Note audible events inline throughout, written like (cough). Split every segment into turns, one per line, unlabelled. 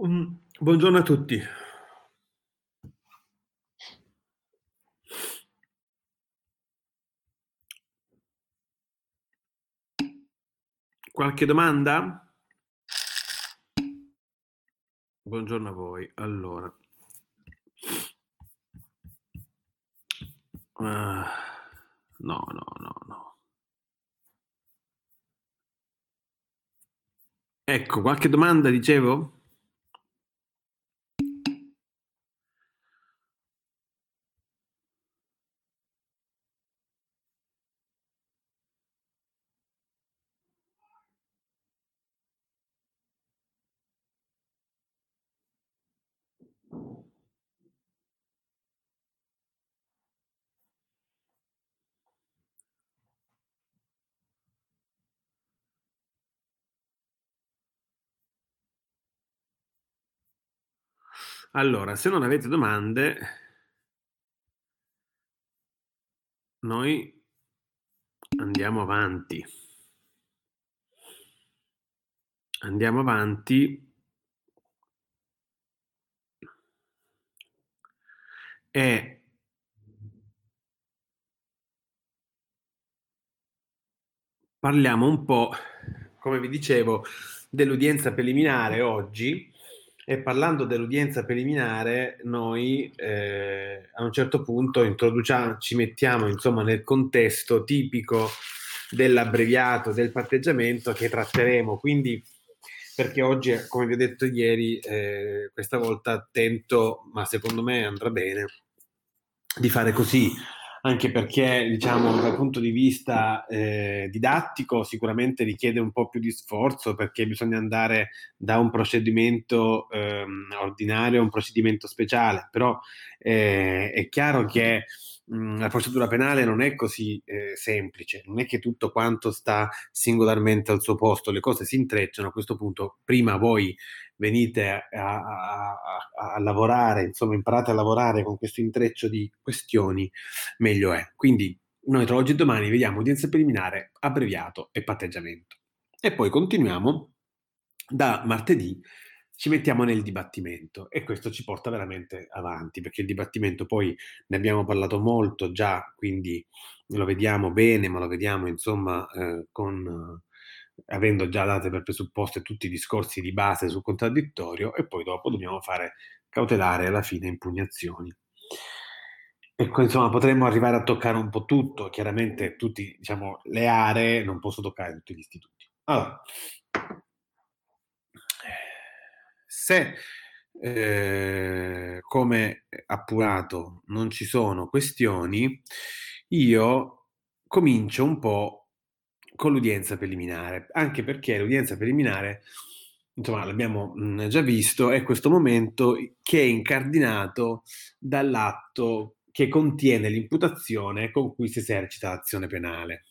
Um, buongiorno a tutti. Qualche domanda? Buongiorno a voi. Allora. Uh, no, no, no, no. Ecco, qualche domanda dicevo? Allora, se non avete domande, noi andiamo avanti. Andiamo avanti. E parliamo un po', come vi dicevo, dell'udienza preliminare oggi e parlando dell'udienza preliminare, noi eh, a un certo punto introduciamo, ci mettiamo insomma nel contesto tipico dell'abbreviato del patteggiamento che tratteremo. Quindi, perché oggi, come vi ho detto ieri, eh, questa volta tento, ma secondo me andrà bene, di fare così anche perché diciamo dal punto di vista eh, didattico sicuramente richiede un po' più di sforzo perché bisogna andare da un procedimento ehm, ordinario a un procedimento speciale, però eh, è chiaro che mh, la procedura penale non è così eh, semplice, non è che tutto quanto sta singolarmente al suo posto, le cose si intrecciano, a questo punto prima voi venite a, a, a, a, lavorare, insomma imparate a lavorare con questo intreccio di questioni, meglio è. Quindi noi tra oggi e domani vediamo udienza preliminare, abbreviato e patteggiamento. E poi continuiamo da martedì ci mettiamo nel dibattimento e questo ci porta veramente avanti perché il dibattimento poi ne abbiamo parlato molto già, quindi lo vediamo bene, ma lo vediamo insomma eh, con avendo già date per presupposte tutti i discorsi di base sul contraddittorio e poi dopo dobbiamo fare cautelare alla fine impugnazioni. Ecco, insomma, potremmo arrivare a toccare un po' tutto, chiaramente tutte diciamo, le aree, non posso toccare tutti gli istituti. Allora, se eh, come appurato non ci sono questioni, io comincio un po' con l'udienza preliminare, anche perché l'udienza preliminare, insomma, l'abbiamo mh, già visto, è questo momento che è incardinato dall'atto che contiene l'imputazione con cui si esercita l'azione penale.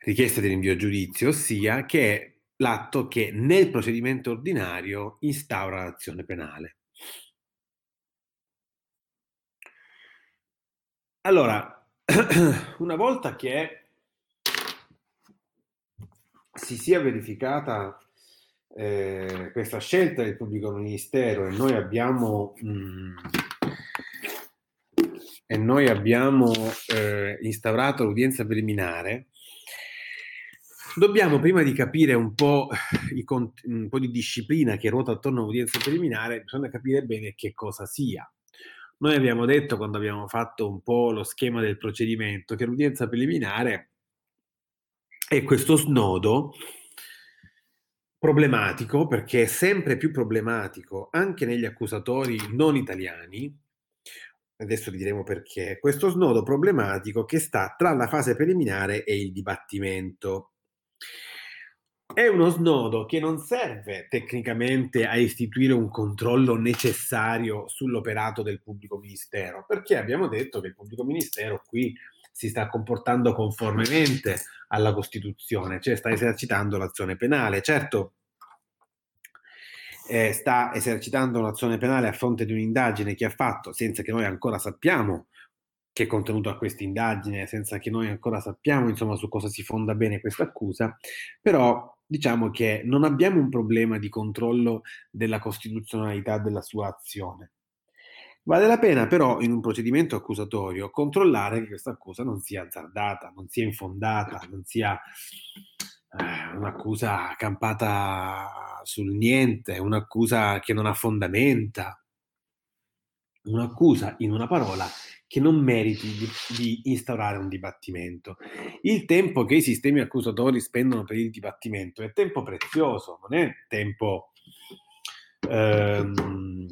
Richiesta di rinvio a giudizio, ossia che l'atto che nel procedimento ordinario instaura l'azione penale. Allora, (clears throat) una volta che si sia verificata eh, questa scelta del pubblico ministero e noi abbiamo mh, mm, e noi abbiamo eh, instaurato l'udienza preliminare, dobbiamo prima di capire un po', i, un po' di disciplina che ruota attorno all'udienza preliminare, bisogna capire bene che cosa sia. Noi abbiamo detto quando abbiamo fatto un po' lo schema del procedimento che l'udienza preliminare è questo snodo problematico perché è sempre più problematico anche negli accusatori non italiani. Adesso vi diremo perché. Questo snodo problematico che sta tra la fase preliminare e il dibattimento. È uno snodo che non serve tecnicamente a istituire un controllo necessario sull'operato del pubblico ministero, perché abbiamo detto che il pubblico ministero qui si sta comportando conformemente alla Costituzione, cioè sta esercitando l'azione penale. Certo, eh, sta esercitando un'azione penale a fronte di un'indagine che ha fatto senza che noi ancora sappiamo che contenuto ha questa indagine, senza che noi ancora sappiamo insomma su cosa si fonda bene questa accusa, però diciamo che non abbiamo un problema di controllo della costituzionalità della sua azione. Vale la pena però in un procedimento accusatorio controllare che questa accusa non sia azzardata, non sia infondata, non sia eh, un'accusa campata sul niente, un'accusa che non ha fondamenta, un'accusa, in una parola, che non meriti di, di, instaurare un dibattimento. Il tempo che i sistemi accusatori spendono per il dibattimento è tempo prezioso, non è tempo ehm,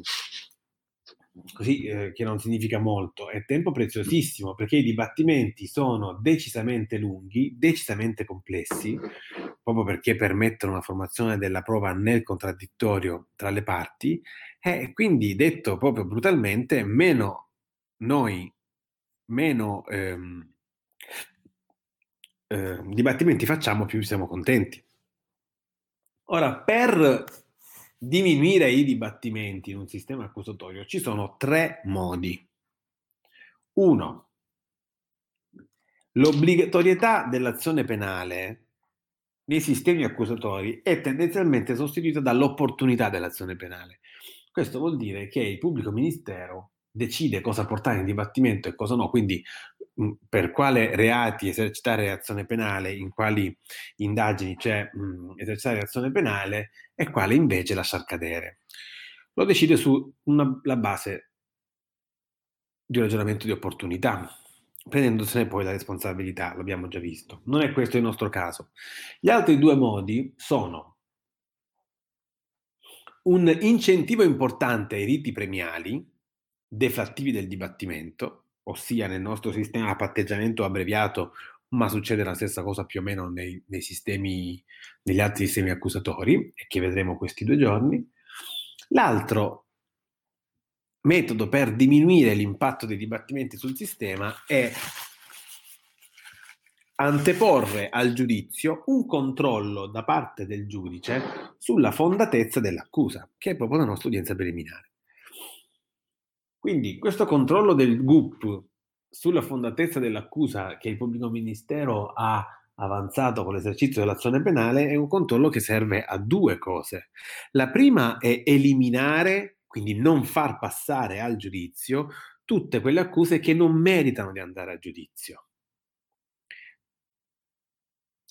così eh, che non significa molto, è tempo preziosissimo perché i dibattimenti sono decisamente lunghi, decisamente complessi, proprio perché permettono la formazione della prova nel contraddittorio tra le parti e quindi detto proprio brutalmente, meno noi, meno ehm, eh, dibattimenti facciamo, più siamo contenti. Ora, per diminuire i dibattimenti in un sistema accusatorio ci sono tre modi. Uno, l'obbligatorietà dell'azione penale nei sistemi accusatori è tendenzialmente sostituita dall'opportunità dell'azione penale. Questo vuol dire che il pubblico ministero decide cosa portare in dibattimento e cosa no, quindi mh, per quale reati esercitare azione penale, in quali indagini c'è mh, esercitare azione penale e quale invece lasciar cadere. Lo decide sulla base di un ragionamento di opportunità, prendendosene poi la responsabilità, l'abbiamo già visto. Non è questo il nostro caso. Gli altri due modi sono un incentivo importante ai riti premiali, deflattivi del dibattimento, ossia nel nostro sistema a patteggiamento abbreviato, ma succede la stessa cosa più o meno nei, nei sistemi, negli altri sistemi accusatori, che vedremo questi due giorni. L'altro metodo per diminuire l'impatto dei dibattimenti sul sistema è anteporre al giudizio un controllo da parte del giudice sulla fondatezza dell'accusa, che è proprio la nostra udienza preliminare. Quindi questo controllo del GUP sulla fondatezza dell'accusa che il pubblico ministero ha avanzato con l'esercizio dell'azione penale è un controllo che serve a due cose. La prima è eliminare, quindi non far passare al giudizio, tutte quelle accuse che non meritano di andare a giudizio.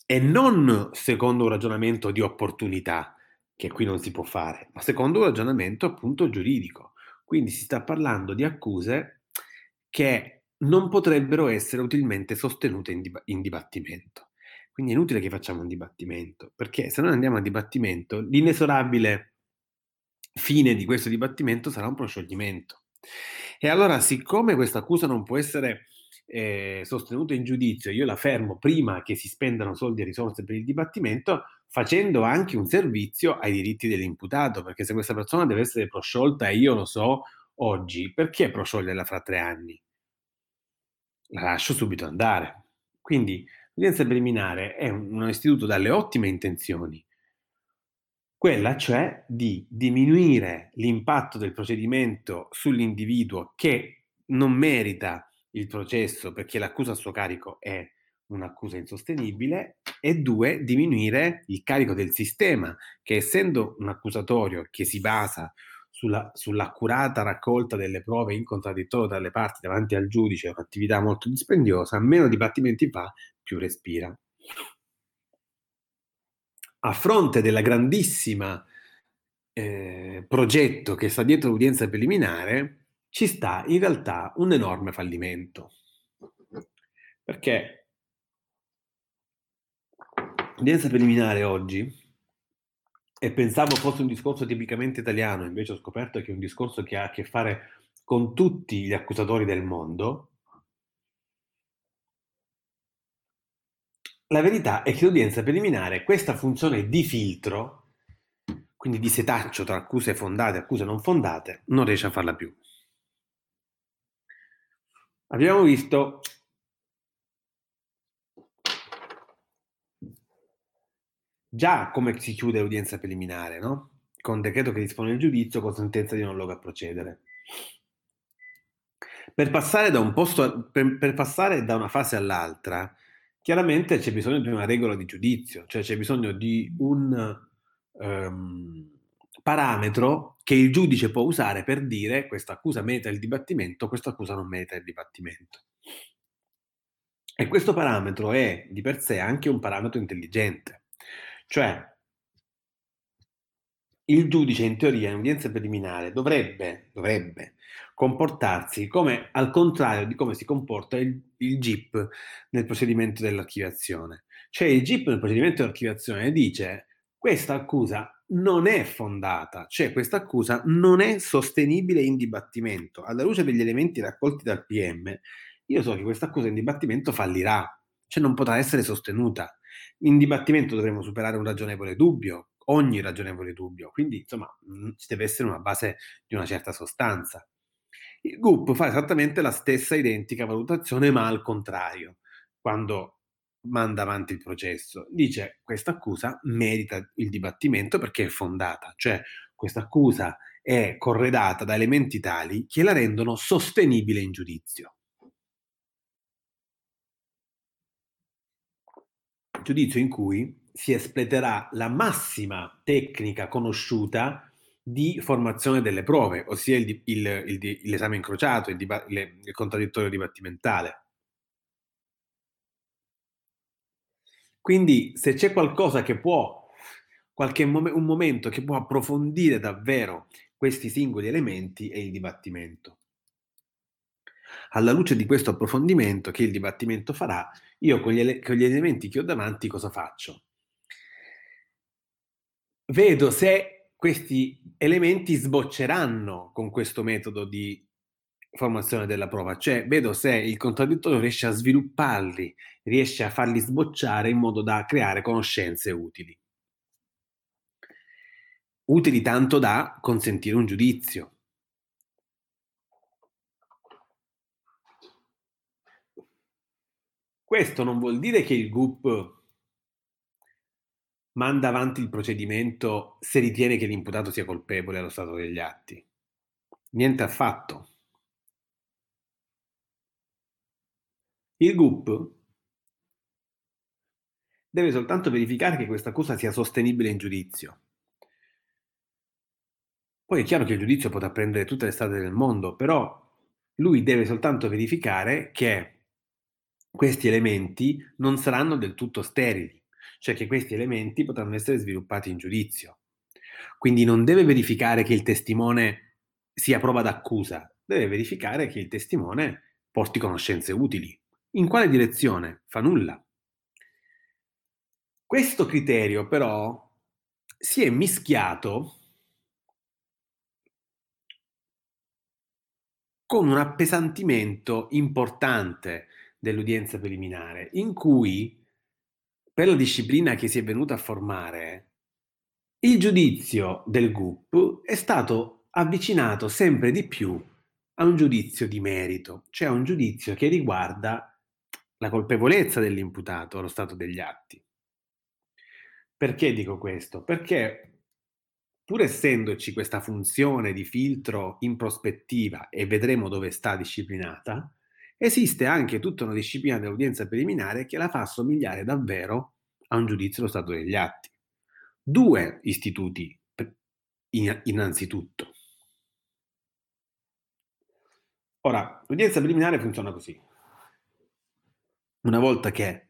E non secondo un ragionamento di opportunità, che qui non si può fare, ma secondo un ragionamento appunto giuridico. Quindi si sta parlando di accuse che non potrebbero essere utilmente sostenute in, dib- in dibattimento. Quindi è inutile che facciamo un dibattimento, perché se noi andiamo a dibattimento, l'inesorabile fine di questo dibattimento sarà un proscioglimento. E allora, siccome questa accusa non può essere eh, sostenuta in giudizio, io la fermo prima che si spendano soldi e risorse per il dibattimento, facendo anche un servizio ai diritti dell'imputato, perché se questa persona deve essere prosciolta e io lo so oggi, perché proscioglierla fra tre anni? La lascio subito andare. Quindi l'udienza preliminare è un, istituto dalle ottime intenzioni, quella cioè di diminuire l'impatto del procedimento sull'individuo che non merita il processo perché l'accusa a suo carico è un'accusa insostenibile e due, diminuire il carico del sistema che essendo un accusatorio che si basa sulla, sull'accurata raccolta delle prove in contraddittorio tra le parti davanti al giudice, un'attività molto dispendiosa, meno dibattimenti fa, più respira. A fronte della grandissima eh, progetto che sta dietro l'udienza preliminare, ci sta in realtà un enorme fallimento. Perché l'udienza preliminare oggi, e pensavo fosse un discorso tipicamente italiano, invece ho scoperto che è un discorso che ha a che fare con tutti gli accusatori del mondo, la verità è che l'udienza preliminare, questa funzione di filtro, quindi di setaccio tra accuse fondate e accuse non fondate, non riesce a farla più. Abbiamo visto già come si chiude l'udienza preliminare, no? Con decreto che dispone il giudizio con sentenza di non luogo a procedere. Per passare, da un posto, per, per passare da una fase all'altra, chiaramente c'è bisogno di una regola di giudizio, cioè c'è bisogno di un um, parametro che il giudice può usare per dire questa accusa merita il dibattimento, questa accusa non merita il dibattimento. E questo parametro è di per sé anche un parametro intelligente, cioè il giudice in teoria in udienza preliminare dovrebbe, dovrebbe comportarsi come al contrario di come si comporta il, il GIP nel procedimento dell'archiviazione. Cioè il GIP nel procedimento dell'archiviazione dice questa accusa non è fondata, cioè questa accusa non è sostenibile in dibattimento. Alla luce degli elementi raccolti dal PM, io so che questa accusa in dibattimento fallirà, cioè non potrà essere sostenuta. In dibattimento dovremo superare un ragionevole dubbio, ogni ragionevole dubbio. Quindi, insomma, mm, ci deve essere una base di una certa sostanza. Il GUP fa esattamente la stessa identica valutazione, ma al contrario, quando manda avanti il processo. Dice questa accusa merita il dibattimento perché è fondata, cioè questa accusa è corredata da elementi tali che la rendono sostenibile in giudizio. Giudizio in cui si espleterà la massima tecnica conosciuta di formazione delle prove, ossia il, il, il, l'esame incrociato, il, contraddittorio dibattimentale. Quindi se c'è qualcosa che può, qualche mom- un momento che può approfondire davvero questi singoli elementi è il dibattimento. Alla luce di questo approfondimento che il dibattimento farà, io con gli, ele- con gli elementi che ho davanti cosa faccio? vedo se questi elementi sbocceranno con questo metodo di formazione della prova, cioè vedo se il contraddittorio riesce a svilupparli, riesce a farli sbocciare in modo da creare conoscenze utili. Utili tanto da consentire un giudizio. Questo non vuol dire che il GUP manda avanti il procedimento se ritiene che l'imputato sia colpevole allo stato degli atti. Niente affatto. Il GUP deve soltanto verificare che questa accusa sia sostenibile in giudizio. Poi è chiaro che il giudizio potrà prendere tutte le strade del mondo, però lui deve soltanto verificare che questi elementi non saranno del tutto sterili cioè che questi elementi potranno essere sviluppati in giudizio. Quindi non deve verificare che il testimone sia prova d'accusa, deve verificare che il testimone porti conoscenze utili. In quale direzione? Fa nulla. Questo criterio però si è mischiato con un appesantimento importante dell'udienza preliminare, in cui per la disciplina che si è venuta a formare, il giudizio del GUP è stato avvicinato sempre di più a un giudizio di merito, cioè a un giudizio che riguarda la colpevolezza dell'imputato allo stato degli atti. Perché dico questo? Perché pur essendoci questa funzione di filtro in prospettiva e vedremo dove sta disciplinata, esiste anche tutta una disciplina dell'udienza preliminare che la fa somigliare davvero a un giudizio dello stato degli atti. Due istituti, innanzitutto. Ora, l'udienza preliminare funziona così. Una volta che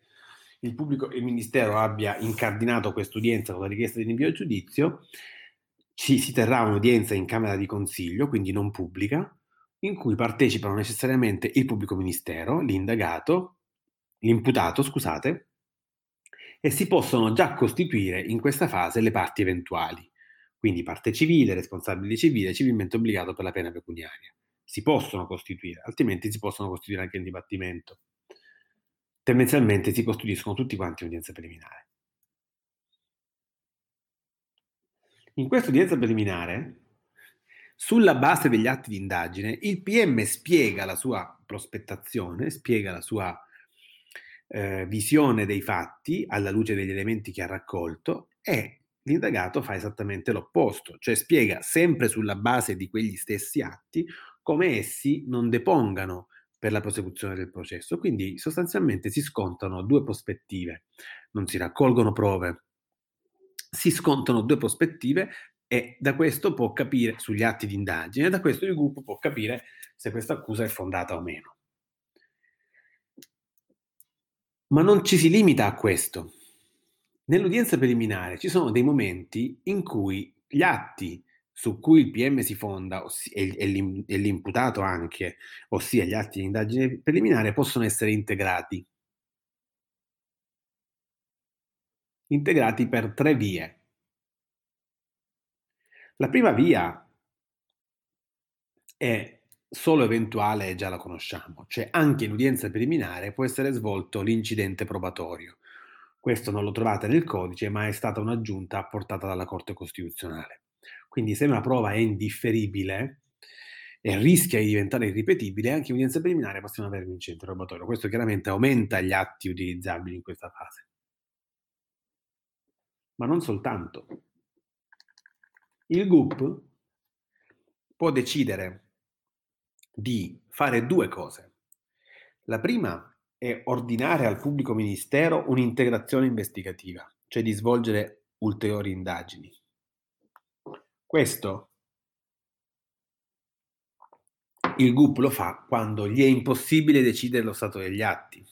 il pubblico e il ministero abbia incardinato quest'udienza con la richiesta di rinvio a giudizio, ci si terrà un'udienza in Camera di Consiglio, quindi non pubblica, in cui partecipano necessariamente il pubblico ministero, l'indagato, l'imputato, scusate, e si possono già costituire in questa fase le parti eventuali, quindi parte civile, responsabile civile, civilmente obbligato per la pena pecuniaria. Si possono costituire, altrimenti si possono costituire anche in dibattimento. Tendenzialmente si costituiscono tutti quanti in udienza preliminare. In questa udienza preliminare sulla base degli atti di indagine, il PM spiega la sua prospettazione, spiega la sua eh, visione dei fatti alla luce degli elementi che ha raccolto e l'indagato fa esattamente l'opposto, cioè spiega sempre sulla base di quegli stessi atti come essi non depongano per la prosecuzione del processo. Quindi sostanzialmente si scontano due prospettive, non si raccolgono prove, si scontano due prospettive e da questo può capire sugli atti di indagine, da questo il gruppo può capire se questa accusa è fondata o meno. Ma non ci si limita a questo. Nell'udienza preliminare ci sono dei momenti in cui gli atti su cui il PM si fonda e, l'imputato anche, ossia gli atti di indagine preliminare, possono essere integrati. Integrati per tre vie. La prima via è solo eventuale e già la conosciamo, cioè anche in udienza preliminare può essere svolto l'incidente probatorio. Questo non lo trovate nel codice, ma è stata un'aggiunta apportata dalla Corte Costituzionale. Quindi se una prova è indifferibile e rischia di diventare irripetibile, anche in udienza preliminare possiamo avere un incidente probatorio. Questo chiaramente aumenta gli atti utilizzabili in questa fase. Ma non soltanto. Il GUP può decidere di fare due cose. La prima è ordinare al pubblico ministero un'integrazione investigativa, cioè di svolgere ulteriori indagini. Questo il GUP lo fa quando gli è impossibile decidere lo stato degli atti,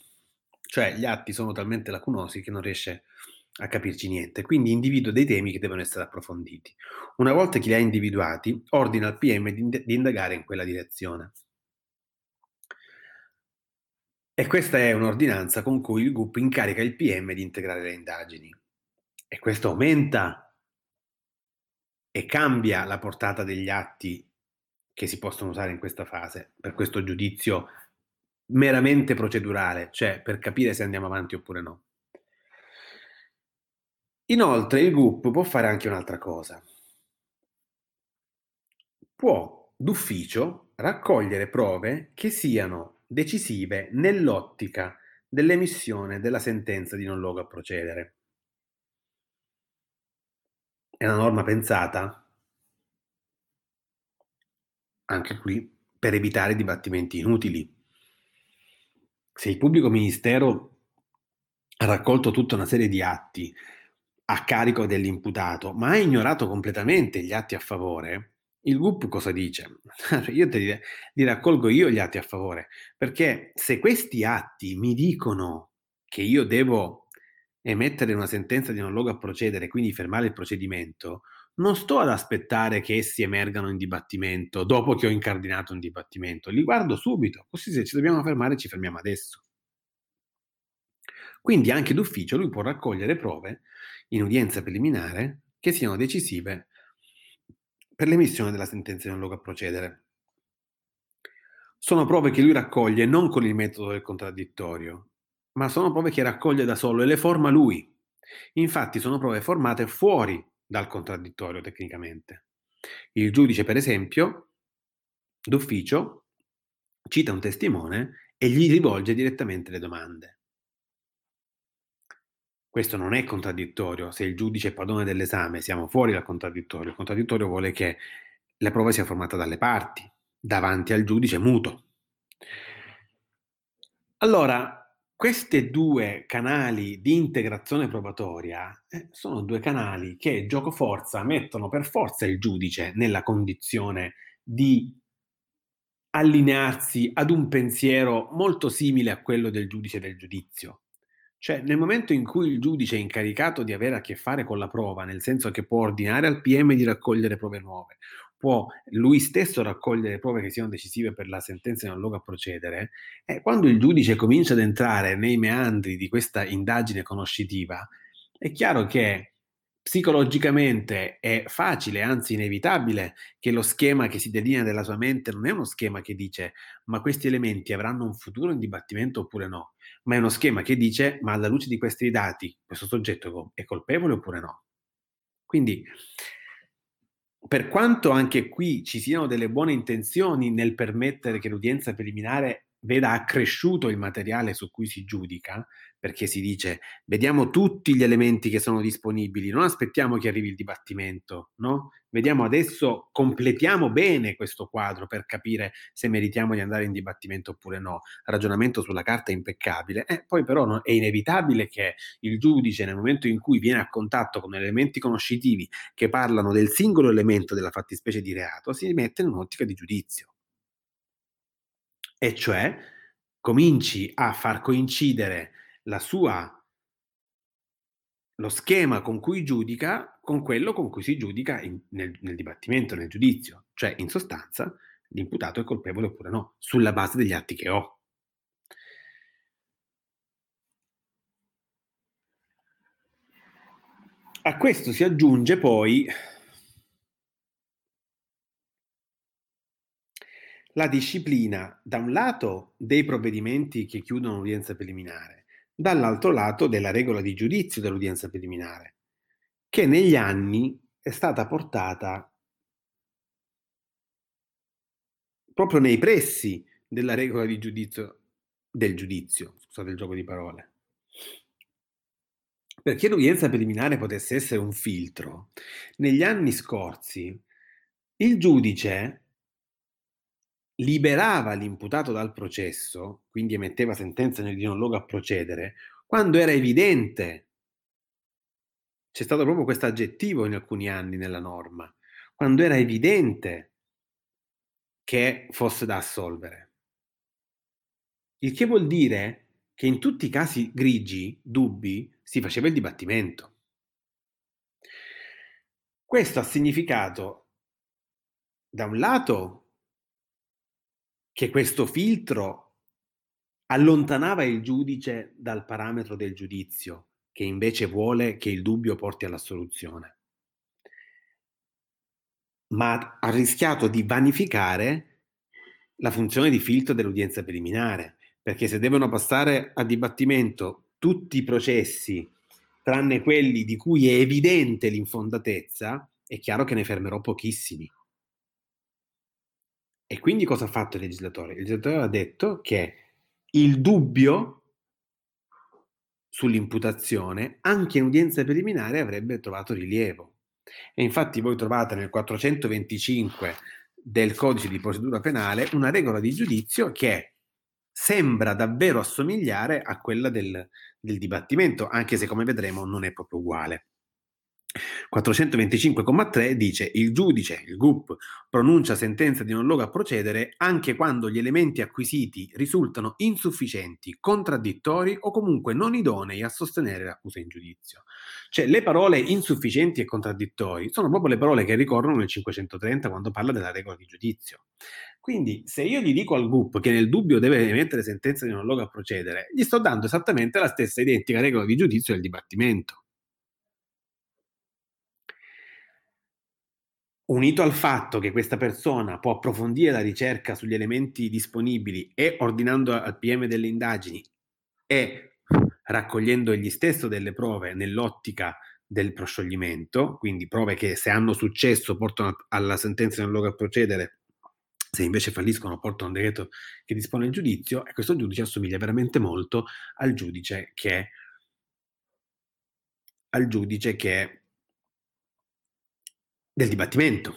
cioè gli atti sono talmente lacunosi che non riesce a capirci niente, quindi individua dei temi che devono essere approfonditi. Una volta che li ha individuati, ordina al PM di, di indagare in quella direzione. E questa è un'ordinanza con cui il GUP incarica il PM di integrare le indagini. E questo aumenta e cambia la portata degli atti che si possono usare in questa fase per questo giudizio meramente procedurale, cioè per capire se andiamo avanti oppure no. Inoltre il GUP può fare anche un'altra cosa. Può d'ufficio raccogliere prove che siano decisive nell'ottica dell'emissione della sentenza di non luogo a procedere. È una norma pensata, anche qui, per evitare dibattimenti inutili. Se il pubblico ministero ha raccolto tutta una serie di atti a carico dell'imputato, ma ha ignorato completamente gli atti a favore, il GUP cosa dice? (laughs) io te li, raccolgo io gli atti a favore, perché se questi atti mi dicono che io devo emettere una sentenza di non luogo a procedere, quindi fermare il procedimento, non sto ad aspettare che essi emergano in dibattimento dopo che ho incardinato un dibattimento, li guardo subito, così se ci dobbiamo fermare ci fermiamo adesso. Quindi anche d'ufficio lui può raccogliere prove in udienza preliminare che siano decisive per l'emissione della sentenza di non luogo a procedere. Sono prove che lui raccoglie non con il metodo del contraddittorio, ma sono prove che raccoglie da solo e le forma lui. Infatti sono prove formate fuori dal contraddittorio tecnicamente. Il giudice, per esempio, d'ufficio, cita un testimone e gli rivolge direttamente le domande. Questo non è contraddittorio, se il giudice è padrone dell'esame siamo fuori dal contraddittorio. Il contraddittorio vuole che la prova sia formata dalle parti, davanti al giudice muto. Allora, questi due canali di integrazione probatoria eh, sono due canali che gioco forza mettono per forza il giudice nella condizione di allinearsi ad un pensiero molto simile a quello del giudice del giudizio. Cioè, nel momento in cui il giudice è incaricato di avere a che fare con la prova, nel senso che può ordinare al PM di raccogliere prove nuove, può lui stesso raccogliere prove che siano decisive per la sentenza in un luogo a procedere, e quando il giudice comincia ad entrare nei meandri di questa indagine conoscitiva, è chiaro che psicologicamente è facile, anzi inevitabile, che lo schema che si delinea nella sua mente non è uno schema che dice ma questi elementi avranno un futuro in dibattimento oppure no, ma è uno schema che dice ma alla luce di questi dati questo soggetto è colpevole oppure no. Quindi per quanto anche qui ci siano delle buone intenzioni nel permettere che l'udienza preliminare veda accresciuto il materiale su cui si giudica, perché si dice vediamo tutti gli elementi che sono disponibili, non aspettiamo che arrivi il dibattimento, no? Vediamo adesso, completiamo bene questo quadro per capire se meritiamo di andare in dibattimento oppure no. Ragionamento sulla carta è impeccabile, eh, poi però no, è inevitabile che il giudice nel momento in cui viene a contatto con elementi conoscitivi che parlano del singolo elemento della fattispecie di reato, si mette in un'ottica di giudizio e cioè cominci a far coincidere la sua lo schema con cui giudica con quello con cui si giudica in, nel, nel dibattimento, nel giudizio. Cioè, in sostanza, l'imputato è colpevole oppure no, sulla base degli atti che ho. A questo si aggiunge poi la disciplina, da un lato, dei provvedimenti che chiudono l'udienza preliminare, dall'altro lato della regola di giudizio dell'udienza preliminare, che negli anni è stata portata proprio nei pressi della regola di giudizio del giudizio, scusate il gioco di parole. Perché l'udienza preliminare potesse essere un filtro, negli anni scorsi il giudice liberava l'imputato dal processo, quindi emetteva sentenza nel di non luogo a procedere, quando era evidente, c'è stato proprio questo aggettivo in alcuni anni nella norma, quando era evidente che fosse da assolvere. Il che vuol dire che in tutti i casi grigi, dubbi, si faceva il dibattimento. Questo ha significato, da un lato, che questo filtro allontanava il giudice dal parametro del giudizio, che invece vuole che il dubbio porti alla soluzione, ma ha rischiato di vanificare la funzione di filtro dell'udienza preliminare, perché se devono passare a dibattimento tutti i processi, tranne quelli di cui è evidente l'infondatezza, è chiaro che ne fermerò pochissimi. E quindi cosa ha fatto il legislatore? Il legislatore ha detto che il dubbio sull'imputazione anche in udienza preliminare avrebbe trovato rilievo. E infatti voi trovate nel 425 del codice di procedura penale una regola di giudizio che sembra davvero assomigliare a quella del, del dibattimento, anche se come vedremo non è proprio uguale. 425,3 dice il giudice, il GUP, pronuncia sentenza di non luogo a procedere anche quando gli elementi acquisiti risultano insufficienti, contraddittori o comunque non idonei a sostenere l'accusa in giudizio. Cioè le parole insufficienti e contraddittori sono proprio le parole che ricorrono nel 530 quando parla della regola di giudizio. Quindi se io gli dico al GUP che nel dubbio deve emettere sentenza di non luogo a procedere, gli sto dando esattamente la stessa identica regola di giudizio del dibattimento. Unito al fatto che questa persona può approfondire la ricerca sugli elementi disponibili e ordinando al PM delle indagini e raccogliendo egli stesso delle prove nell'ottica del proscioglimento, quindi prove che se hanno successo portano alla sentenza nel luogo a procedere, se invece falliscono portano un decreto che dispone il giudizio, e questo giudice assomiglia veramente molto al giudice che al giudice che del dibattimento.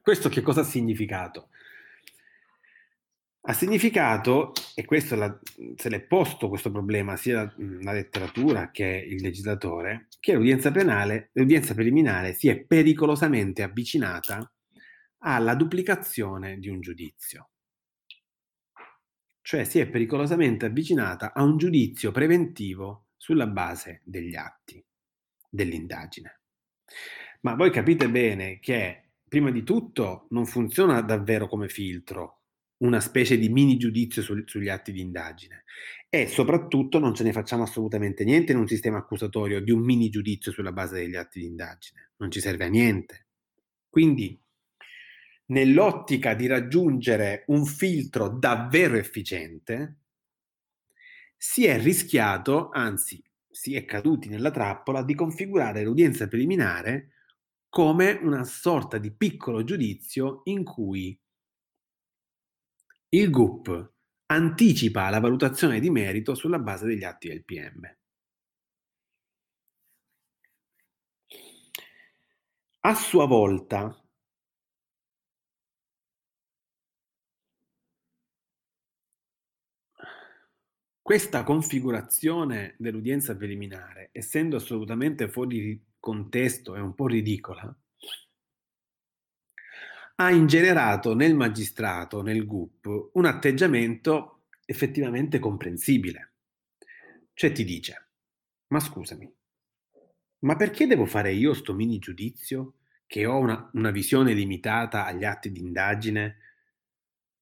Questo che cosa ha significato? Ha significato, e questo la, se l'è posto questo problema sia la, la letteratura che il legislatore, che l'udienza penale, l'udienza preliminare si è pericolosamente avvicinata alla duplicazione di un giudizio. Cioè si è pericolosamente avvicinata a un giudizio preventivo sulla base degli atti dell'indagine. Ma voi capite bene che, prima di tutto, non funziona davvero come filtro, una specie di mini giudizio su, sugli atti di indagine e soprattutto non ce ne facciamo assolutamente niente in un sistema accusatorio di un mini giudizio sulla base degli atti di indagine, non ci serve a niente. Quindi, nell'ottica di raggiungere un filtro davvero efficiente, si è rischiato, anzi si è caduti nella trappola di configurare l'udienza preliminare come una sorta di piccolo giudizio in cui il GUP anticipa la valutazione di merito sulla base degli atti del PM. A sua volta, questa configurazione dell'udienza preliminare, essendo assolutamente fuori contesto e un po' ridicola, ha ingenerato nel magistrato, nel GUP, un atteggiamento effettivamente comprensibile. Cioè ti dice, ma scusami, ma perché devo fare io sto mini giudizio che ho una, una visione limitata agli atti di indagine,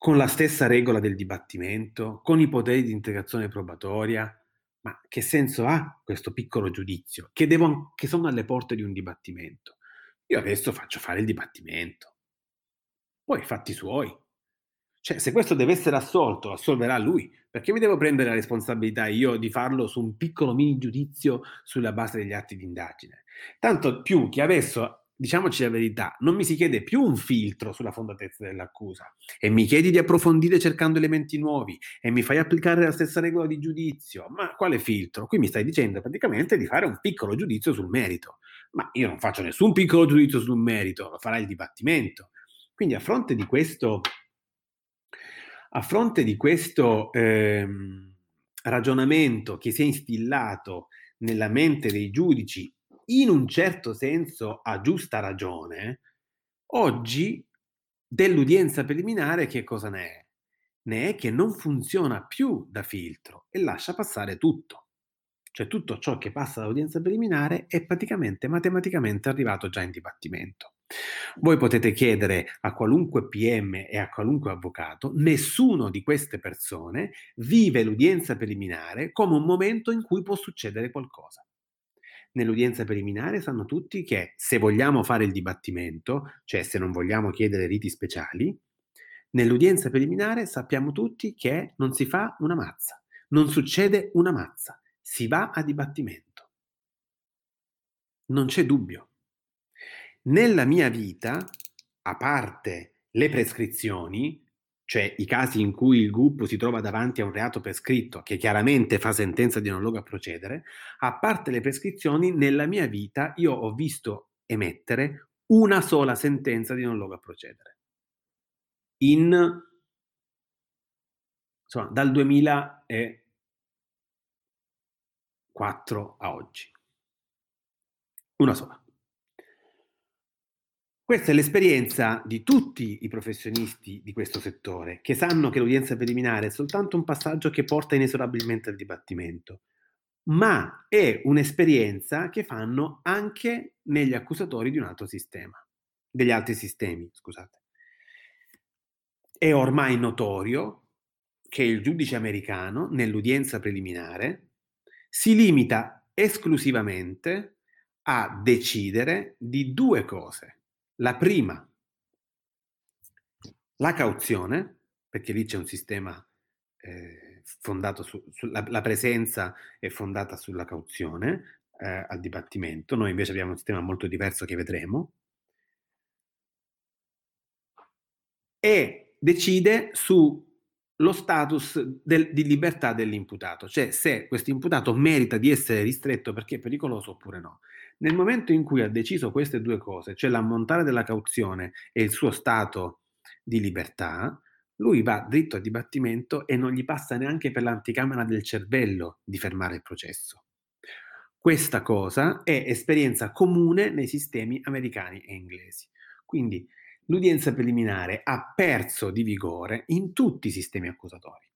con la stessa regola del dibattimento, con i poteri di integrazione probatoria? Ma che senso ha questo piccolo giudizio che, devo, che sono alle porte di un dibattimento? Io adesso faccio fare il dibattimento, poi fatti suoi. Cioè, se questo deve essere assolto, lo assolverà lui. Perché mi devo prendere la responsabilità io di farlo su un piccolo mini giudizio sulla base degli atti di indagine? Tanto più che adesso, diciamoci la verità, non mi si chiede più un filtro sulla fondatezza dell'accusa e mi chiedi di approfondire cercando elementi nuovi e mi fai applicare la stessa regola di giudizio. Ma quale filtro? Qui mi stai dicendo praticamente di fare un piccolo giudizio sul merito. Ma io non faccio nessun piccolo giudizio sul merito, lo farà il dibattimento. Quindi a fronte di questo a fronte di questo ehm, ragionamento che si è instillato nella mente dei giudici, in un certo senso a giusta ragione, oggi dell'udienza preliminare che cosa ne è? Ne è che non funziona più da filtro e lascia passare tutto. Cioè tutto ciò che passa dall'udienza preliminare è praticamente matematicamente arrivato già in dibattimento. Voi potete chiedere a qualunque PM e a qualunque avvocato, nessuno di queste persone vive l'udienza preliminare come un momento in cui può succedere qualcosa. Nell'udienza preliminare sanno tutti che se vogliamo fare il dibattimento, cioè se non vogliamo chiedere riti speciali, nell'udienza preliminare sappiamo tutti che non si fa una mazza, non succede una mazza, si va a dibattimento. Non c'è dubbio. Nella mia vita, a parte le prescrizioni, cioè i casi in cui il gruppo si trova davanti a un reato prescritto che chiaramente fa sentenza di non luogo a procedere, a parte le prescrizioni, nella mia vita io ho visto emettere una sola sentenza di non luogo a procedere. In insomma, dal 2004 a oggi. Una sola. Questa è l'esperienza di tutti i professionisti di questo settore, che sanno che l'udienza preliminare è soltanto un passaggio che porta inesorabilmente al dibattimento, ma è un'esperienza che fanno anche negli accusatori di un altro sistema, degli altri sistemi, scusate. È ormai notorio che il giudice americano, nell'udienza preliminare, si limita esclusivamente a decidere di due cose la prima, la cauzione, perché lì c'è un sistema eh, fondato su, su la, presenza è fondata sulla cauzione eh, al dibattimento, noi invece abbiamo un sistema molto diverso che vedremo, e decide sullo status del, di libertà dell'imputato, cioè se questo imputato merita di essere ristretto perché è pericoloso oppure no. Nel momento in cui ha deciso queste due cose, cioè l'ammontare della cauzione e il suo stato di libertà, lui va dritto a dibattimento e non gli passa neanche per l'anticamera del cervello di fermare il processo. Questa cosa è esperienza comune nei sistemi americani e inglesi. Quindi l'udienza preliminare ha perso di vigore in tutti i sistemi accusatori.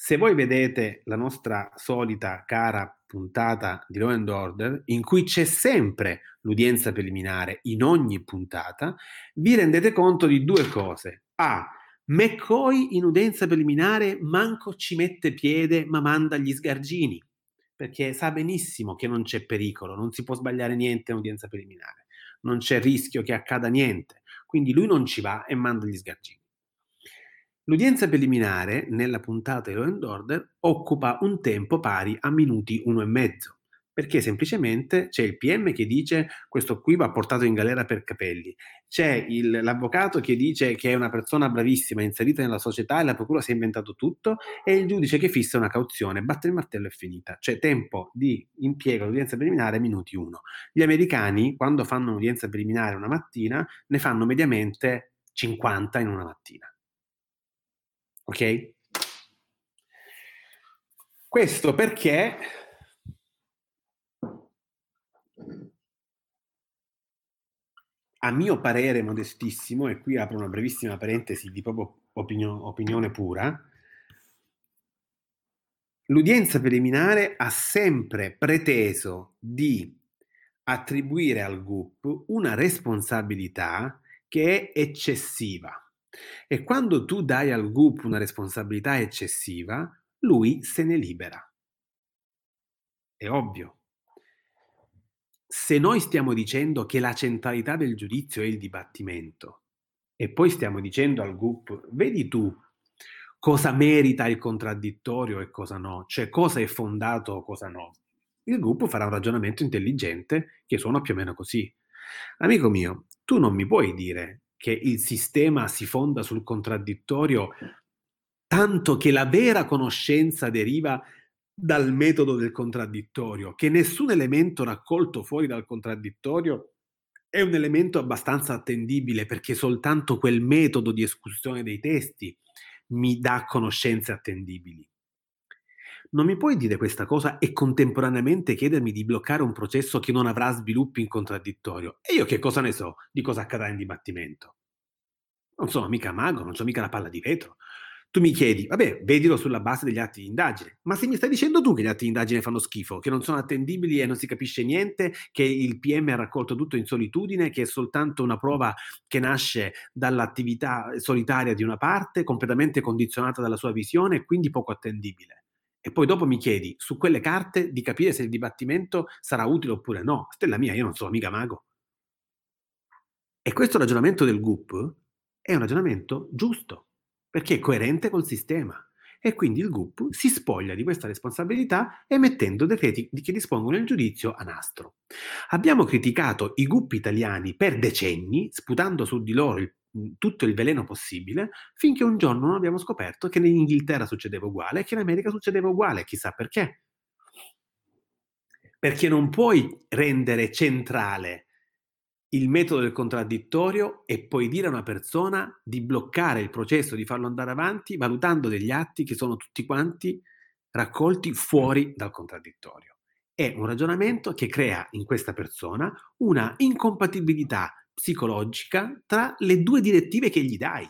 Se voi vedete la nostra solita cara puntata di Law and Order, in cui c'è sempre l'udienza preliminare in ogni puntata, vi rendete conto di due cose. A. McCoy in udienza preliminare manco ci mette piede ma manda gli sgargini, perché sa benissimo che non c'è pericolo, non si può sbagliare niente in udienza preliminare, non c'è rischio che accada niente, quindi lui non ci va e manda gli sgargini. L'udienza preliminare, nella puntata di Law and Order, occupa un tempo pari a minuti uno e mezzo, perché semplicemente c'è il PM che dice questo qui va portato in galera per capelli, c'è il, l'avvocato che dice che è una persona bravissima, inserita nella società e la procura si è inventato tutto e il giudice che fissa una cauzione, batte il martello e finita. Cioè tempo di impiego all'udienza preliminare minuti uno. Gli americani quando fanno un'udienza preliminare una mattina ne fanno mediamente 50 in una mattina. Ok? Questo perché a mio parere modestissimo, e qui apro una brevissima parentesi di proprio opinio- opinione pura, l'udienza preliminare ha sempre preteso di attribuire al GUP una responsabilità che è eccessiva. E quando tu dai al GUP una responsabilità eccessiva, lui se ne libera. È ovvio se noi stiamo dicendo che la centralità del giudizio è il dibattimento e poi stiamo dicendo al GUP, vedi tu cosa merita il contraddittorio e cosa no, cioè cosa è fondato o cosa no, il GUP farà un ragionamento intelligente che suona più o meno così. Amico mio, tu non mi puoi dire che il sistema si fonda sul contraddittorio tanto che la vera conoscenza deriva dal metodo del contraddittorio, che nessun elemento raccolto fuori dal contraddittorio è un elemento abbastanza attendibile perché soltanto quel metodo di escursione dei testi mi dà conoscenze attendibili. Non mi puoi dire questa cosa e contemporaneamente chiedermi di bloccare un processo che non avrà sviluppi in contraddittorio. E io che cosa ne so di cosa accadrà in dibattimento? Non sono mica mago, non sono mica la palla di vetro. Tu mi chiedi, vabbè, vedilo sulla base degli atti di indagine, ma se mi stai dicendo tu che gli atti di indagine fanno schifo, che non sono attendibili e non si capisce niente, che il PM ha raccolto tutto in solitudine, che è soltanto una prova che nasce dall'attività solitaria di una parte, completamente condizionata dalla sua visione e quindi poco attendibile. E poi dopo mi chiedi su quelle carte di capire se il dibattimento sarà utile oppure no. Stella mia, io non sono mica mago. E questo ragionamento del GUP è un ragionamento giusto perché è coerente col sistema. E quindi il GUP si spoglia di questa responsabilità emettendo decreti che dispongono il giudizio a nastro. Abbiamo criticato i GUP italiani per decenni, sputando su di loro il, tutto il veleno possibile, finché un giorno non abbiamo scoperto che in Inghilterra succedeva uguale e che in America succedeva uguale, chissà perché. Perché non puoi rendere centrale il metodo del contraddittorio e poi dire a una persona di bloccare il processo, di farlo andare avanti, valutando degli atti che sono tutti quanti raccolti fuori dal contraddittorio. È un ragionamento che crea in questa persona una incompatibilità psicologica tra le due direttive che gli dai.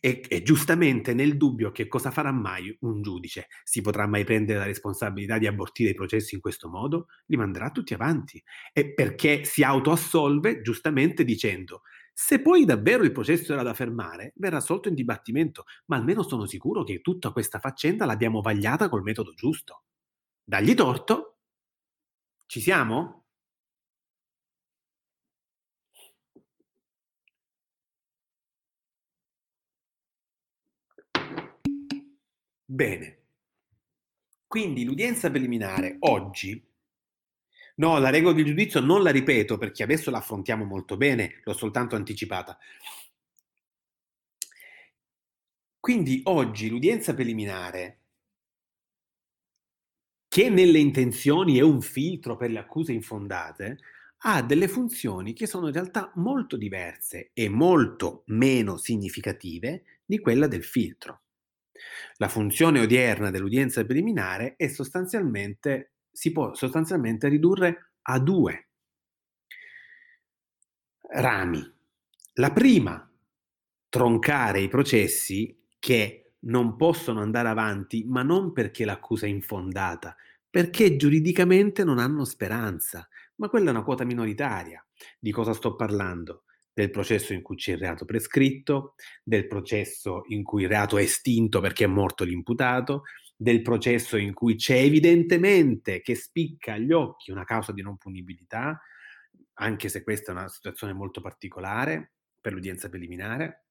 E, e, giustamente nel dubbio che cosa farà mai un giudice, si potrà mai prendere la responsabilità di abortire i processi in questo modo, li manderà tutti avanti. E perché si autoassolve giustamente dicendo se poi davvero il processo era da fermare, verrà assolto in dibattimento, ma almeno sono sicuro che tutta questa faccenda l'abbiamo vagliata col metodo giusto. Dagli torto? Ci siamo? Bene. Quindi l'udienza preliminare oggi, no, la regola di giudizio non la ripeto perché adesso la affrontiamo molto bene, l'ho soltanto anticipata. Quindi oggi l'udienza preliminare, che nelle intenzioni è un filtro per le accuse infondate, ha delle funzioni che sono in realtà molto diverse e molto meno significative di quella del filtro. La funzione odierna dell'udienza preliminare è sostanzialmente, si può sostanzialmente ridurre a due rami. La prima, troncare i processi che non possono andare avanti, ma non perché l'accusa è infondata, perché giuridicamente non hanno speranza. Ma quella è una quota minoritaria. Di cosa sto parlando? Del processo in cui c'è il reato prescritto, del processo in cui il reato è estinto perché è morto l'imputato, del processo in cui c'è evidentemente che spicca agli occhi una causa di non punibilità, anche se questa è una situazione molto particolare per l'udienza preliminare,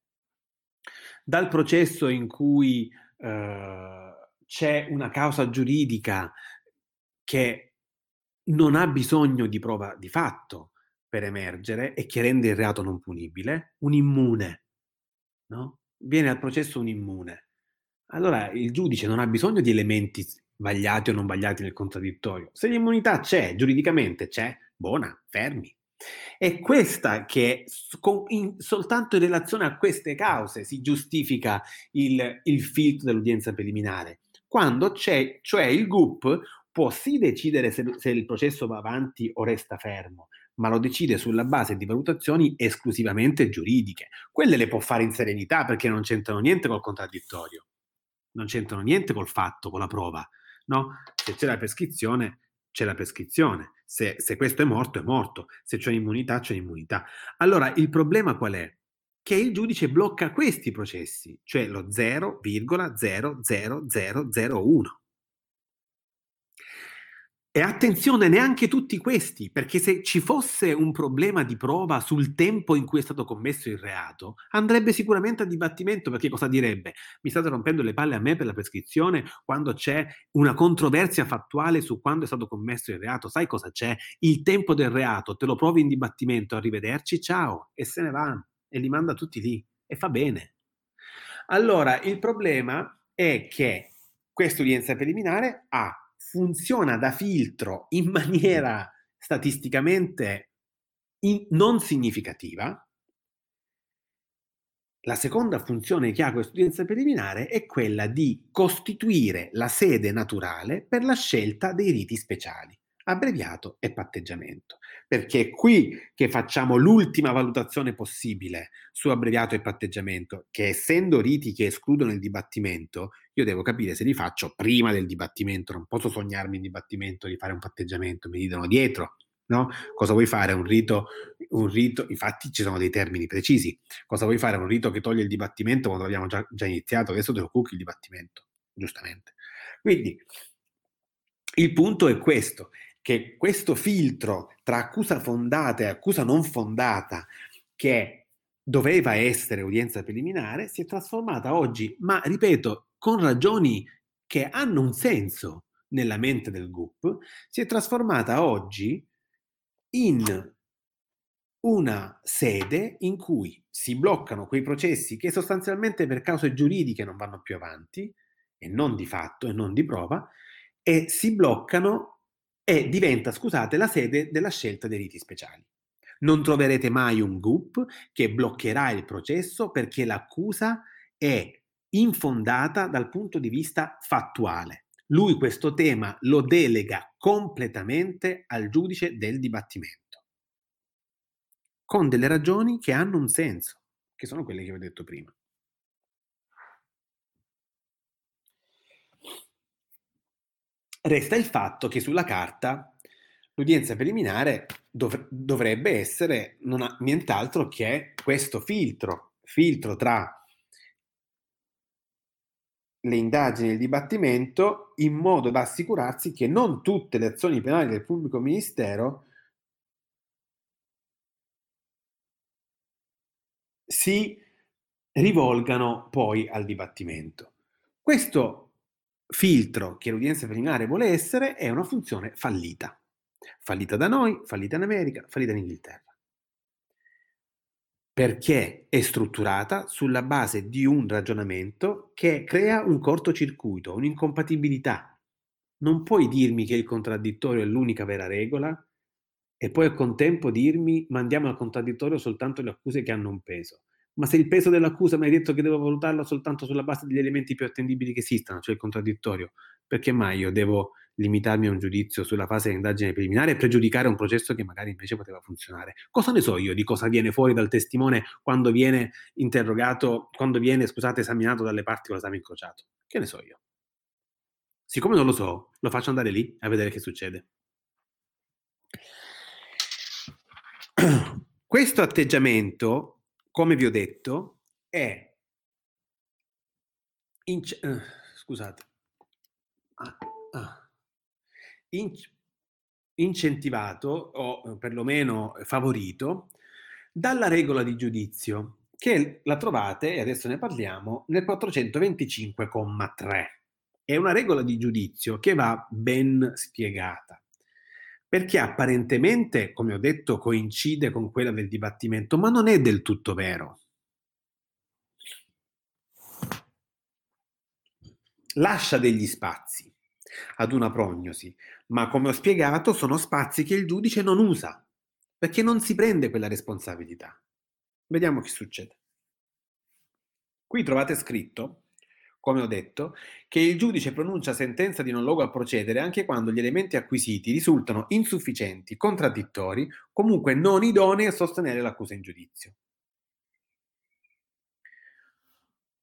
dal processo in cui eh, c'è una causa giuridica che non ha bisogno di prova di fatto per emergere e che rende il reato non punibile, un immune, no? Viene al processo un immune. Allora il giudice non ha bisogno di elementi sbagliati o non sbagliati nel contraddittorio. Se l'immunità c'è, giuridicamente c'è, buona, fermi. È questa che in, soltanto in relazione a queste cause si giustifica il, il filtro dell'udienza preliminare. Quando c'è, cioè il GUP può sì decidere se, se il processo va avanti o resta fermo, ma lo decide sulla base di valutazioni esclusivamente giuridiche. Quelle le può fare in serenità perché non c'entrano niente col contraddittorio, non c'entrano niente col fatto, con la prova. No? Se c'è la prescrizione, c'è la prescrizione. Se, se questo è morto, è morto. Se c'è immunità, c'è immunità. Allora, il problema qual è? Che il giudice blocca questi processi, cioè lo 0,00001. E attenzione, neanche tutti questi, perché se ci fosse un problema di prova sul tempo in cui è stato commesso il reato, andrebbe sicuramente a dibattimento, perché cosa direbbe? Mi state rompendo le palle a me per la prescrizione quando c'è una controversia fattuale su quando è stato commesso il reato. Sai cosa c'è? Il tempo del reato, te lo provi in dibattimento, arrivederci, ciao, e se ne va, e li manda tutti lì, e fa bene. Allora, il problema è che questa udienza preliminare ha funziona da filtro in maniera statisticamente in, non significativa, la seconda funzione che ha questa udienza preliminare è quella di costituire la sede naturale per la scelta dei riti speciali abbreviato e patteggiamento, perché è qui che facciamo l'ultima valutazione possibile su abbreviato e patteggiamento, che essendo riti che escludono il dibattimento, io devo capire se li faccio prima del dibattimento, non posso sognarmi in dibattimento di fare un patteggiamento, mi dicono dietro, no? Cosa vuoi fare? Un rito, un rito, infatti ci sono dei termini precisi, cosa vuoi fare? Un rito che toglie il dibattimento quando abbiamo già, già iniziato, adesso te lo cucchi il dibattimento, giustamente. Quindi il punto è questo, che questo filtro tra accusa fondata e accusa non fondata, che doveva essere udienza preliminare, si è trasformata oggi, ma ripeto, con ragioni che hanno un senso nella mente del GUP, si è trasformata oggi in una sede in cui si bloccano quei processi che sostanzialmente per cause giuridiche non vanno più avanti, e non di fatto e non di prova, e si bloccano e diventa, scusate, la sede della scelta dei riti speciali. Non troverete mai un GUP che bloccherà il processo perché l'accusa è infondata dal punto di vista fattuale. Lui questo tema lo delega completamente al giudice del dibattimento, con delle ragioni che hanno un senso, che sono quelle che vi ho detto prima. Resta il fatto che sulla carta l'udienza preliminare dov- dovrebbe essere non nient'altro che questo filtro, filtro tra le indagini e il dibattimento in modo da assicurarsi che non tutte le azioni penali del pubblico ministero si rivolgano poi al dibattimento. Questo filtro che l'udienza preliminare vuole essere è una funzione fallita. Fallita da noi, fallita in America, fallita in Inghilterra. Perché è strutturata sulla base di un ragionamento che crea un cortocircuito, un'incompatibilità. Non puoi dirmi che il contraddittorio è l'unica vera regola e poi al contempo dirmi mandiamo al contraddittorio soltanto le accuse che hanno un peso ma se il peso dell'accusa mi hai detto che devo valutarla soltanto sulla base degli elementi più attendibili che esistano, cioè il contraddittorio, perché mai io devo limitarmi a un giudizio sulla fase di indagine preliminare e pregiudicare un processo che magari invece poteva funzionare? Cosa ne so io di cosa viene fuori dal testimone quando viene interrogato, quando viene, scusate, esaminato dalle parti con l'esame incrociato? Che ne so io? Siccome non lo so, lo faccio andare lì a vedere che succede. (clears throat) Questo atteggiamento come vi ho detto, è inc- uh, scusate, ah, ah, inc- incentivato o perlomeno favorito dalla regola di giudizio che la trovate, e adesso ne parliamo, nel 425,3. È una regola di giudizio che va ben spiegata. Perché apparentemente, come ho detto, coincide con quella del dibattimento, ma non è del tutto vero. Lascia degli spazi ad una prognosi, ma come ho spiegato sono spazi che il giudice non usa, perché non si prende quella responsabilità. Vediamo che succede. Qui trovate scritto come ho detto, che il giudice pronuncia sentenza di non luogo a procedere anche quando gli elementi acquisiti risultano insufficienti, contraddittori, comunque non idonei a sostenere l'accusa in giudizio.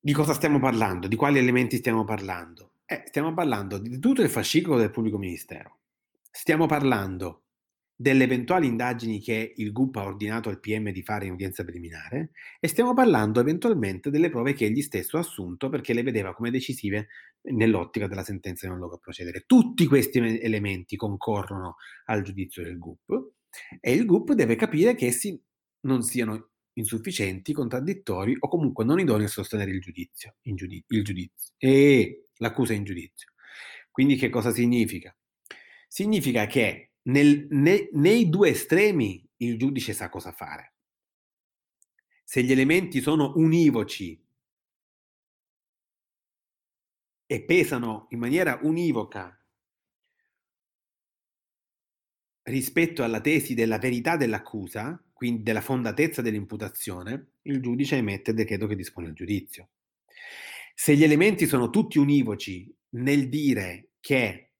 Di cosa stiamo parlando? Di quali elementi stiamo parlando? Eh, stiamo parlando di tutto il fascicolo del pubblico ministero. Stiamo parlando delle eventuali indagini che il GUP ha ordinato al PM di fare in udienza preliminare e stiamo parlando eventualmente delle prove che egli stesso ha assunto perché le vedeva come decisive nell'ottica della sentenza di non luogo a procedere. Tutti questi elementi concorrono al giudizio del GUP e il GUP deve capire che essi non siano insufficienti, contraddittori o comunque non idonei a sostenere il giudizio, giudiz- il giudizio e l'accusa in giudizio. Quindi che cosa significa? Significa che nel, ne, nei due estremi il giudice sa cosa fare. Se gli elementi sono univoci e pesano in maniera univoca rispetto alla tesi della verità dell'accusa, quindi della fondatezza dell'imputazione, il giudice emette il decreto che dispone il giudizio. Se gli elementi sono tutti univoci nel dire che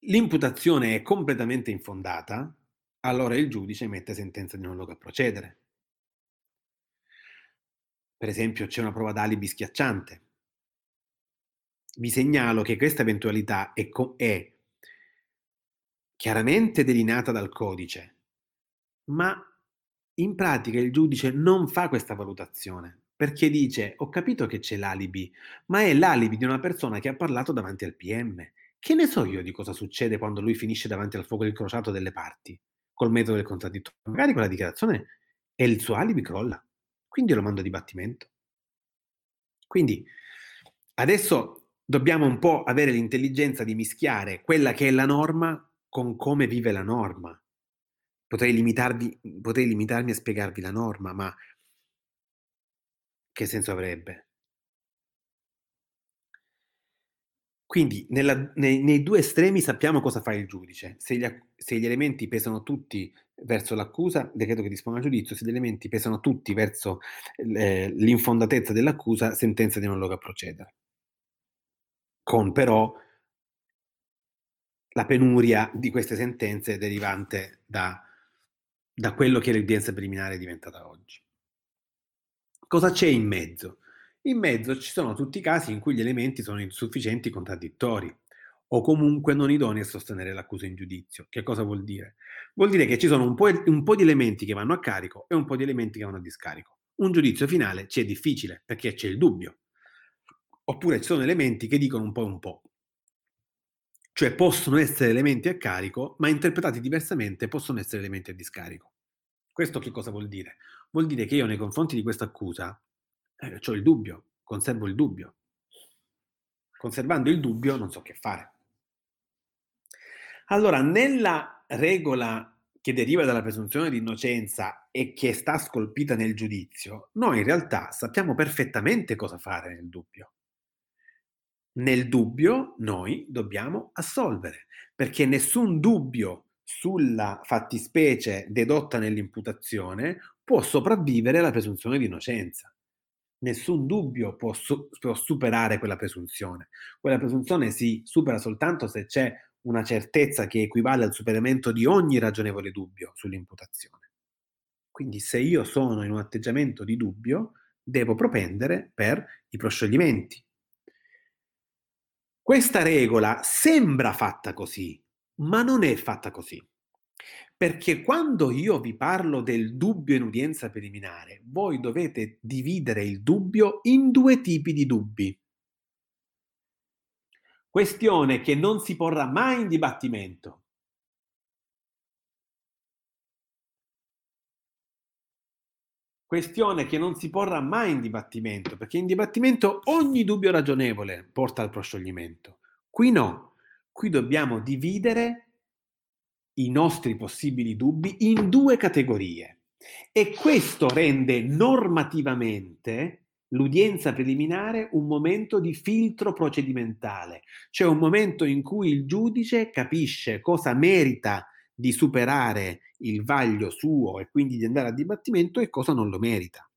l'imputazione è completamente infondata, allora il giudice emette sentenza di non luogo a procedere. Per esempio c'è una prova d'alibi schiacciante. Vi segnalo che questa eventualità è, co- è chiaramente delineata dal codice, ma in pratica il giudice non fa questa valutazione perché dice ho capito che c'è l'alibi, ma è l'alibi di una persona che ha parlato davanti al PM che ne so io di cosa succede quando lui finisce davanti al fuoco incrociato delle parti, col metodo del contraddittorio? Magari quella dichiarazione e il suo alibi crolla. Quindi lo mando a dibattimento. Quindi adesso dobbiamo un po' avere l'intelligenza di mischiare quella che è la norma con come vive la norma. Potrei, potrei limitarmi a spiegarvi la norma, ma che senso avrebbe? Quindi nella, nei, nei, due estremi sappiamo cosa fa il giudice. Se gli, se gli, elementi pesano tutti verso l'accusa, decreto che dispone al giudizio, se gli elementi pesano tutti verso eh, l'infondatezza dell'accusa, sentenza di non luogo a procedere. Con però la penuria di queste sentenze derivante da, da quello che l'udienza preliminare è diventata oggi. Cosa c'è in mezzo? In mezzo ci sono tutti i casi in cui gli elementi sono insufficienti contraddittori o comunque non idonei a sostenere l'accusa in giudizio. Che cosa vuol dire? Vuol dire che ci sono un po', un po', di elementi che vanno a carico e un po' di elementi che vanno a discarico. Un giudizio finale ci è difficile perché c'è il dubbio. Oppure ci sono elementi che dicono un po' e un po'. Cioè possono essere elementi a carico, ma interpretati diversamente possono essere elementi a discarico. Questo che cosa vuol dire? Vuol dire che io nei confronti di questa accusa eh, ho il dubbio, conservo il dubbio. Conservando il dubbio non so che fare. Allora, nella regola che deriva dalla presunzione di innocenza e che sta scolpita nel giudizio, noi in realtà sappiamo perfettamente cosa fare nel dubbio. Nel dubbio noi dobbiamo assolvere, perché nessun dubbio sulla fattispecie dedotta nell'imputazione può sopravvivere alla presunzione di innocenza nessun dubbio può, su- può, superare quella presunzione. Quella presunzione si supera soltanto se c'è una certezza che equivale al superamento di ogni ragionevole dubbio sull'imputazione. Quindi se io sono in un atteggiamento di dubbio, devo propendere per i proscioglimenti. Questa regola sembra fatta così, ma non è fatta così. Perché quando io vi parlo del dubbio in udienza preliminare, voi dovete dividere il dubbio in due tipi di dubbi. Questione che non si porrà mai in dibattimento. Questione che non si porrà mai in dibattimento, perché in dibattimento ogni dubbio ragionevole porta al proscioglimento. Qui no, qui dobbiamo dividere i nostri possibili dubbi in due categorie e questo rende normativamente l'udienza preliminare un momento di filtro procedimentale, cioè un momento in cui il giudice capisce cosa merita di superare il vaglio suo e quindi di andare a dibattimento e cosa non lo merita.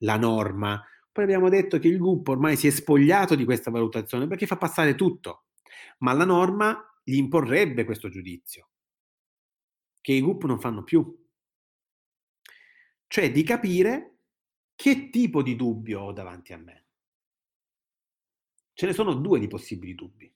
La norma. Poi abbiamo detto che il gruppo ormai si è spogliato di questa valutazione perché fa passare tutto, ma la norma gli imporrebbe questo giudizio, che i gruppi non fanno più. Cioè di capire che tipo di dubbio ho davanti a me? Ce ne sono due di possibili dubbi.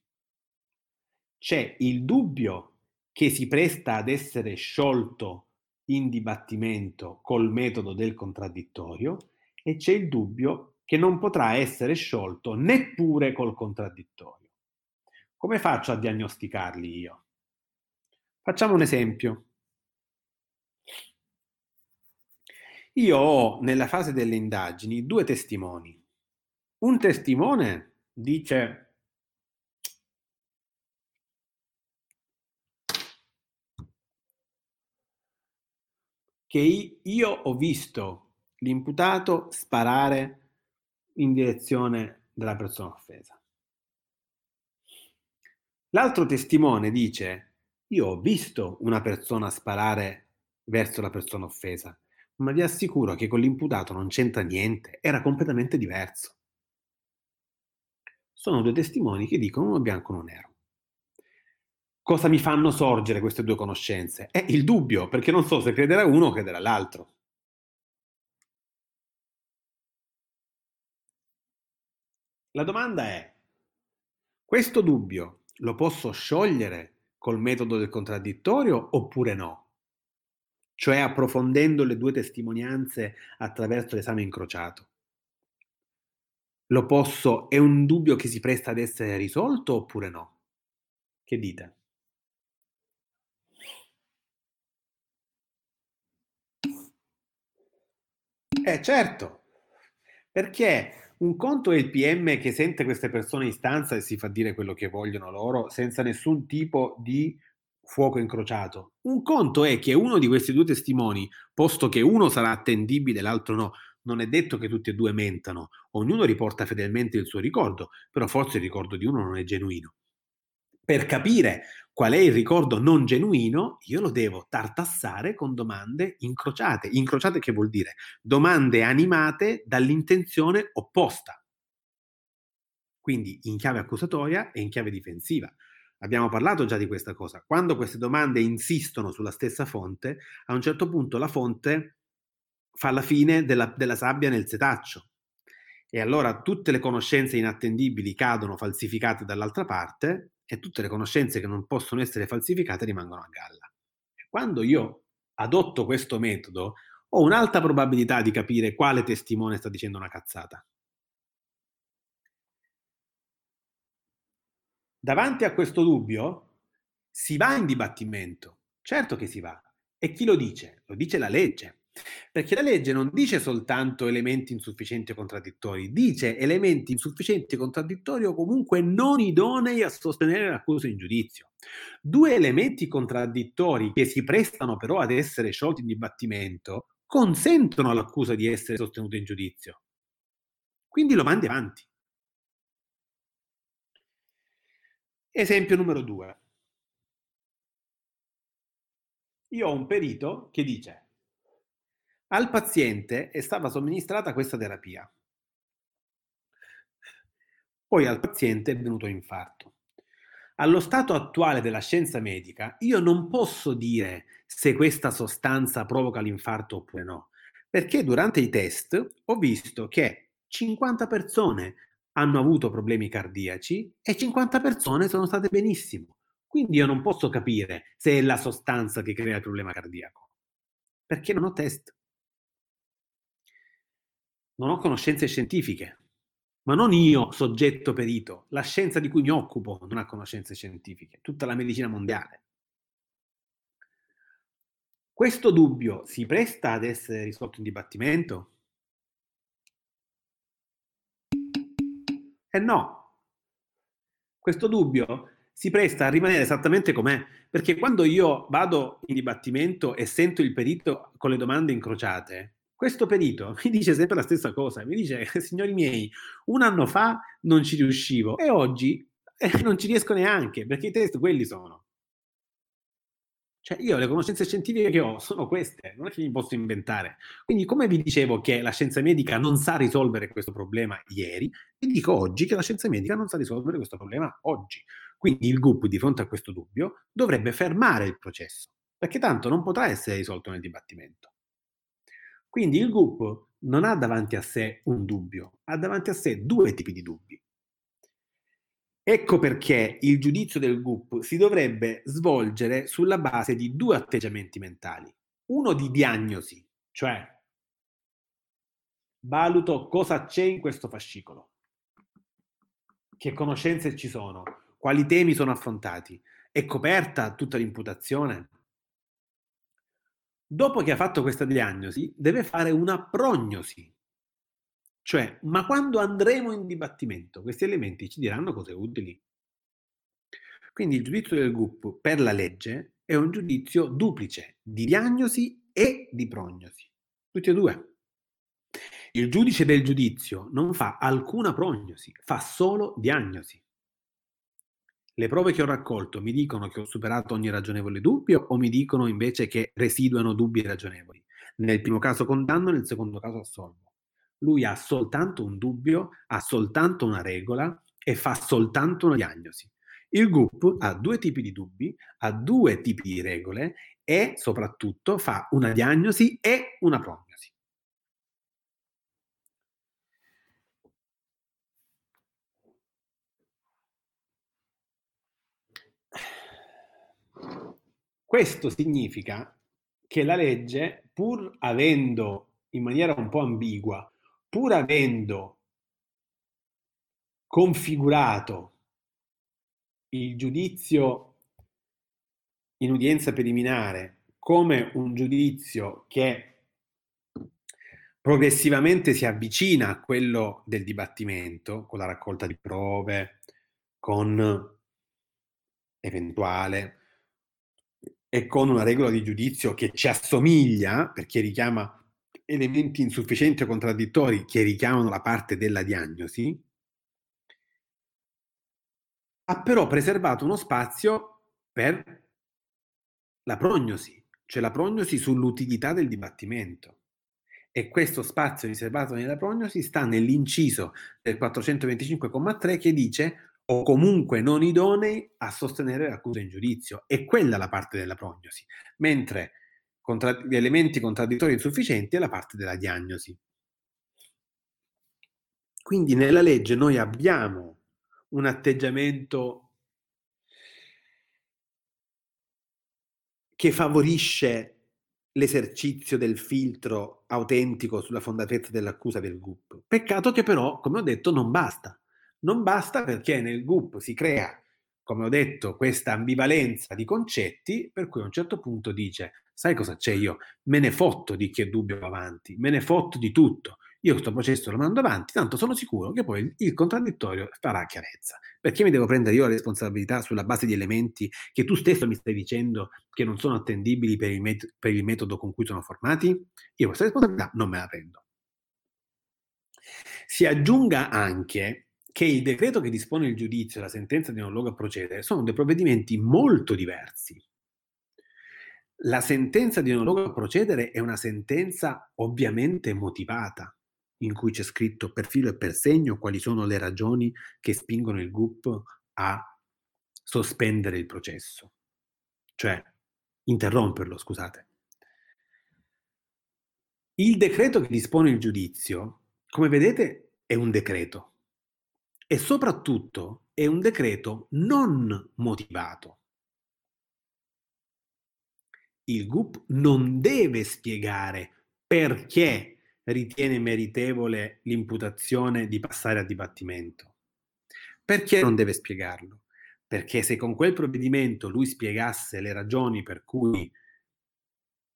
C'è il dubbio che si presta ad essere sciolto in dibattimento col metodo del contraddittorio e c'è il dubbio che non potrà essere sciolto neppure col contraddittorio. Come faccio a diagnosticarli io? Facciamo un esempio. Io ho nella fase delle indagini due testimoni. Un testimone dice che io ho visto l'imputato sparare in direzione della persona offesa. L'altro testimone dice io ho visto una persona sparare verso la persona offesa, ma vi assicuro che con l'imputato non c'entra niente, era completamente diverso. Sono due testimoni che dicono uno bianco e uno nero. Cosa mi fanno sorgere queste due conoscenze? È il dubbio, perché non so se credere a uno o credere all'altro. La domanda è, questo dubbio lo posso sciogliere col metodo del contraddittorio oppure no? Cioè approfondendo le due testimonianze attraverso l'esame incrociato. Lo posso, è un dubbio che si presta ad essere risolto oppure no? Che dite? Eh certo, perché un conto è il PM che sente queste persone in stanza e si fa dire quello che vogliono loro senza nessun tipo di fuoco incrociato. Un conto è che uno di questi due testimoni, posto che uno sarà attendibile e l'altro no, non è detto che tutti e due mentano, ognuno riporta fedelmente il suo ricordo, però forse il ricordo di uno non è genuino. Per capire qual è il ricordo non genuino, io lo devo tartassare con domande incrociate. Incrociate che vuol dire? Domande animate dall'intenzione opposta. Quindi in chiave accusatoria e in chiave difensiva. Abbiamo parlato già di questa cosa. Quando queste domande insistono sulla stessa fonte, a un certo punto la fonte fa la fine della, della sabbia nel setaccio. E allora tutte le conoscenze inattendibili cadono falsificate dall'altra parte e tutte le conoscenze che non possono essere falsificate rimangono a galla. Quando io adotto questo metodo, ho un'alta probabilità di capire quale testimone sta dicendo una cazzata. Davanti a questo dubbio si va in dibattimento, certo che si va. E chi lo dice? Lo dice la legge. Perché la legge non dice soltanto elementi insufficienti o contraddittori, dice elementi insufficienti contraddittori o comunque non idonei a sostenere l'accusa in giudizio. Due elementi contraddittori che si prestano però ad essere sciolti in dibattimento consentono all'accusa di essere sostenuta in giudizio. Quindi lo mandi avanti. Esempio numero due. Io ho un perito che dice al paziente è stata somministrata questa terapia. Poi al paziente è venuto infarto. Allo stato attuale della scienza medica, io non posso dire se questa sostanza provoca l'infarto oppure no, perché durante i test ho visto che 50 persone hanno avuto problemi cardiaci e 50 persone sono state benissimo. Quindi io non posso capire se è la sostanza che crea il problema cardiaco, perché non ho test. Non ho conoscenze scientifiche, ma non io, soggetto perito. La scienza di cui mi occupo non ha conoscenze scientifiche, tutta la medicina mondiale. Questo dubbio si presta ad essere risolto in dibattimento? E eh no, Questo dubbio si presta a rimanere esattamente com'è, perché quando io vado in dibattimento e sento il perito con le domande incrociate, questo perito (laughs) mi dice sempre la stessa cosa, mi dice, (laughs) signori miei, un anno fa non ci riuscivo e oggi eh, non ci riesco neanche, perché i test quelli sono. Cioè io le conoscenze scientifiche che ho sono queste, non è che mi posso inventare. Quindi come vi dicevo che la scienza medica non sa risolvere questo problema ieri, vi dico oggi che la scienza medica non sa risolvere questo problema oggi. Quindi il GUP di fronte a questo dubbio dovrebbe fermare il processo, perché tanto non potrà essere risolto nel dibattimento. Quindi il GUP non ha davanti a sé un dubbio, ha davanti a sé due tipi di dubbi. Ecco perché il giudizio del GUP si dovrebbe svolgere sulla base di due atteggiamenti mentali. Uno di diagnosi, cioè valuto cosa c'è in questo fascicolo, che conoscenze ci sono, quali temi sono affrontati? È coperta tutta l'imputazione? Dopo che ha fatto questa diagnosi, deve fare una prognosi. Cioè, ma quando andremo in dibattimento, questi elementi ci diranno cose utili. Quindi il giudizio del GUP per la legge è un giudizio duplice di diagnosi e di prognosi. Tutti e due. Il giudice del giudizio non fa alcuna prognosi, fa solo diagnosi. Le prove che ho raccolto mi dicono che ho superato ogni ragionevole dubbio o mi dicono invece che residuano dubbi ragionevoli? Nel primo caso condanno, nel secondo caso assolvo. Lui ha soltanto un dubbio, ha soltanto una regola e fa soltanto una diagnosi. Il GUP ha due tipi di dubbi, ha due tipi di regole e soprattutto fa una diagnosi e una prognosi. Questo significa che la legge, pur avendo in maniera un po' ambigua, pur avendo configurato il giudizio in udienza preliminare come un giudizio che progressivamente si avvicina a quello del dibattimento, con la raccolta di prove, con eventuale e con una regola di giudizio che ci assomiglia, perché richiama elementi insufficienti o contraddittori che richiamano la parte della diagnosi, ha però preservato uno spazio per la prognosi, cioè la prognosi sull'utilità del dibattimento. E questo spazio riservato nella prognosi sta nell'inciso del 425,3 che dice o comunque non idonei a sostenere l'accusa in giudizio. È quella la parte della prognosi, mentre contra- gli elementi contraddittori insufficienti è la parte della diagnosi. Quindi nella legge noi abbiamo un atteggiamento che favorisce l'esercizio del filtro autentico sulla fondatezza dell'accusa del GUP. Peccato che però, come ho detto, non basta. Non basta perché nel GUP si crea, come ho detto, questa ambivalenza di concetti per cui a un certo punto dice, sai cosa c'è io? Me ne fotto di chi è dubbio avanti, me ne fotto di tutto. Io questo processo lo mando avanti, tanto sono sicuro che poi il contraddittorio farà chiarezza. Perché mi devo prendere io la responsabilità sulla base di elementi che tu stesso mi stai dicendo che non sono attendibili per il, met- per il metodo con cui sono formati? Io questa responsabilità non me la prendo. Si aggiunga anche che il decreto che dispone il giudizio e la sentenza di non luogo a procedere sono due provvedimenti molto diversi. La sentenza di non luogo a procedere è una sentenza ovviamente motivata, in cui c'è scritto per filo e per segno quali sono le ragioni che spingono il GUP a sospendere il processo, cioè interromperlo, scusate. Il decreto che dispone il giudizio, come vedete, è un decreto e soprattutto è un decreto non motivato. Il GUP non deve spiegare perché ritiene meritevole l'imputazione di passare a dibattimento. Perché non deve spiegarlo? Perché se con quel provvedimento lui spiegasse le ragioni per cui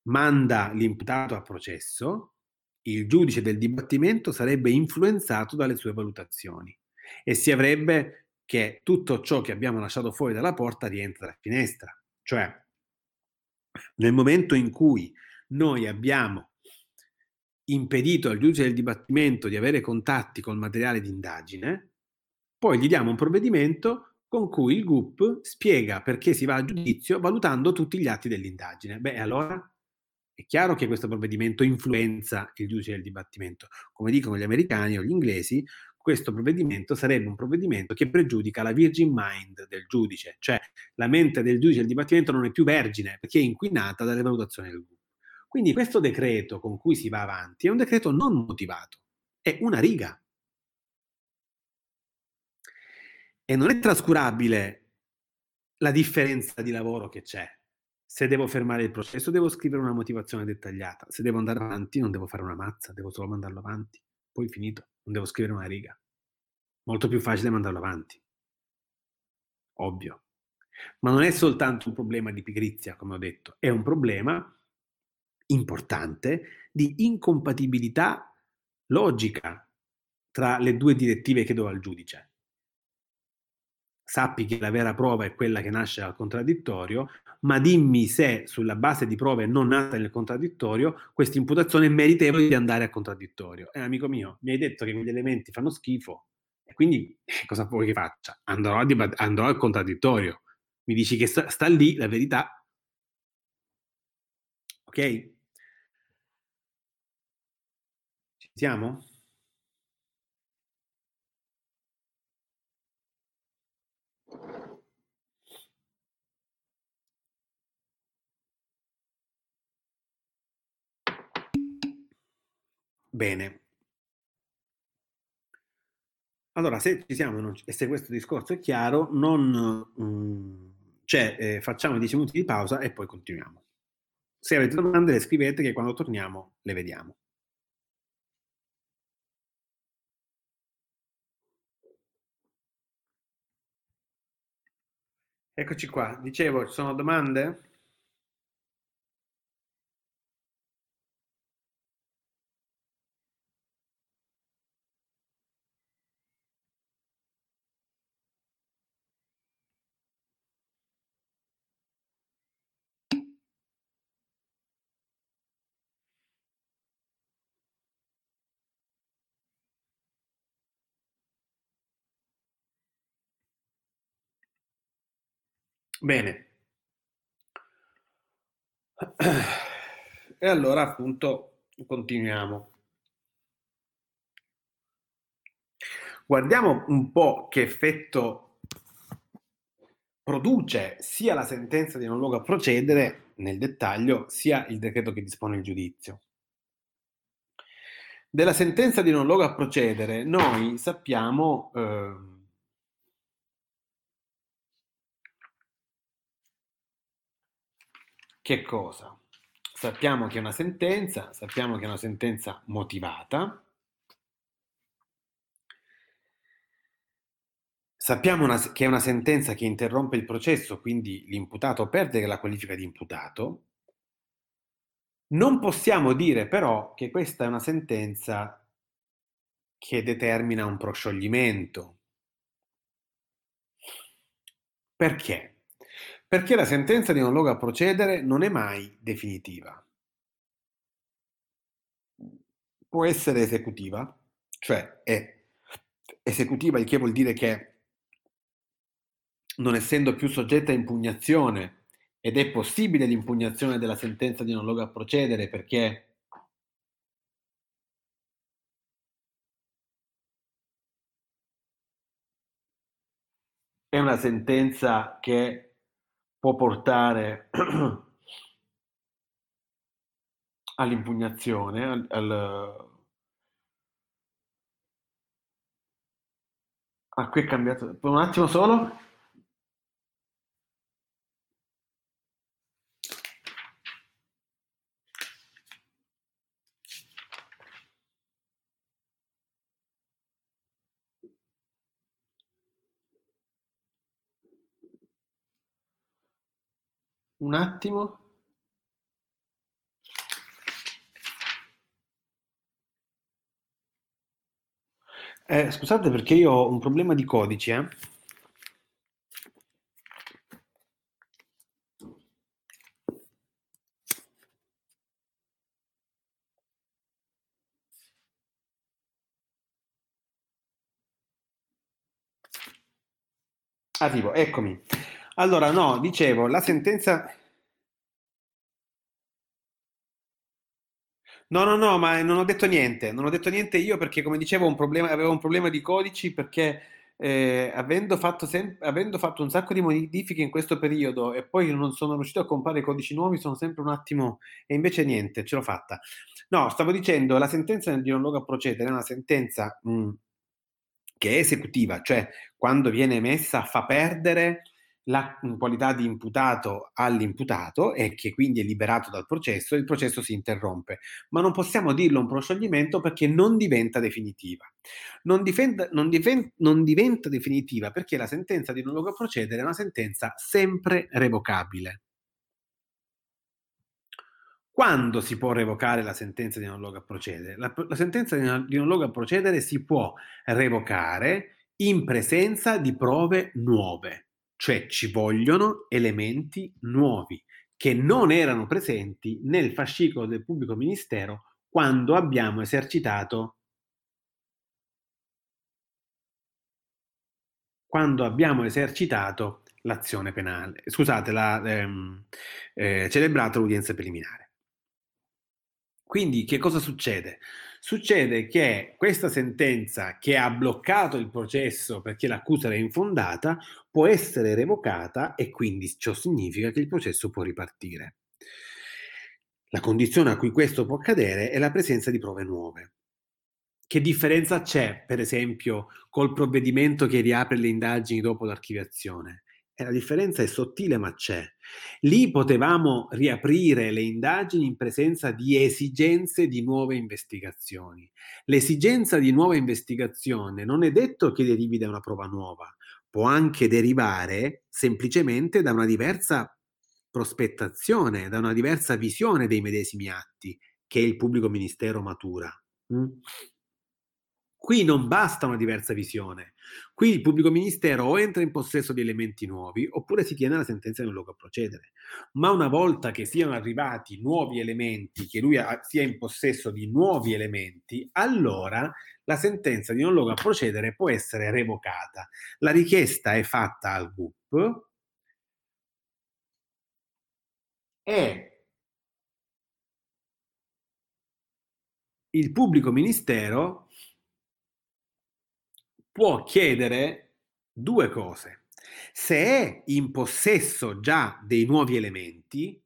manda l'imputato a processo, il giudice del dibattimento sarebbe influenzato dalle sue valutazioni e si avrebbe che tutto ciò che abbiamo lasciato fuori dalla porta rientra dalla finestra. Cioè, nel momento in cui noi abbiamo impedito al giudice del dibattimento di avere contatti col materiale di indagine, poi gli diamo un provvedimento con cui il GUP spiega perché si va a giudizio valutando tutti gli atti dell'indagine. Beh, allora è chiaro che questo provvedimento influenza il giudice del dibattimento. Come dicono gli americani o gli inglesi, questo provvedimento sarebbe un provvedimento che pregiudica la virgin mind del giudice, cioè la mente del giudice del dibattimento non è più vergine perché è inquinata dalle valutazioni del GUP. Quindi questo decreto con cui si va avanti è un decreto non motivato, è una riga. E non è trascurabile la differenza di lavoro che c'è. Se devo fermare il processo devo scrivere una motivazione dettagliata, se devo andare avanti non devo fare una mazza, devo solo mandarlo avanti, poi finito, non devo scrivere una riga. Molto più facile mandarlo avanti. Ovvio. Ma non è soltanto un problema di pigrizia, come ho detto, è un problema importante di incompatibilità logica tra le due direttive che do al giudice. Sappi che la vera prova è quella che nasce dal contraddittorio, ma dimmi se sulla base di prove non nate nel contraddittorio questa imputazione è meritevole di andare a contraddittorio. Eh, amico mio, mi hai detto che quegli elementi fanno schifo, e quindi cosa vuoi che faccia? Andrò, dibat- andrò al contraddittorio. Mi dici che sta, sta lì la verità. Ok? Siamo? Bene. Allora, se ci siamo e se questo discorso è chiaro, non, mm, cioè, eh, facciamo 10 minuti di pausa e poi continuiamo. Se avete domande le scrivete che quando torniamo le vediamo. Eccoci qua, dicevo, ci sono domande? Bene. E allora appunto continuiamo. Guardiamo un po' che effetto produce sia la sentenza di non luogo a procedere nel dettaglio, sia il decreto che dispone il giudizio. Della sentenza di non luogo a procedere noi sappiamo eh, Che cosa? Sappiamo che è una sentenza, sappiamo che è una sentenza motivata, sappiamo una, che è una sentenza che interrompe il processo, quindi l'imputato perde la qualifica di imputato. Non possiamo dire però che questa è una sentenza che determina un proscioglimento. Perché? Perché la sentenza di non luogo a procedere non è mai definitiva. Può essere esecutiva, cioè è esecutiva, il che vuol dire che non essendo più soggetta a impugnazione ed è possibile l'impugnazione della sentenza di non luogo a procedere perché è una sentenza che può portare (clears throat) all'impugnazione, al, al Ah, qui è cambiato. Un attimo solo. Un attimo. Eh, scusate perché io ho un problema di codice. eh. Arrivo, eccomi. Allora, no, dicevo, la sentenza... No, no, no, ma non ho detto niente, non ho detto niente io perché, come dicevo, un problema, avevo un problema di codici perché eh, avendo fatto, sem- avendo fatto un sacco di modifiche in questo periodo e poi non sono riuscito a comprare codici nuovi, sono sempre un attimo... E invece niente, ce l'ho fatta. No, stavo dicendo, la sentenza di non luogo a procedere è una sentenza mh, che è esecutiva, cioè quando viene emessa fa perdere la qualità di imputato all'imputato e che quindi è liberato dal processo, il processo si interrompe. Ma non possiamo dirlo un proscioglimento perché non diventa definitiva. Non, difenda, non, diven, non diventa definitiva perché la sentenza di non luogo a procedere è una sentenza sempre revocabile. Quando si può revocare la sentenza di non luogo a procedere? La, la sentenza di non, di non luogo a procedere si può revocare in presenza di prove nuove, cioè ci vogliono elementi nuovi che non erano presenti nel fascicolo del pubblico ministero quando abbiamo esercitato quando abbiamo esercitato l'azione penale, scusate, la, ehm, eh, celebrato l'udienza preliminare. Quindi che cosa succede? Succede che questa sentenza che ha bloccato il processo perché l'accusa era infondata può essere revocata e quindi ciò significa che il processo può ripartire. La condizione a cui questo può accadere è la presenza di prove nuove. Che differenza c'è, per esempio, col provvedimento che riapre le indagini dopo l'archiviazione? E la differenza è sottile ma c'è. Lì potevamo riaprire le indagini in presenza di esigenze di nuove investigazioni. L'esigenza di nuova investigazione non è detto che derivi da una prova nuova, può anche derivare semplicemente da una diversa prospettazione, da una diversa visione dei medesimi atti che il pubblico ministero matura. Mm? Qui non basta una diversa visione. Qui il pubblico ministero o entra in possesso di elementi nuovi oppure si tiene la sentenza nel luogo a procedere. Ma una volta che siano arrivati nuovi elementi, che lui sia in possesso di nuovi elementi, allora la sentenza di non a procedere può essere revocata. La richiesta è fatta al GUP e il pubblico ministero può chiedere due cose. Se è in possesso già dei nuovi elementi,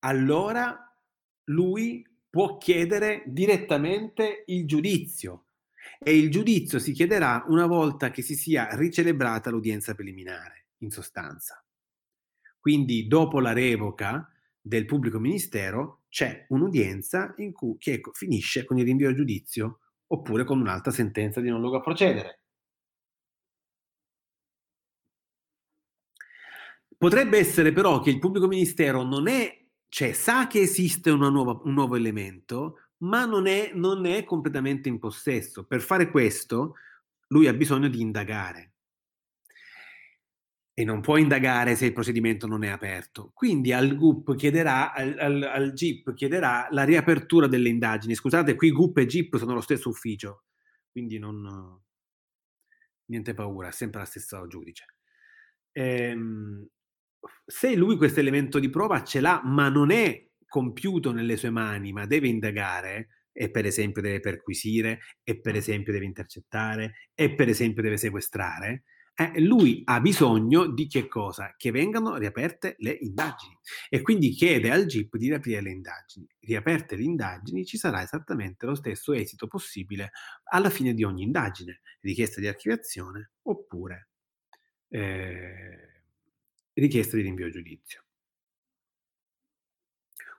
allora lui può chiedere direttamente il giudizio e il giudizio si chiederà una volta che si sia ricelebrata l'udienza preliminare, in sostanza. Quindi dopo la revoca del pubblico ministero c'è un'udienza in cui, che finisce con il rinvio a giudizio oppure con un'altra sentenza di non luogo a procedere. Potrebbe essere però che il pubblico ministero non è, cioè sa che esiste nuova, un nuovo elemento, ma non è, non è completamente in possesso. Per fare questo lui ha bisogno di indagare e non può indagare se il procedimento non è aperto. Quindi al GUP chiederà, al, al, al, GIP chiederà la riapertura delle indagini. Scusate, qui GUP e GIP sono lo stesso ufficio, quindi non, niente paura, è sempre la stessa giudice. Ehm, se lui questo elemento di prova ce l'ha, ma non è compiuto nelle sue mani, ma deve indagare, e per esempio deve perquisire, e per esempio deve intercettare, e per esempio deve sequestrare, eh, lui ha bisogno di che cosa? Che vengano riaperte le indagini e quindi chiede al GIP di riaprire le indagini. Riaperte le indagini ci sarà esattamente lo stesso esito possibile alla fine di ogni indagine, richiesta di archiviazione oppure eh, richiesta di rinvio a giudizio.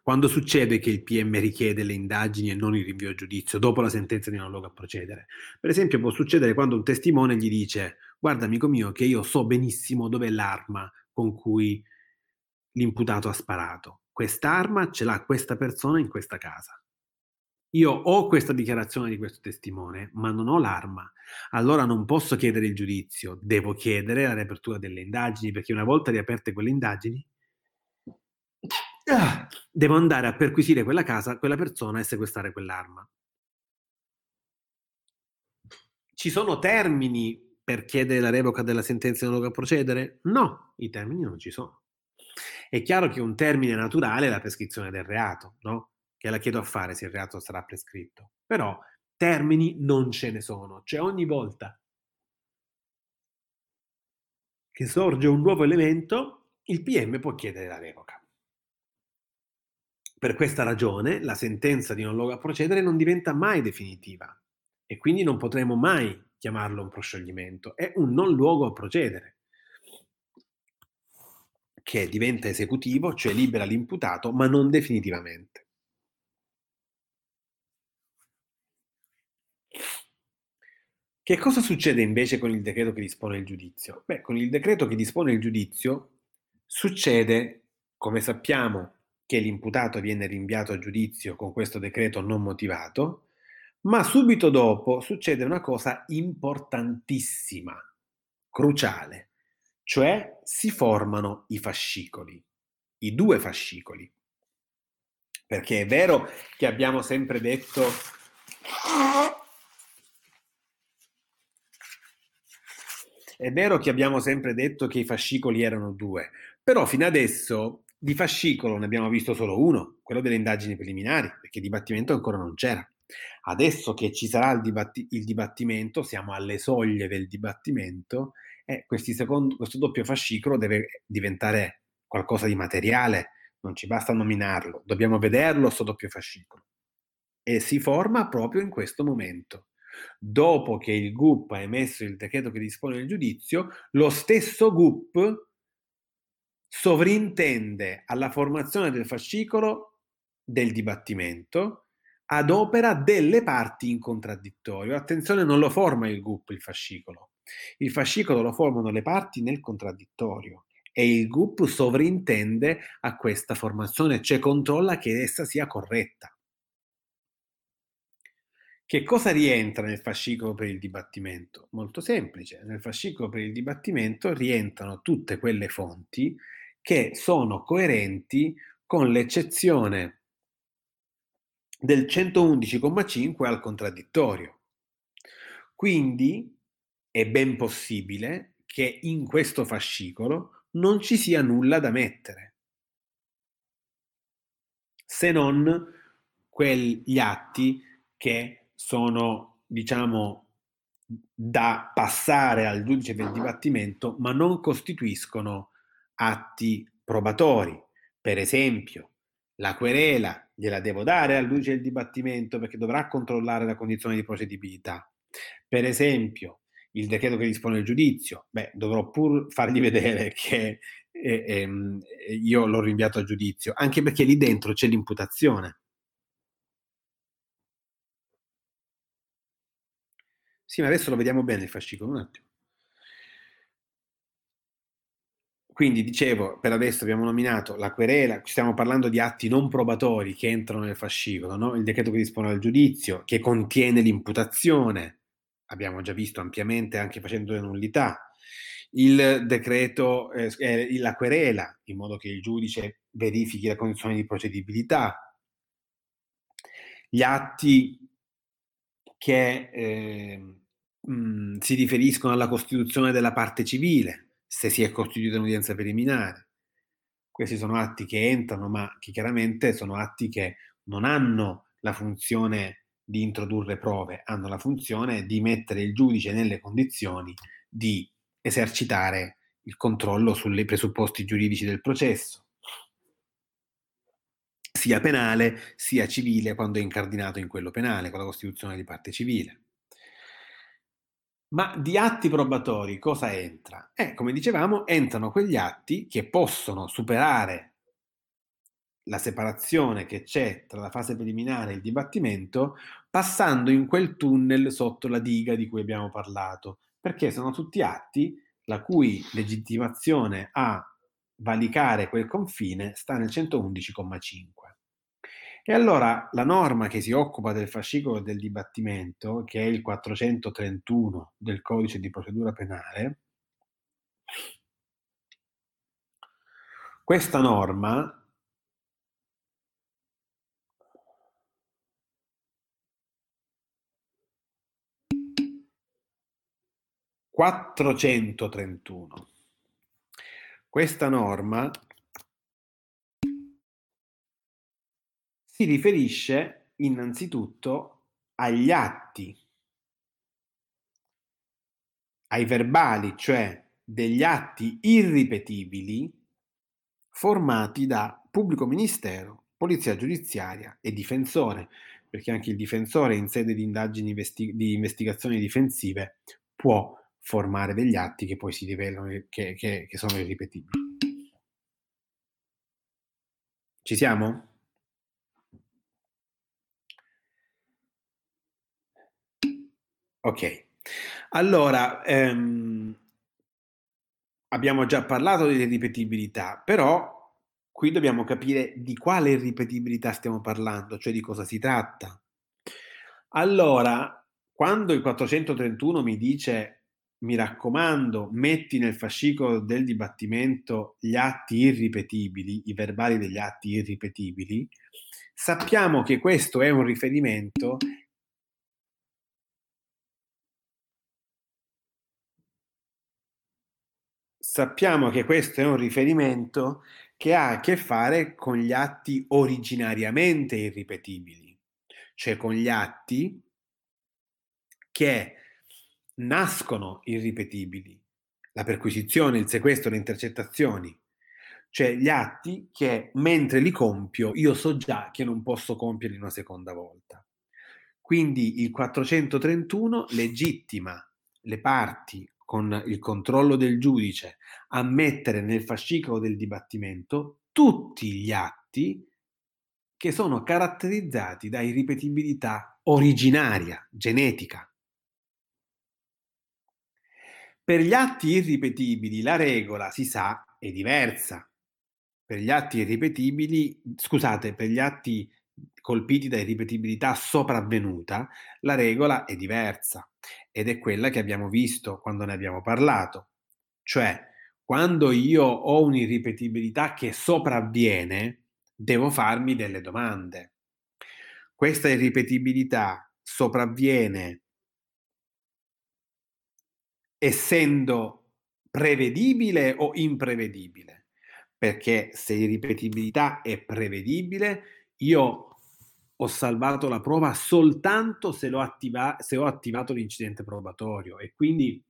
Quando succede che il PM richiede le indagini e non il rinvio a giudizio dopo la sentenza di non luogo a procedere? Per esempio può succedere quando un testimone gli dice guarda amico mio che io so benissimo dov'è l'arma con cui l'imputato ha sparato. Quest'arma ce l'ha questa persona in questa casa. Io ho questa dichiarazione di questo testimone, ma non ho l'arma. Allora non posso chiedere il giudizio, devo chiedere la riapertura delle indagini, perché una volta riaperte quelle indagini, ah, devo andare a perquisire quella casa, quella persona e sequestrare quell'arma. Ci sono termini per chiedere la revoca della sentenza in loco a procedere? No, i termini non ci sono. È chiaro che un termine naturale è la prescrizione del reato, no? Che la chiedo a fare se il reato sarà prescritto. Però termini non ce ne sono. Cioè ogni volta che sorge un nuovo elemento, il PM può chiedere la revoca. Per questa ragione la sentenza di non luogo a procedere non diventa mai definitiva e quindi non potremo mai chiamarlo un proscioglimento, è un non luogo a procedere che diventa esecutivo, cioè libera l'imputato, ma non definitivamente. Che cosa succede invece con il decreto che dispone il giudizio? Beh, con il decreto che dispone il giudizio succede, come sappiamo, che l'imputato viene rinviato a giudizio con questo decreto non motivato, ma subito dopo succede una cosa importantissima, cruciale, cioè si formano i fascicoli, i due fascicoli. Perché è vero che abbiamo sempre detto È vero che abbiamo sempre detto che i fascicoli erano due, però fino adesso di fascicolo ne abbiamo visto solo uno, quello delle indagini preliminari, perché dibattimento ancora non c'era. Adesso che ci sarà il, dibatti- il dibattimento, siamo alle soglie del dibattimento, e secondo, questo doppio fascicolo deve diventare qualcosa di materiale, non ci basta nominarlo, dobbiamo vederlo questo doppio fascicolo. E si forma proprio in questo momento. Dopo che il GUP ha emesso il decreto che dispone il giudizio, lo stesso GUP sovrintende alla formazione del fascicolo del dibattimento ad opera delle parti in contraddittorio. Attenzione, non lo forma il GUP il fascicolo. Il fascicolo lo formano le parti nel contraddittorio e il GUP sovrintende a questa formazione, cioè controlla che essa sia corretta. Che cosa rientra nel fascicolo per il dibattimento? Molto semplice, nel fascicolo per il dibattimento rientrano tutte quelle fonti che sono coerenti con l'eccezione del 111,5 al contraddittorio. Quindi è ben possibile che in questo fascicolo non ci sia nulla da mettere, se non quegli atti che sono, diciamo, da passare al giudice del dibattimento, ma non costituiscono atti probatori. Per esempio, la querela gliela devo dare al giudice del dibattimento perché dovrà controllare la condizione di procedibilità. Per esempio, il decreto che dispone il giudizio, beh, dovrò pur fargli vedere che eh, eh, io l'ho rinviato a giudizio, anche perché lì dentro c'è l'imputazione. Sì, ma adesso lo vediamo bene il fascicolo, un attimo. Quindi dicevo, per adesso abbiamo nominato la querela, stiamo parlando di atti non probatori che entrano nel fascicolo, no? il decreto che dispone al giudizio, che contiene l'imputazione, abbiamo già visto ampiamente anche facendo le nullità, il decreto, eh, la querela, in modo che il giudice verifichi la condizione di procedibilità, gli atti che eh, mh, si riferiscono alla costituzione della parte civile, se si è costituita un'udienza preliminare. Questi sono atti che entrano, ma che chiaramente sono atti che non hanno la funzione di introdurre prove, hanno la funzione di mettere il giudice nelle condizioni di esercitare il controllo sui presupposti giuridici del processo, sia penale sia civile quando è incardinato in quello penale, con la costituzione di parte civile. Ma di atti probatori cosa entra? Eh, come dicevamo, entrano quegli atti che possono superare la separazione che c'è tra la fase preliminare e il dibattimento, passando in quel tunnel sotto la diga di cui abbiamo parlato, perché sono tutti atti la cui legittimazione a valicare quel confine sta nel 111,5. E allora la norma che si occupa del fascicolo del dibattimento, che è il 431 del codice di procedura penale, questa norma 431. Questa norma si riferisce innanzitutto agli atti, ai verbali, cioè degli atti irripetibili formati da pubblico ministero, polizia giudiziaria e difensore, perché anche il difensore in sede di indagini investi- di investigazioni difensive può formare degli atti che poi si rivelano che, che, che sono irripetibili. Ci siamo? Ok, allora ehm, abbiamo già parlato di ripetibilità, però qui dobbiamo capire di quale ripetibilità stiamo parlando, cioè di cosa si tratta. Allora, quando il 431 mi dice mi raccomando, metti nel fascicolo del dibattimento gli atti irripetibili, i verbali degli atti irripetibili, sappiamo che questo è un riferimento sappiamo che questo è un riferimento che ha a che fare con gli atti originariamente irripetibili, cioè con gli atti che nascono irripetibili, la perquisizione, il sequestro, le intercettazioni, cioè gli atti che mentre li compio io so già che non posso compierli una seconda volta. Quindi il 431 legittima le parti con il controllo del giudice a mettere nel fascicolo del dibattimento tutti gli atti che sono caratterizzati da irripetibilità originaria, genetica. Per gli atti irripetibili la regola, si sa, è diversa. Per gli atti irripetibili, scusate, per gli atti colpiti da irripetibilità sopravvenuta, la regola è diversa ed è quella che abbiamo visto quando ne abbiamo parlato. Cioè, quando io ho un'irripetibilità che sopravviene, devo farmi delle domande. Questa irripetibilità sopravviene essendo prevedibile o imprevedibile? Perché se irripetibilità è prevedibile, io ho salvato la prova soltanto se, attiva- se ho attivato l'incidente probatorio e quindi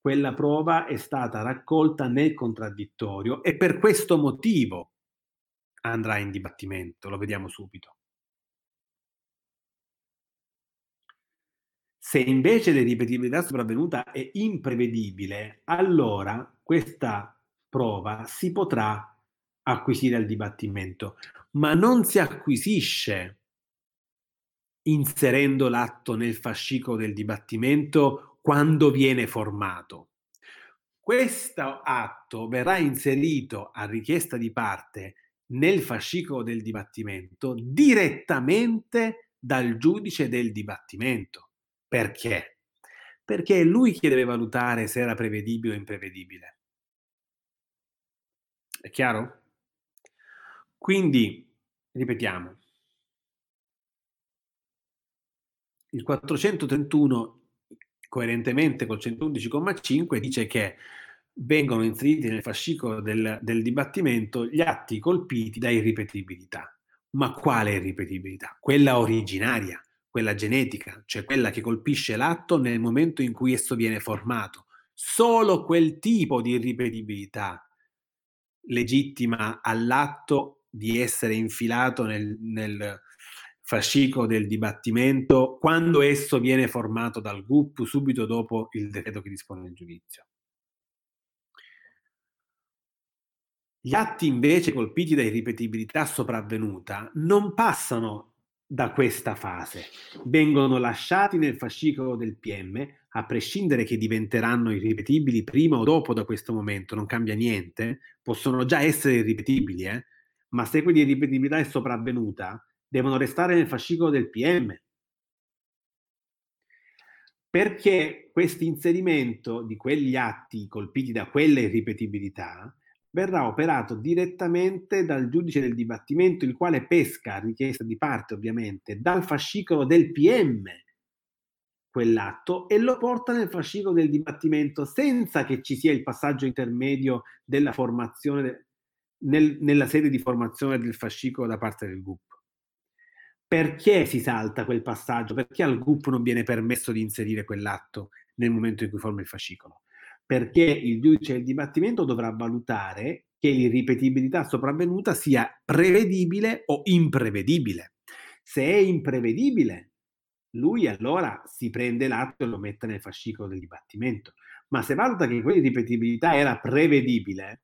quella prova è stata raccolta nel contraddittorio e per questo motivo andrà in dibattimento, lo vediamo subito. Se invece l'irripetibilità sopravvenuta è imprevedibile, allora questa prova si potrà acquisire al dibattimento, ma non si acquisisce inserendo l'atto nel fascicolo del dibattimento quando viene formato. Questo atto verrà inserito a richiesta di parte nel fascicolo del dibattimento direttamente dal giudice del dibattimento. Perché? Perché è lui che deve valutare se era prevedibile o imprevedibile. È chiaro? Quindi, ripetiamo, il 431, coerentemente col 111,5, dice che vengono inseriti nel fascicolo del, del dibattimento gli atti colpiti da irripetibilità. Ma quale irripetibilità? Quella originaria, quella genetica, cioè quella che colpisce l'atto nel momento in cui esso viene formato. Solo quel tipo di irripetibilità legittima all'atto di essere infilato nel, nel fascicolo del dibattimento quando esso viene formato dal GUP subito dopo il decreto che dispone il giudizio. Gli atti invece colpiti da irripetibilità sopravvenuta non passano da questa fase. Vengono lasciati nel fascicolo del PM, a prescindere che diventeranno irripetibili prima o dopo da questo momento, non cambia niente, possono già essere irripetibili, eh? ma se quell'irripetibilità è sopravvenuta, devono restare nel fascicolo del PM. Perché questo inserimento di quegli atti colpiti da quella irripetibilità verrà operato direttamente dal giudice del dibattimento, il quale pesca, a richiesta di parte ovviamente, dal fascicolo del PM quell'atto e lo porta nel fascicolo del dibattimento senza che ci sia il passaggio intermedio della formazione nel, nella serie di formazione del fascicolo da parte del GUP. Perché si salta quel passaggio? Perché al GUP non viene permesso di inserire quell'atto nel momento in cui forma il fascicolo? Perché il giudice del dibattimento dovrà valutare che l'irripetibilità sopravvenuta sia prevedibile o imprevedibile. Se è imprevedibile, lui allora si prende l'atto e lo mette nel fascicolo del dibattimento. Ma se valuta che quell'irripetibilità era prevedibile,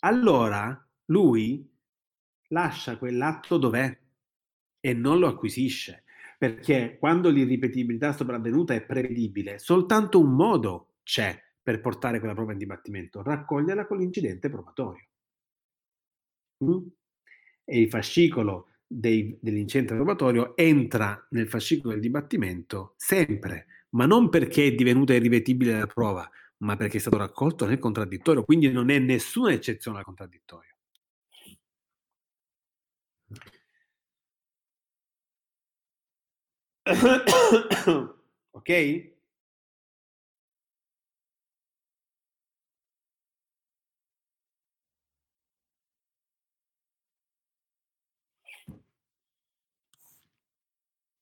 allora lui lascia quell'atto dov'è e non lo acquisisce. Perché quando l'irripetibilità sopravvenuta è prevedibile, soltanto un modo c'è per portare quella prova in dibattimento, raccoglierla con l'incidente probatorio. Mm? E il fascicolo dei, dell'incidente probatorio entra nel fascicolo del dibattimento sempre, ma non perché è divenuta irripetibile la prova, ma perché è stato raccolto nel contraddittorio, quindi non è nessuna eccezione al contraddittorio. (coughs) ok?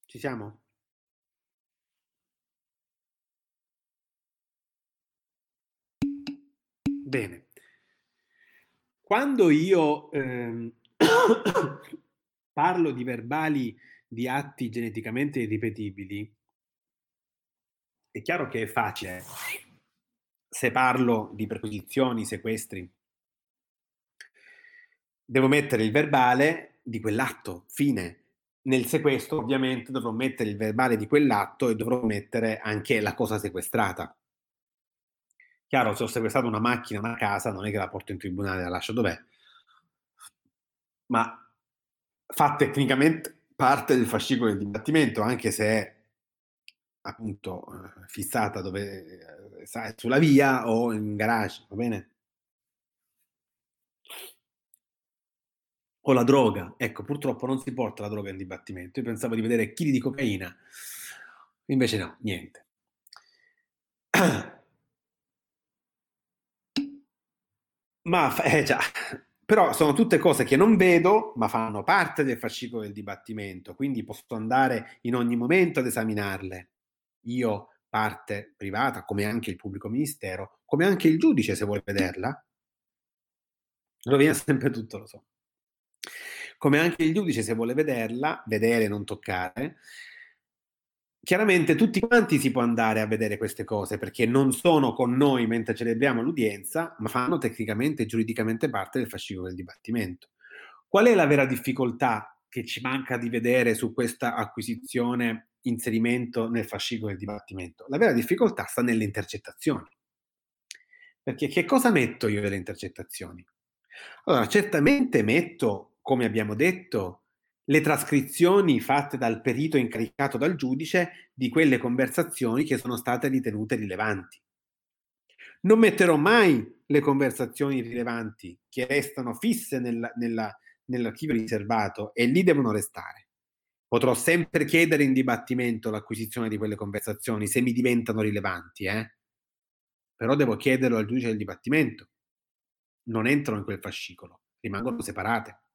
Ci siamo? Bene. Quando io ehm, (coughs) parlo di verbali di atti geneticamente irripetibili, è chiaro che è facile. Se parlo di perquisizioni, sequestri, devo mettere il verbale di quell'atto, fine. Nel sequestro, ovviamente, dovrò mettere il verbale di quell'atto e dovrò mettere anche la cosa sequestrata. Chiaro, se ho sequestrato una macchina, una casa, non è che la porto in tribunale e la lascio dov'è. Ma fa tecnicamente parte del fascicolo del dibattimento, anche se è appunto eh, fissata dove eh, sulla via o in garage, va bene? O la droga, ecco, purtroppo non si porta la droga in dibattimento. Io pensavo di vedere chili di cocaina, invece no, niente. (clears throat) Ma eh già, però sono tutte cose che non vedo, ma fanno parte del fascicolo del dibattimento, quindi posso andare in ogni momento ad esaminarle. Io, parte privata, come anche il pubblico ministero, come anche il giudice se vuole vederla. Rovina sempre tutto, lo so. Come anche il giudice se vuole vederla, vedere, non toccare, chiaramente tutti quanti si può andare a vedere queste cose perché non sono con noi mentre celebriamo l'udienza, ma fanno tecnicamente e giuridicamente parte del fascicolo del dibattimento. Qual è la vera difficoltà che ci manca di vedere su questa acquisizione, inserimento nel fascicolo del dibattimento? La vera difficoltà sta nelle intercettazioni. Perché che cosa metto io nelle intercettazioni? Allora, certamente metto, come abbiamo detto, le trascrizioni fatte dal perito incaricato dal giudice di quelle conversazioni che sono state ritenute rilevanti. Non metterò mai le conversazioni rilevanti che restano fisse nella, nella, nell'archivio riservato e lì devono restare. Potrò sempre chiedere in dibattimento l'acquisizione di quelle conversazioni se mi diventano rilevanti, eh? però devo chiederlo al giudice del dibattimento. Non entrano in quel fascicolo, rimangono separate.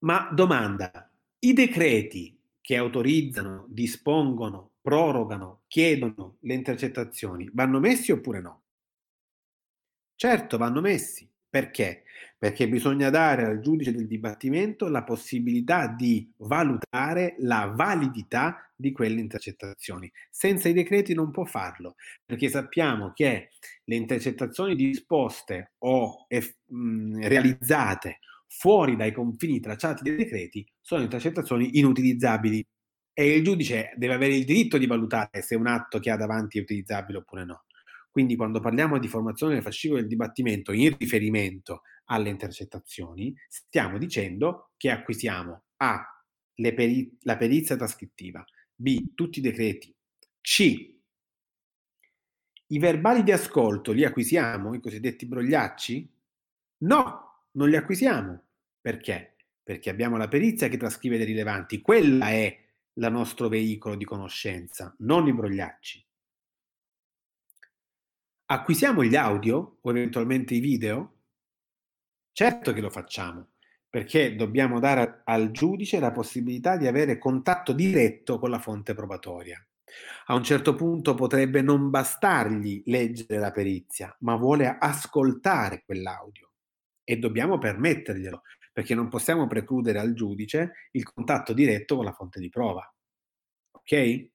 Ma domanda, i decreti che autorizzano, dispongono, prorogano, chiedono le intercettazioni vanno messi oppure no? Certo, vanno messi. Perché? Perché bisogna dare al giudice del dibattimento la possibilità di valutare la validità di quelle intercettazioni. Senza i decreti non può farlo, perché sappiamo che le intercettazioni disposte o eff- mh, realizzate fuori dai confini tracciati dai decreti sono intercettazioni inutilizzabili e il giudice deve avere il diritto di valutare se un atto che ha davanti è utilizzabile oppure no. Quindi quando parliamo di formazione del fascicolo del dibattimento in riferimento alle intercettazioni, stiamo dicendo che acquisiamo A. Peri- la perizia trascrittiva, B. tutti i decreti, C. I verbali di ascolto li acquisiamo, i cosiddetti brogliacci? No, non li acquisiamo. Perché? perché abbiamo la perizia che trascrive dei rilevanti. Quella è il nostro veicolo di conoscenza, non i brogliacci. Acquisiamo gli audio o eventualmente i video? Certo che lo facciamo, perché dobbiamo dare al giudice la possibilità di avere contatto diretto con la fonte probatoria. A un certo punto potrebbe non bastargli leggere la perizia, ma vuole ascoltare quell'audio e dobbiamo permetterglielo, perché non possiamo precludere al giudice il contatto diretto con la fonte di prova. Ok?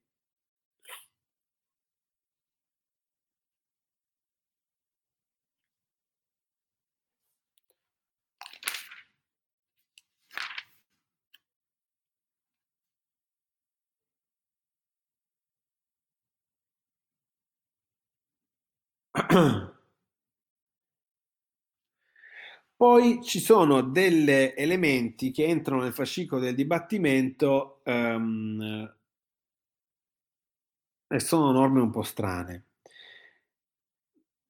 (clears throat) Poi ci sono degli elementi che entrano nel fascicolo del dibattimento um, e sono norme un po' strane.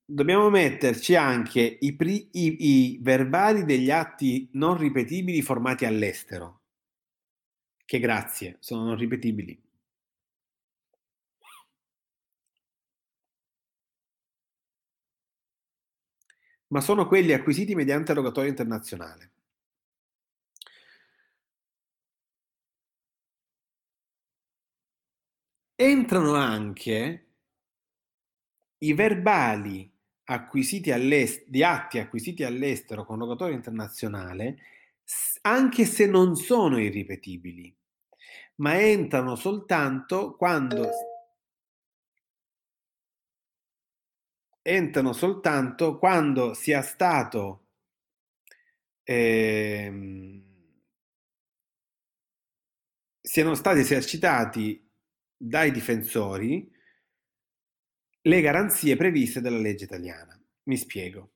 Dobbiamo metterci anche i, pri- i, i verbali degli atti non ripetibili formati all'estero, che grazie, sono non ripetibili. Ma sono quelli acquisiti mediante rogatorio internazionale. Entrano anche i verbali di atti acquisiti all'estero con rogatorio internazionale, anche se non sono irripetibili, ma entrano soltanto quando entrano soltanto quando sia stato ehm, siano stati esercitati dai difensori le garanzie previste dalla legge italiana. Mi spiego.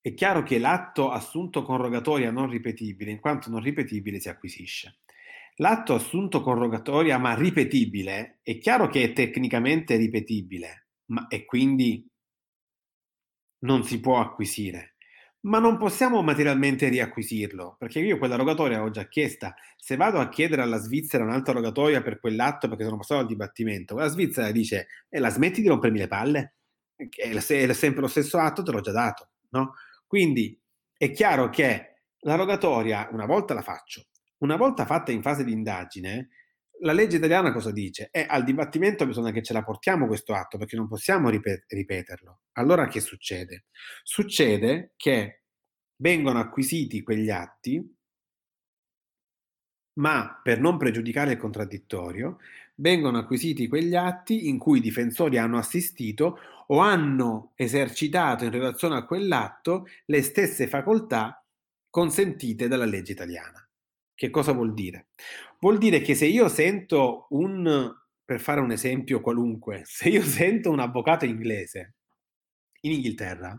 È chiaro che l'atto assunto con rogatoria non ripetibile, in quanto non ripetibile, si acquisisce. L'atto assunto con rogatoria ma ripetibile è chiaro che è tecnicamente ripetibile, ma e quindi non si può acquisire. Ma non possiamo materialmente riacquisirlo, perché io quella rogatoria l'ho già chiesta. Se vado a chiedere alla Svizzera un'altra rogatoria per quell'atto perché sono passato al dibattimento, la Svizzera dice e la smetti di rompermi le palle? È sempre lo stesso atto, te l'ho già dato, no? Quindi è chiaro che la rogatoria, una volta la faccio, una volta fatta in fase di indagine, la legge italiana cosa dice? È al dibattimento bisogna che ce la portiamo questo atto perché non possiamo ripet- ripeterlo. Allora che succede? Succede che vengono acquisiti quegli atti, ma per non pregiudicare il contraddittorio, vengono acquisiti quegli atti in cui i difensori hanno assistito o hanno esercitato in relazione a quell'atto le stesse facoltà consentite dalla legge italiana. Che cosa vuol dire? Vuol dire che se io sento un, per fare un esempio qualunque, (laughs) se io sento un avvocato inglese in Inghilterra,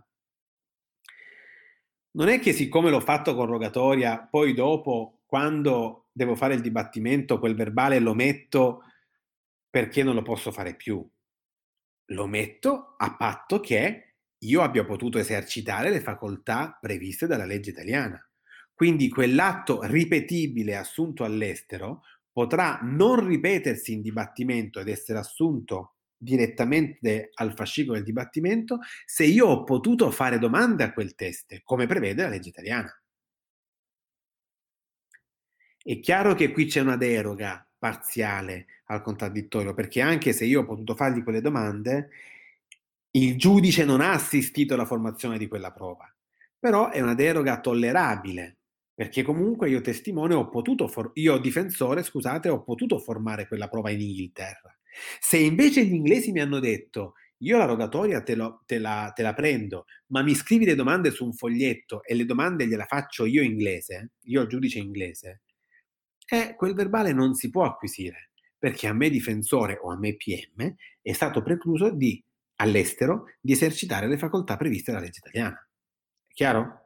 non è che siccome l'ho fatto con rogatoria, poi dopo, quando devo fare il dibattimento, quel verbale lo metto perché non lo posso fare più. Lo metto a patto che io abbia potuto esercitare le facoltà previste dalla legge italiana. Quindi quell'atto ripetibile assunto all'estero potrà non ripetersi in dibattimento ed essere assunto direttamente al fascicolo del dibattimento se io ho potuto fare domande a quel test, come prevede la legge italiana. È chiaro che qui c'è una deroga parziale al contraddittorio, perché anche se io ho potuto fargli quelle domande, il giudice non ha assistito alla formazione di quella prova. Però è una deroga tollerabile, perché comunque io testimone ho potuto, for- io difensore, scusate, ho potuto formare quella prova in Inghilterra. Se invece gli inglesi mi hanno detto io la rogatoria te, lo, te, la, te, la, prendo, ma mi scrivi le domande su un foglietto e le domande gliela faccio io inglese, io giudice inglese, eh, quel verbale non si può acquisire, perché a me difensore o a me PM è stato precluso di, all'estero, di esercitare le facoltà previste dalla legge italiana. È chiaro?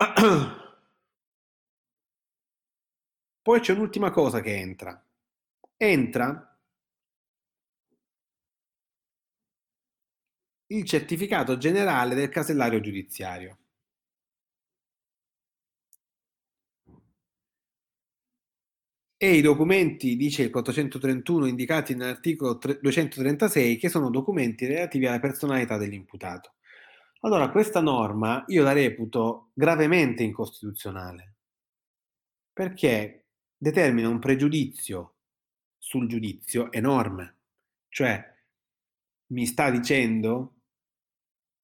(clears throat) Poi c'è un'ultima cosa che entra. Entra il certificato generale del casellario giudiziario. e i documenti, dice il 431, indicati nell'articolo 236, che sono documenti relativi alla personalità dell'imputato. Allora, questa norma io la reputo gravemente incostituzionale, perché determina un pregiudizio sul giudizio enorme. Cioè, mi sta dicendo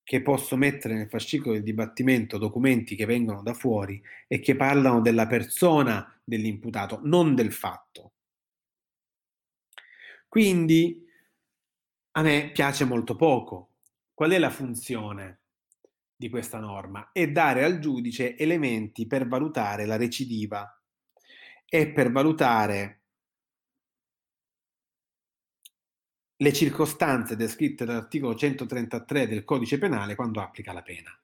che posso mettere nel fascicolo del dibattimento documenti che vengono da fuori e che parlano della persona dell'imputato, non del fatto. Quindi a me piace molto poco. Qual è la funzione di questa norma? È dare al giudice elementi per valutare la recidiva e per valutare le circostanze descritte dall'articolo 133 del codice penale quando applica la pena.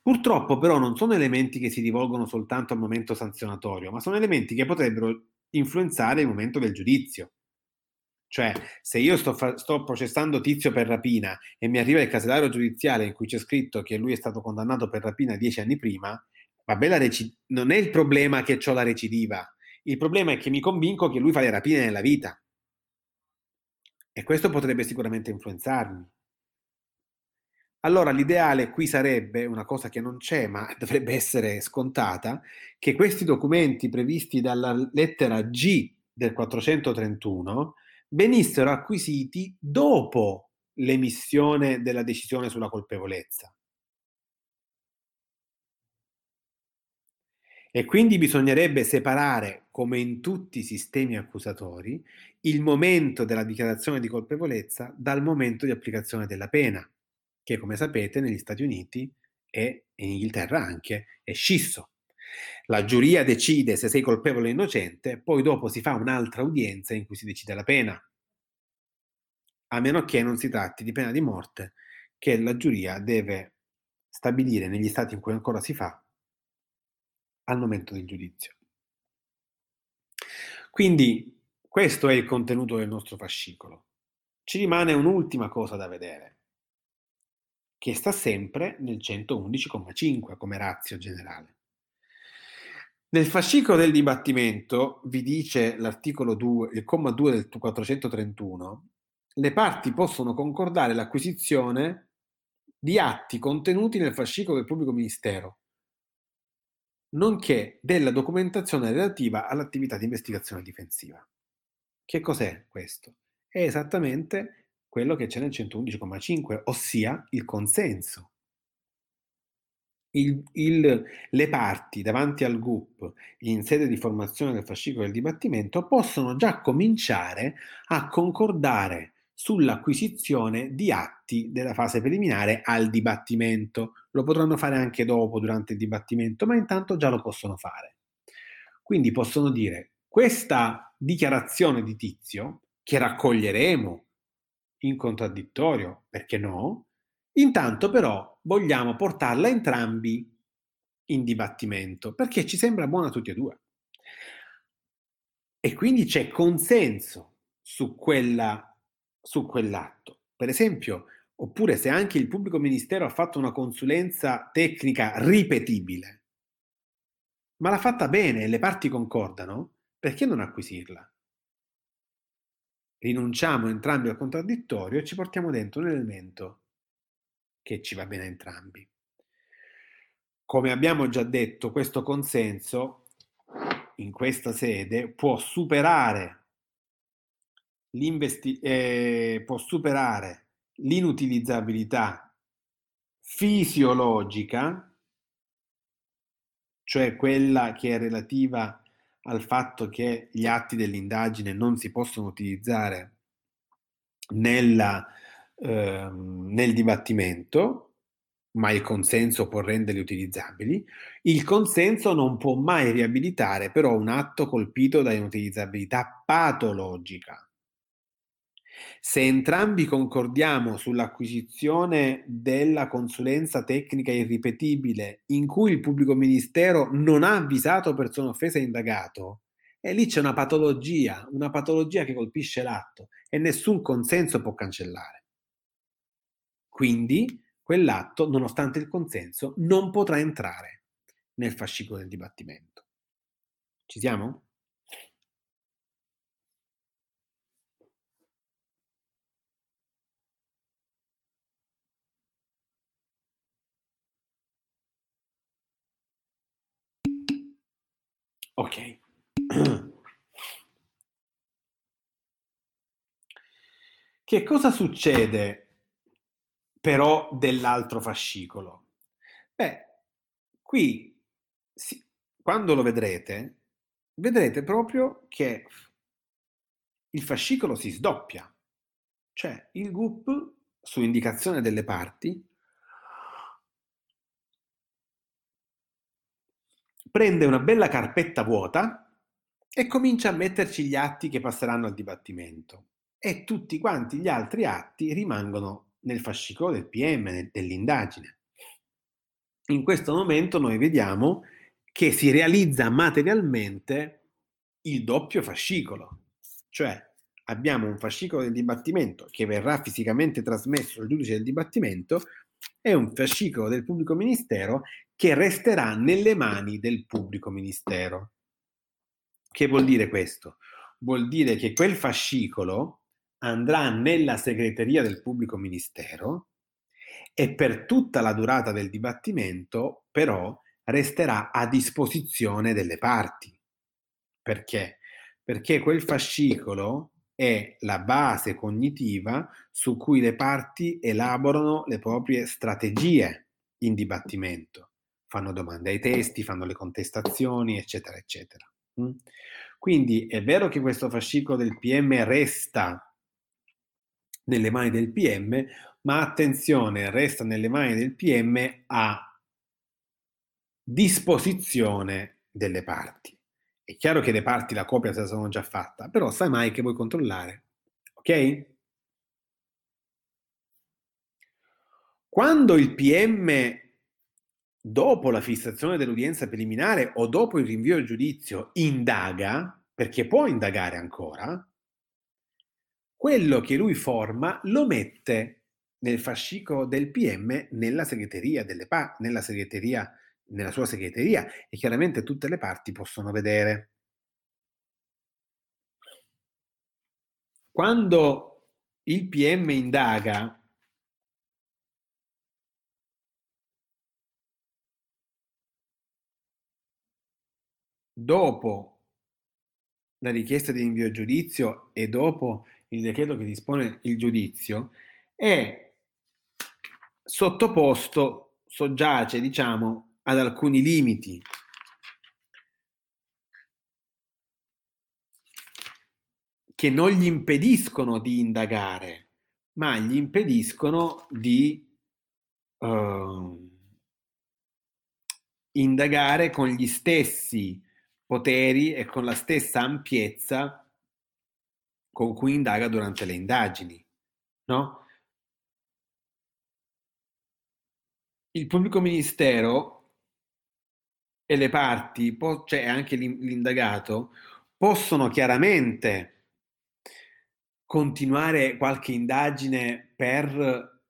Purtroppo però non sono elementi che si rivolgono soltanto al momento sanzionatorio, ma sono elementi che potrebbero influenzare il momento del giudizio. Cioè, se io sto, fa- sto, processando Tizio per rapina e mi arriva il casellario giudiziale in cui c'è scritto che lui è stato condannato per rapina dieci anni prima, vabbè, la reci- non è il problema che ho la recidiva, il problema è che mi convinco che lui fa le rapine nella vita. E questo potrebbe sicuramente influenzarmi. Allora l'ideale qui sarebbe, una cosa che non c'è ma (laughs) dovrebbe essere scontata, che questi documenti previsti dalla lettera G del 431 venissero acquisiti dopo l'emissione della decisione sulla colpevolezza. E quindi bisognerebbe separare, come in tutti i sistemi accusatori, il momento della dichiarazione di colpevolezza dal momento di applicazione della pena, che come sapete negli Stati Uniti e in Inghilterra anche è scisso. La giuria decide se sei colpevole o innocente, poi dopo si fa un'altra udienza in cui si decide la pena, a meno che non si tratti di pena di morte, che la giuria deve stabilire negli stati in cui ancora si fa al momento del giudizio. Quindi questo è il contenuto del nostro fascicolo. Ci rimane un'ultima cosa da vedere, che sta sempre nel 111,5 come razio generale. Nel fascicolo del dibattimento, vi dice l'articolo 2, il comma 2 del 431, le parti possono concordare l'acquisizione di atti contenuti nel fascicolo del pubblico ministero nonché della documentazione relativa all'attività di investigazione difensiva. Che cos'è questo? È esattamente quello che c'è nel 111,5, ossia il consenso. Il, il, le parti davanti al GUP in sede di formazione del fascicolo del dibattimento possono già cominciare a concordare sull'acquisizione di atti della fase preliminare al dibattimento. Lo potranno fare anche dopo, durante il dibattimento, ma intanto già lo possono fare. Quindi possono dire, questa dichiarazione di tizio, che raccoglieremo in contraddittorio, perché no, intanto però vogliamo portarla entrambi in dibattimento, perché ci sembra buona tutti e due. E quindi c'è consenso su quella su quell'atto. Per esempio, oppure se anche il pubblico ministero ha fatto una consulenza tecnica ripetibile, ma l'ha fatta bene e le parti concordano, perché non acquisirla? Rinunciamo entrambi al contraddittorio e ci portiamo dentro un elemento che ci va bene a entrambi. Come abbiamo già detto, questo consenso in questa sede può superare eh, può superare l'inutilizzabilità fisiologica, cioè quella che è relativa al fatto che gli atti dell'indagine non si possono utilizzare nella, eh, nel dibattimento, ma il consenso può renderli utilizzabili. Il consenso non può mai riabilitare però un atto colpito da inutilizzabilità patologica. Se entrambi concordiamo sull'acquisizione della consulenza tecnica irripetibile in cui il pubblico ministero non ha avvisato persona offesa e indagato, e lì c'è una patologia, una patologia che colpisce l'atto e nessun consenso può cancellare. Quindi quell'atto, nonostante il consenso, non potrà entrare nel fascicolo del dibattimento. Ci siamo? Ok. Che cosa succede però dell'altro fascicolo? Beh, qui si, quando lo vedrete, vedrete proprio che il fascicolo si sdoppia, cioè il GUP su indicazione delle parti prende una bella carpetta vuota e comincia a metterci gli atti che passeranno al dibattimento e tutti quanti gli altri atti rimangono nel fascicolo del PM, dell'indagine. In questo momento noi vediamo che si realizza materialmente il doppio fascicolo, cioè abbiamo un fascicolo del dibattimento che verrà fisicamente trasmesso al giudice del dibattimento e un fascicolo del pubblico ministero che resterà nelle mani del pubblico ministero. Che vuol dire questo? Vuol dire che quel fascicolo andrà nella segreteria del pubblico ministero e per tutta la durata del dibattimento però resterà a disposizione delle parti. Perché? Perché quel fascicolo è la base cognitiva su cui le parti elaborano le proprie strategie in dibattimento fanno domande ai testi, fanno le contestazioni, eccetera, eccetera. Mm? Quindi è vero che questo fascicolo del PM resta nelle mani del PM, ma attenzione, resta nelle mani del PM a disposizione delle parti. È chiaro che le parti la copia se la sono già fatta, però sai mai che vuoi controllare. Ok? Quando il PM dopo la fissazione dell'udienza preliminare o dopo il rinvio al giudizio indaga, perché può indagare ancora, quello che lui forma lo mette nel fascicolo del PM nella segreteria delle pa- nella segreteria nella sua segreteria e chiaramente tutte le parti possono vedere. Quando il PM indaga dopo la richiesta di invio a giudizio e dopo il decreto che dispone il giudizio è sottoposto, soggiace, diciamo, ad alcuni limiti. che non gli impediscono di indagare, ma gli impediscono di uh, indagare con gli stessi poteri e con la stessa ampiezza con cui indaga durante le indagini, no? Il pubblico ministero e le parti, cioè anche l'indagato, possono chiaramente continuare qualche indagine per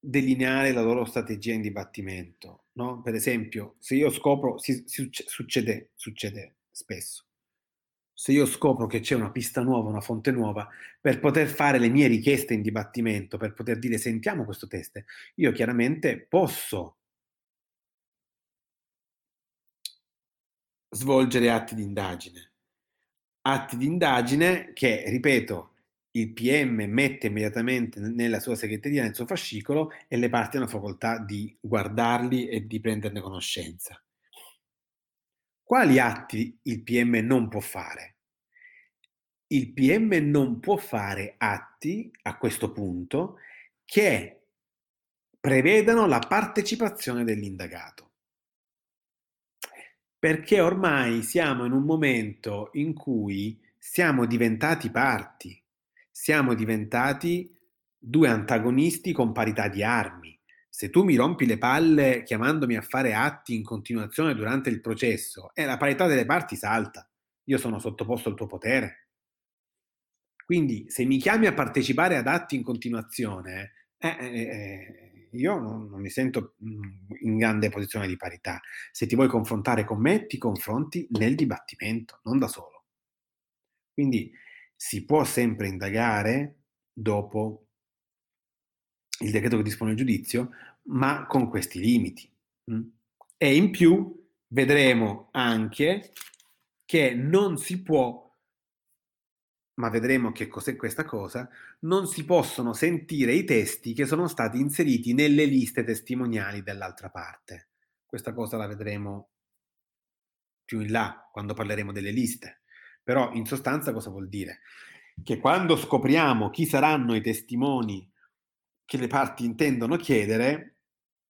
delineare la loro strategia in dibattimento. No? Per esempio, se io scopro, si, succede, succede spesso, se io scopro che c'è una pista nuova, una fonte nuova, per poter fare le mie richieste in dibattimento, per poter dire sentiamo questo test, io chiaramente posso svolgere atti di indagine. Atti di indagine che, ripeto, il PM mette immediatamente nella sua segreteria, nel suo fascicolo e le parti hanno facoltà di guardarli e di prenderne conoscenza. Quali atti il PM non può fare? Il PM non può fare atti a questo punto che prevedano la partecipazione dell'indagato. Perché ormai siamo in un momento in cui siamo diventati parti siamo diventati due antagonisti con parità di armi. Se tu mi rompi le palle chiamandomi a fare atti in continuazione durante il processo, eh, la parità delle parti salta. Io sono sottoposto al tuo potere. Quindi se mi chiami a partecipare ad atti in continuazione, eh, eh, eh io non, non, mi sento mm, in grande posizione di parità. Se ti vuoi confrontare con me, ti confronti nel dibattimento, non da solo. Quindi si può sempre indagare dopo il decreto che dispone il giudizio, ma con questi limiti. Mm? E in più vedremo anche che non si può ma vedremo che cos'è questa cosa, non si possono sentire i testi che sono stati inseriti nelle liste testimoniali dell'altra parte. Questa cosa la vedremo più in là, quando parleremo delle liste. Però in sostanza cosa vuol dire? Che quando scopriamo chi saranno i testimoni che le parti intendono chiedere,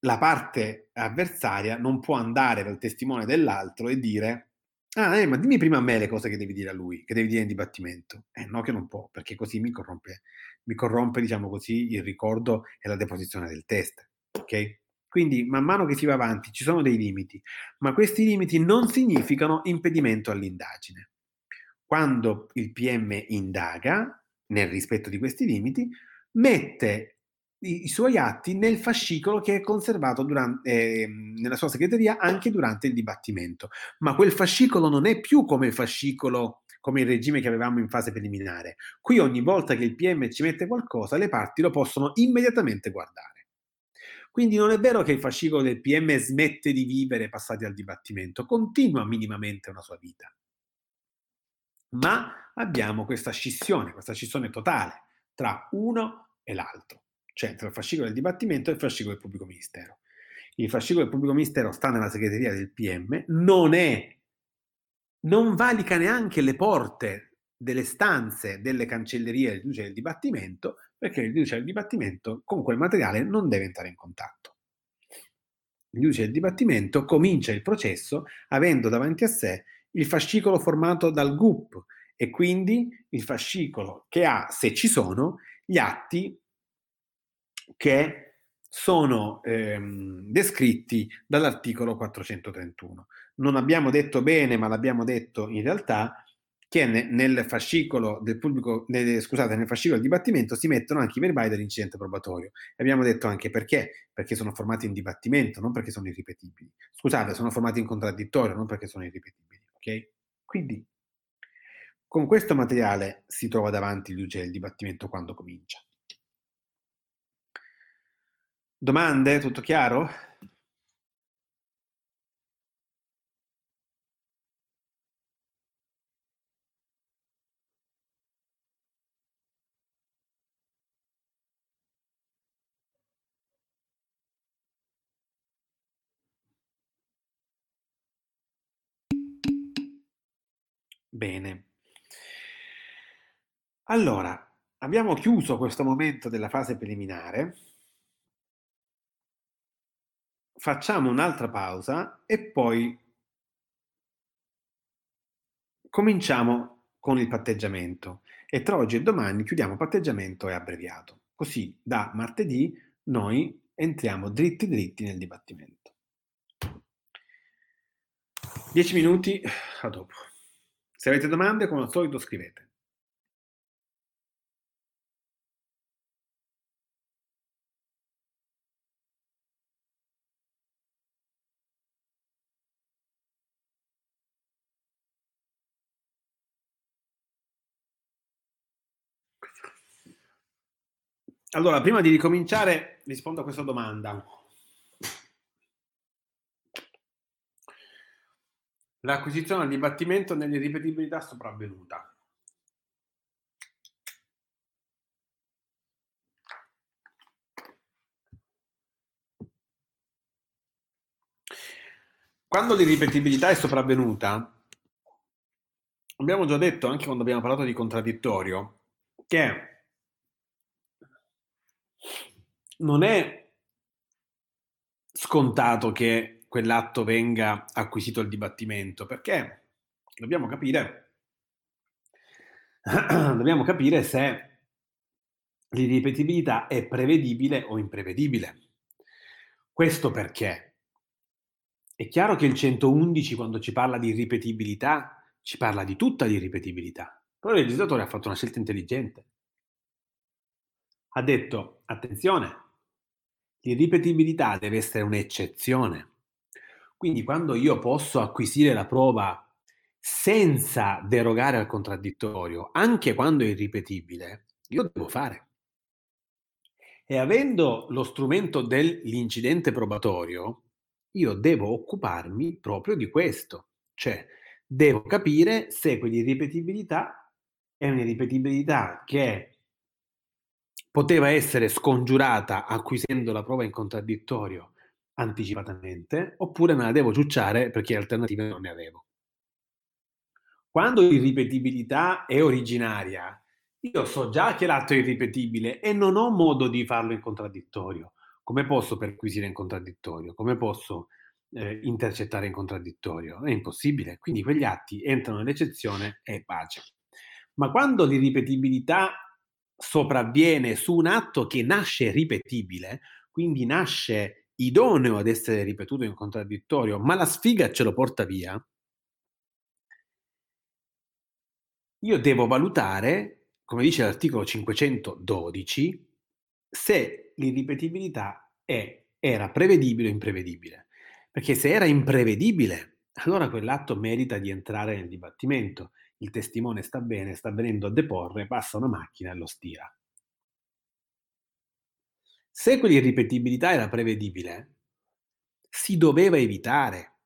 la parte avversaria non può andare dal testimone dell'altro e dire Ah, eh, ma dimmi prima a me le cose che devi dire a lui, che devi dire in dibattimento. Eh, no, che non può, perché così mi corrompe, mi corrompe, diciamo così, il ricordo e la deposizione del test. Ok? Quindi, man mano che si va avanti, ci sono dei limiti, ma questi limiti non significano impedimento all'indagine. Quando il PM indaga, nel rispetto di questi limiti, mette i, i suoi atti nel fascicolo che è conservato durante, eh, nella sua segreteria anche durante il dibattimento. Ma quel fascicolo non è più come il fascicolo come il regime che avevamo in fase preliminare. Qui ogni volta che il PM ci mette qualcosa, le parti lo possono immediatamente guardare. Quindi non è vero che il fascicolo del PM smette di vivere passati al dibattimento, continua minimamente una sua vita. Ma abbiamo questa scissione, questa scissione totale tra uno e l'altro cioè tra il fascicolo del dibattimento e il fascicolo del pubblico ministero. Il fascicolo del pubblico ministero sta nella segreteria del PM, non è, non valica neanche le porte delle stanze delle cancellerie del giudice del dibattimento, perché il giudice del dibattimento con quel materiale non deve entrare in contatto. Il giudice del dibattimento comincia il processo avendo davanti a sé il fascicolo formato dal GUP e quindi il fascicolo che ha, se ci sono, gli atti che sono ehm, descritti dall'articolo 431. Non abbiamo detto bene, ma l'abbiamo detto in realtà, che ne, nel fascicolo del pubblico, nel, scusate, nel fascicolo del dibattimento si mettono anche i verbali dell'incidente probatorio. Abbiamo detto anche perché, perché sono formati in dibattimento, non perché sono irripetibili. Scusate, sono formati in contraddittorio, non perché sono irripetibili, ok? Quindi, con questo materiale si trova davanti il giudice del dibattimento quando comincia. Domande? Tutto chiaro? Bene. Allora, abbiamo chiuso questo momento della fase preliminare facciamo un'altra pausa e poi cominciamo con il patteggiamento e tra oggi e domani chiudiamo patteggiamento e abbreviato. Così da martedì noi entriamo dritti dritti nel dibattimento. Dieci minuti, a dopo. Se avete domande, come al solito, scrivete. Allora, prima di ricominciare, rispondo a questa domanda. L'acquisizione del dibattimento nell'irripetibilità sopravvenuta. Quando l'irripetibilità è sopravvenuta, abbiamo già detto, anche quando abbiamo parlato di contraddittorio, che non è scontato che quell'atto venga acquisito al dibattimento, perché dobbiamo capire, (clears throat) dobbiamo capire se l'irripetibilità è prevedibile o imprevedibile. Questo perché è chiaro che il 111 quando ci parla di ripetibilità ci parla di tutta l'irripetibilità, però il legislatore ha fatto una scelta intelligente. Ha detto, attenzione, l'irripetibilità deve essere un'eccezione. Quindi quando io posso acquisire la prova senza derogare al contraddittorio, anche quando è irripetibile, io devo fare. E avendo lo strumento dell'incidente probatorio, io devo occuparmi proprio di questo, cioè devo capire se quell'irripetibilità è un'irripetibilità che poteva essere scongiurata acquisendo la prova in contraddittorio anticipatamente, oppure me la devo ciucciare perché alternative non ne avevo. Quando l'irripetibilità è originaria, io so già che l'atto è irripetibile e non ho modo di farlo in contraddittorio. Come posso perquisire in contraddittorio? Come posso eh, intercettare in contraddittorio? È impossibile. Quindi quegli atti entrano nell'eccezione e pace. Ma quando l'irripetibilità sopravviene su un atto che nasce ripetibile, quindi nasce idoneo ad essere ripetuto in contraddittorio, ma la sfiga ce lo porta via, io devo valutare come dice l'articolo 512, se l'irripetibilità è, era prevedibile o imprevedibile. Perché se era imprevedibile, allora quell'atto merita di entrare nel dibattimento. Il testimone sta bene, sta venendo a deporre, passa una macchina e lo stira. Se quell'irripetibilità era prevedibile, si doveva evitare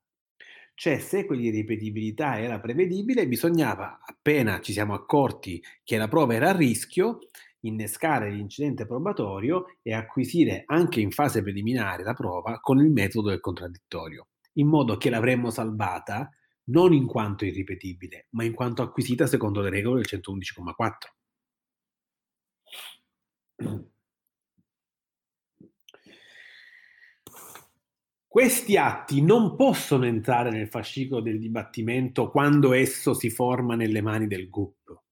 cioè, se quell'irripetibilità era prevedibile, bisognava, appena ci siamo accorti che la prova era a rischio, innescare l'incidente probatorio e acquisire anche in fase preliminare la prova con il metodo del contraddittorio, in modo che l'avremmo salvata non in quanto irripetibile, ma in quanto acquisita secondo le regole del 111,4. Questi atti non possono entrare nel fascicolo del dibattimento quando esso si forma nelle mani del GUP.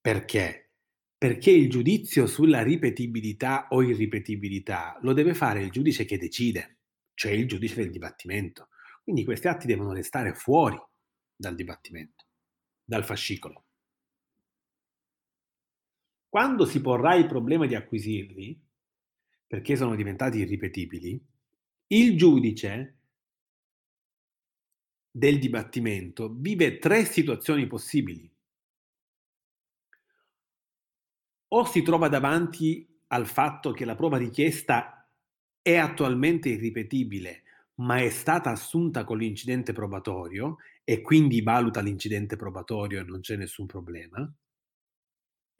Perché? Perché il giudizio sulla ripetibilità o irripetibilità lo deve fare il giudice che decide, cioè il giudice del dibattimento. Quindi questi atti devono restare fuori dal dibattimento, dal fascicolo. Quando si porrà il problema di acquisirli, perché sono diventati irripetibili, il giudice del dibattimento vive tre situazioni possibili. O si trova davanti al fatto che la prova richiesta è attualmente irripetibile, ma è stata assunta con l'incidente probatorio e quindi valuta l'incidente probatorio e non c'è nessun problema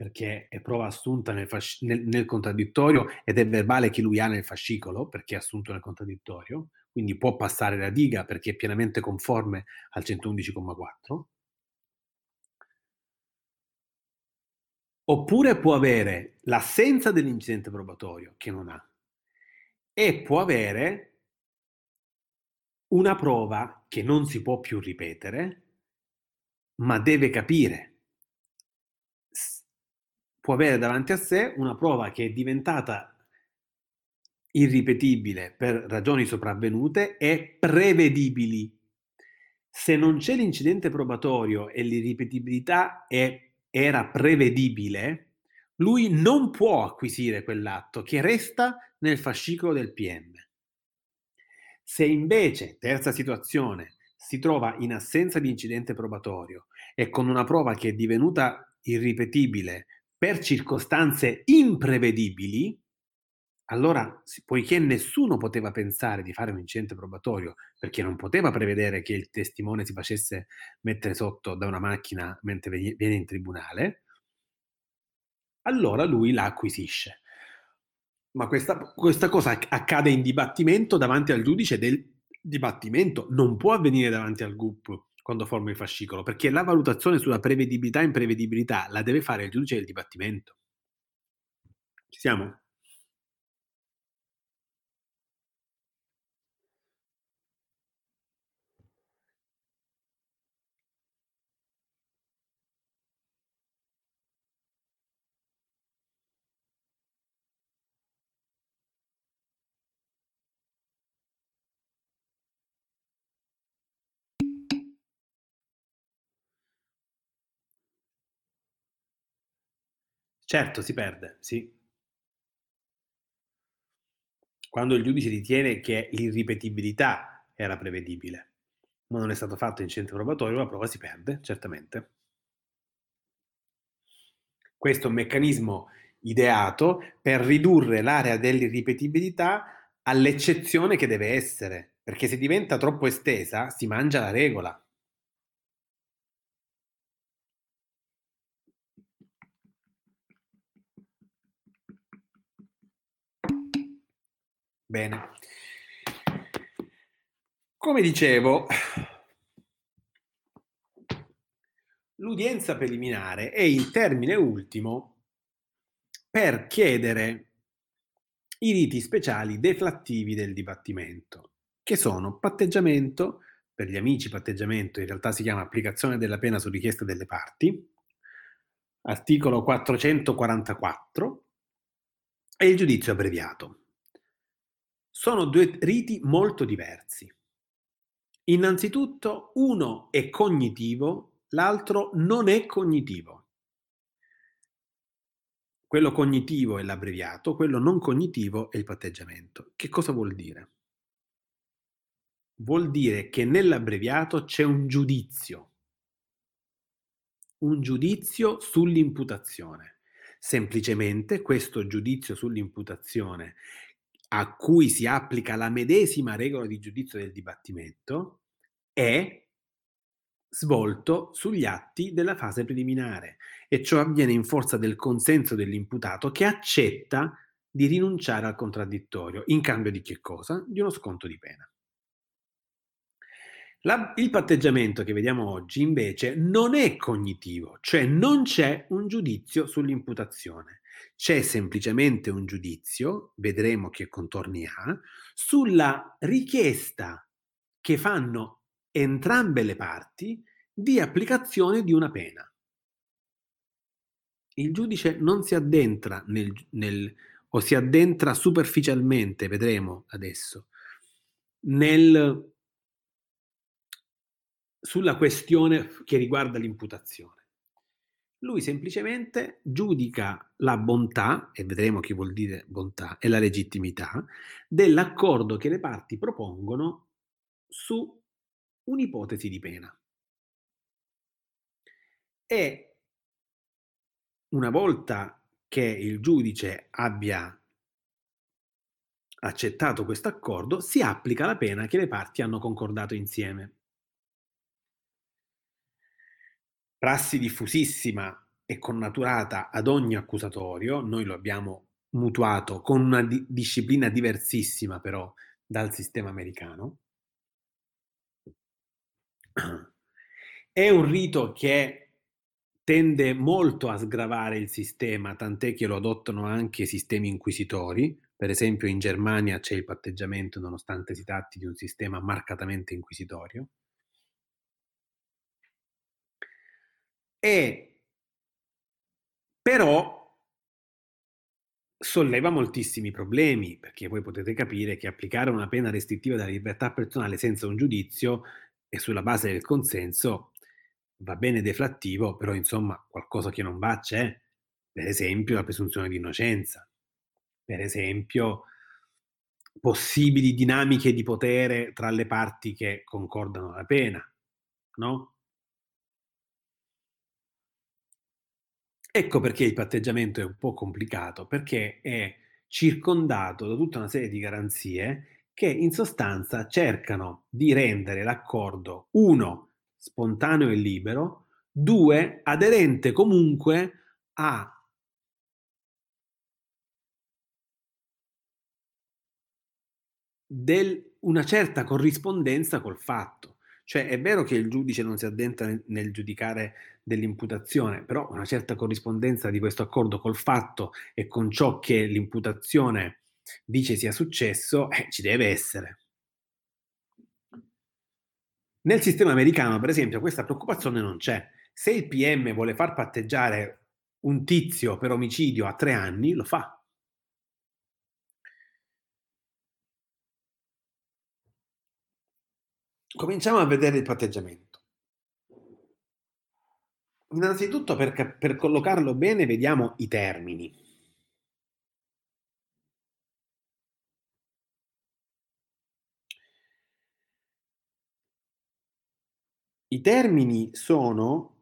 perché è prova assunta nel, fasc- nel, nel, contraddittorio ed è verbale che lui ha nel fascicolo perché è assunto nel contraddittorio, quindi può passare la diga perché è pienamente conforme al 111,4. Oppure può avere l'assenza dell'incidente probatorio, che non ha, e può avere una prova che non si può più ripetere, ma deve capire può avere davanti a sé una prova che è diventata irripetibile per ragioni sopravvenute e prevedibili. Se non c'è l'incidente probatorio e l'irripetibilità è, era prevedibile, lui non può acquisire quell'atto che resta nel fascicolo del PM. Se invece, terza situazione, si trova in assenza di incidente probatorio e con una prova che è divenuta irripetibile per circostanze imprevedibili, allora, poiché nessuno poteva pensare di fare un incidente probatorio, perché non poteva prevedere che il testimone si facesse mettere sotto da una macchina mentre viene in tribunale, allora lui la acquisisce. Ma questa, questa cosa accade in dibattimento davanti al giudice del dibattimento, non può avvenire davanti al GUP quando forma il fascicolo, perché la valutazione sulla prevedibilità e imprevedibilità la deve fare il giudice del dibattimento. Ci siamo? Certo, si perde, sì. Quando il giudice ritiene che l'irripetibilità era prevedibile, ma non è stato fatto in centro probatorio, la prova si perde, certamente. Questo è un meccanismo ideato per ridurre l'area dell'irripetibilità all'eccezione che deve essere, perché se diventa troppo estesa si mangia la regola. Bene. Come dicevo, l'udienza preliminare è il termine ultimo per chiedere i riti speciali deflattivi del dibattimento, che sono patteggiamento, per gli amici patteggiamento in realtà si chiama applicazione della pena su richiesta delle parti, articolo 444, e il giudizio abbreviato. Sono due riti molto diversi. Innanzitutto uno è cognitivo, l'altro non è cognitivo. Quello cognitivo è l'abbreviato, quello non cognitivo è il patteggiamento. Che cosa vuol dire? Vuol dire che nell'abbreviato c'è un giudizio, un giudizio sull'imputazione. Semplicemente questo giudizio sull'imputazione a cui si applica la medesima regola di giudizio del dibattimento è svolto sugli atti della fase preliminare e ciò avviene in forza del consenso dell'imputato che accetta di rinunciare al contraddittorio in cambio di che cosa? Di uno sconto di pena. La, il patteggiamento che vediamo oggi invece non è cognitivo, cioè non c'è un giudizio sull'imputazione. C'è semplicemente un giudizio, vedremo che contorni ha, sulla richiesta che fanno entrambe le parti di applicazione di una pena. Il giudice non si addentra nel, nel o si addentra superficialmente, vedremo adesso, nel, sulla questione che riguarda l'imputazione. Lui semplicemente giudica la bontà, e vedremo che vuol dire bontà, e la legittimità dell'accordo che le parti propongono su un'ipotesi di pena. E una volta che il giudice abbia accettato questo accordo, si applica la pena che le parti hanno concordato insieme. Prassi diffusissima e connaturata ad ogni accusatorio, noi lo abbiamo mutuato con una di- disciplina diversissima però dal sistema americano. È un rito che tende molto a sgravare il sistema, tant'è che lo adottano anche sistemi inquisitori. Per esempio in Germania c'è il patteggiamento nonostante si tratti di un sistema marcatamente inquisitorio. E però solleva moltissimi problemi, perché voi potete capire che applicare una pena restrittiva della libertà personale senza un giudizio e sulla base del consenso va bene deflattivo, però insomma qualcosa che non va c'è, per esempio la presunzione di innocenza, per esempio possibili dinamiche di potere tra le parti che concordano la pena, no? Ecco perché il patteggiamento è un po' complicato, perché è circondato da tutta una serie di garanzie che in sostanza cercano di rendere l'accordo, uno, spontaneo e libero, due, aderente comunque a del, una certa corrispondenza col fatto. Cioè è vero che il giudice non si addentra nel, nel giudicare dell'imputazione, però una certa corrispondenza di questo accordo col fatto e con ciò che l'imputazione dice sia successo, eh, ci deve essere. Nel sistema americano, per esempio, questa preoccupazione non c'è. Se il PM vuole far patteggiare un tizio per omicidio a tre anni, lo fa. Cominciamo a vedere il patteggiamento. Innanzitutto per, per collocarlo bene vediamo i termini. I termini sono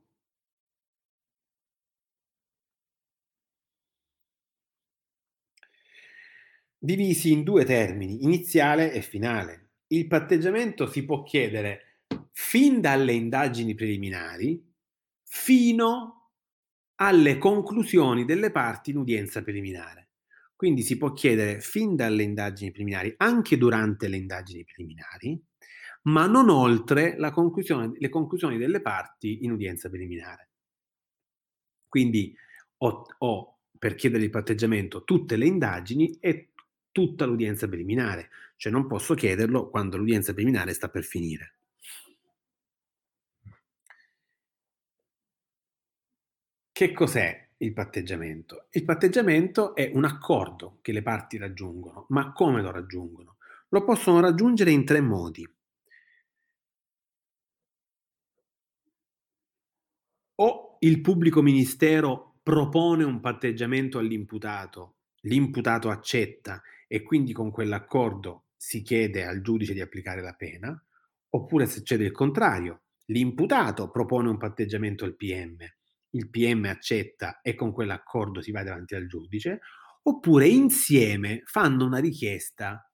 divisi in due termini, iniziale e finale. Il patteggiamento si può chiedere fin dalle indagini preliminari fino alle conclusioni delle parti in udienza preliminare. Quindi si può chiedere fin dalle indagini preliminari, anche durante le indagini preliminari, ma non oltre conclusione, le conclusioni delle parti in udienza preliminare. Quindi ho, ho, per chiedere il patteggiamento tutte le indagini e tutta l'udienza preliminare, cioè non posso chiederlo quando l'udienza preliminare sta per finire. Che cos'è il patteggiamento? Il patteggiamento è un accordo che le parti raggiungono, ma come lo raggiungono? Lo possono raggiungere in tre modi. o il pubblico ministero propone un patteggiamento all'imputato, l'imputato accetta e quindi con quell'accordo si chiede al giudice di applicare la pena, oppure succede il contrario, l'imputato propone un patteggiamento al PM, il PM accetta e con quell'accordo si va davanti al giudice, oppure insieme fanno una richiesta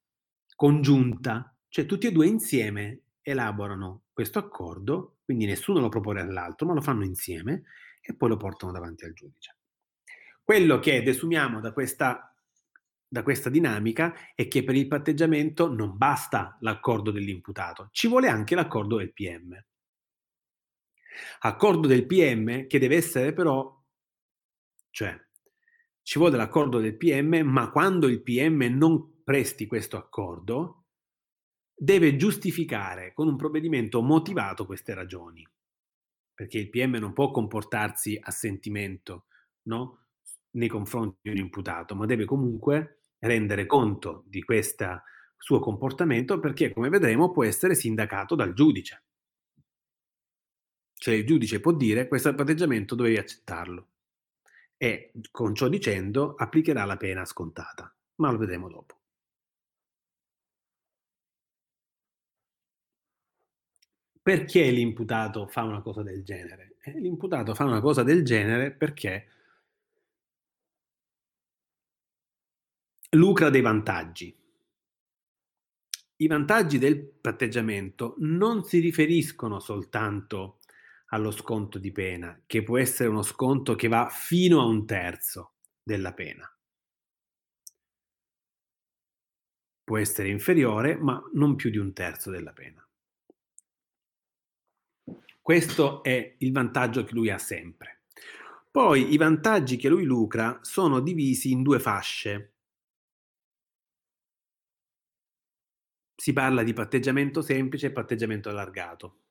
congiunta, cioè tutti e due insieme elaborano questo accordo, quindi nessuno lo propone all'altro, ma lo fanno insieme e poi lo portano davanti al giudice. Quello che desumiamo da questa, da questa dinamica è che per il patteggiamento non basta l'accordo dell'imputato, ci vuole anche l'accordo del PM. Accordo del PM che deve essere però, cioè ci vuole l'accordo del PM, ma quando il PM non presti questo accordo, deve giustificare con un provvedimento motivato queste ragioni, perché il PM non può comportarsi a sentimento no? nei confronti di un imputato, ma deve comunque rendere conto di questo suo comportamento perché, come vedremo, può essere sindacato dal giudice. Cioè il giudice può dire questo patteggiamento dovevi accettarlo e con ciò dicendo applicherà la pena scontata, ma lo vedremo dopo. Perché l'imputato fa una cosa del genere? Eh, l'imputato fa una cosa del genere perché lucra dei vantaggi. I vantaggi del patteggiamento non si riferiscono soltanto allo sconto di pena, che può essere uno sconto che va fino a un terzo della pena. Può essere inferiore, ma non più di un terzo della pena. Questo è il vantaggio che lui ha sempre. Poi i vantaggi che lui lucra sono divisi in due fasce. Si parla di patteggiamento semplice e patteggiamento allargato.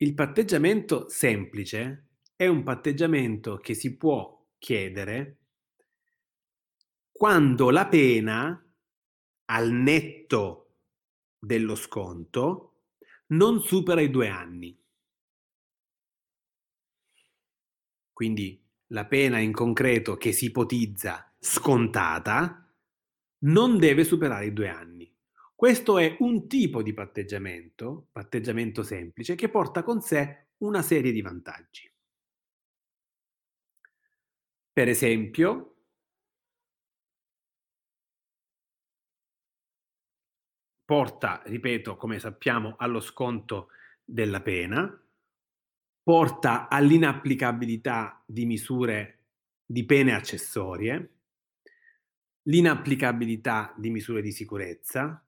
Il patteggiamento semplice è un patteggiamento che si può chiedere quando la pena al netto dello sconto non supera i due anni. Quindi la pena in concreto che si ipotizza scontata non deve superare i due anni. Questo è un tipo di patteggiamento, patteggiamento semplice, che porta con sé una serie di vantaggi. Per esempio, porta, ripeto, come sappiamo, allo sconto della pena, porta all'inapplicabilità di misure di pene accessorie, l'inapplicabilità di misure di sicurezza,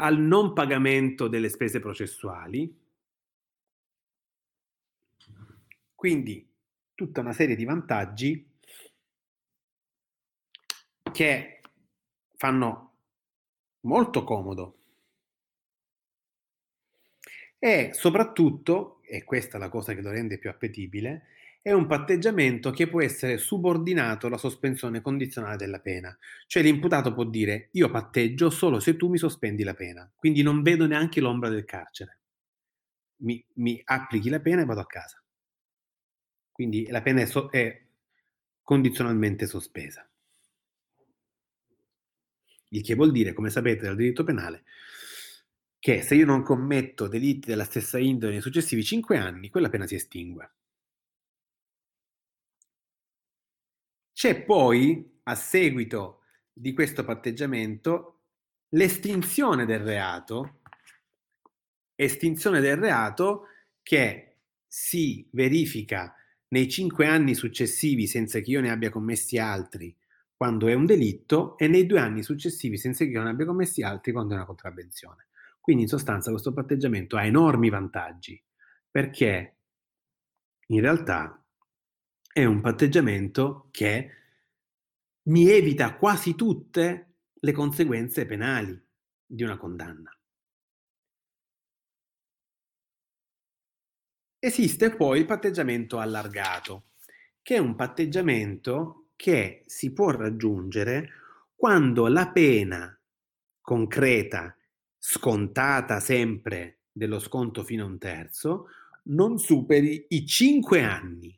al non pagamento delle spese processuali, quindi tutta una serie di vantaggi che fanno molto comodo. E soprattutto, e questa è la cosa che lo rende più appetibile, è un patteggiamento che può essere subordinato alla sospensione condizionale della pena. Cioè l'imputato può dire io patteggio solo se tu mi sospendi la pena, quindi non vedo neanche l'ombra del carcere. mi, mi applichi la pena e vado a casa. Quindi la pena è, so- è condizionalmente sospesa. Il che vuol dire, come sapete dal diritto penale, che se io non commetto delitti della stessa indole nei successivi cinque anni, quella pena si estingue. C'è poi, a seguito di questo patteggiamento, l'estinzione del reato, estinzione del reato che si verifica nei cinque anni successivi senza che io ne abbia commessi altri quando è un delitto e nei due anni successivi senza che io ne abbia commessi altri quando è una contravvenzione. Quindi in sostanza questo patteggiamento ha enormi vantaggi perché in realtà è un patteggiamento che mi evita quasi tutte le conseguenze penali di una condanna. Esiste poi il patteggiamento allargato, che è un patteggiamento che si può raggiungere quando la pena concreta, scontata sempre dello sconto fino a un terzo, non superi i 5 anni.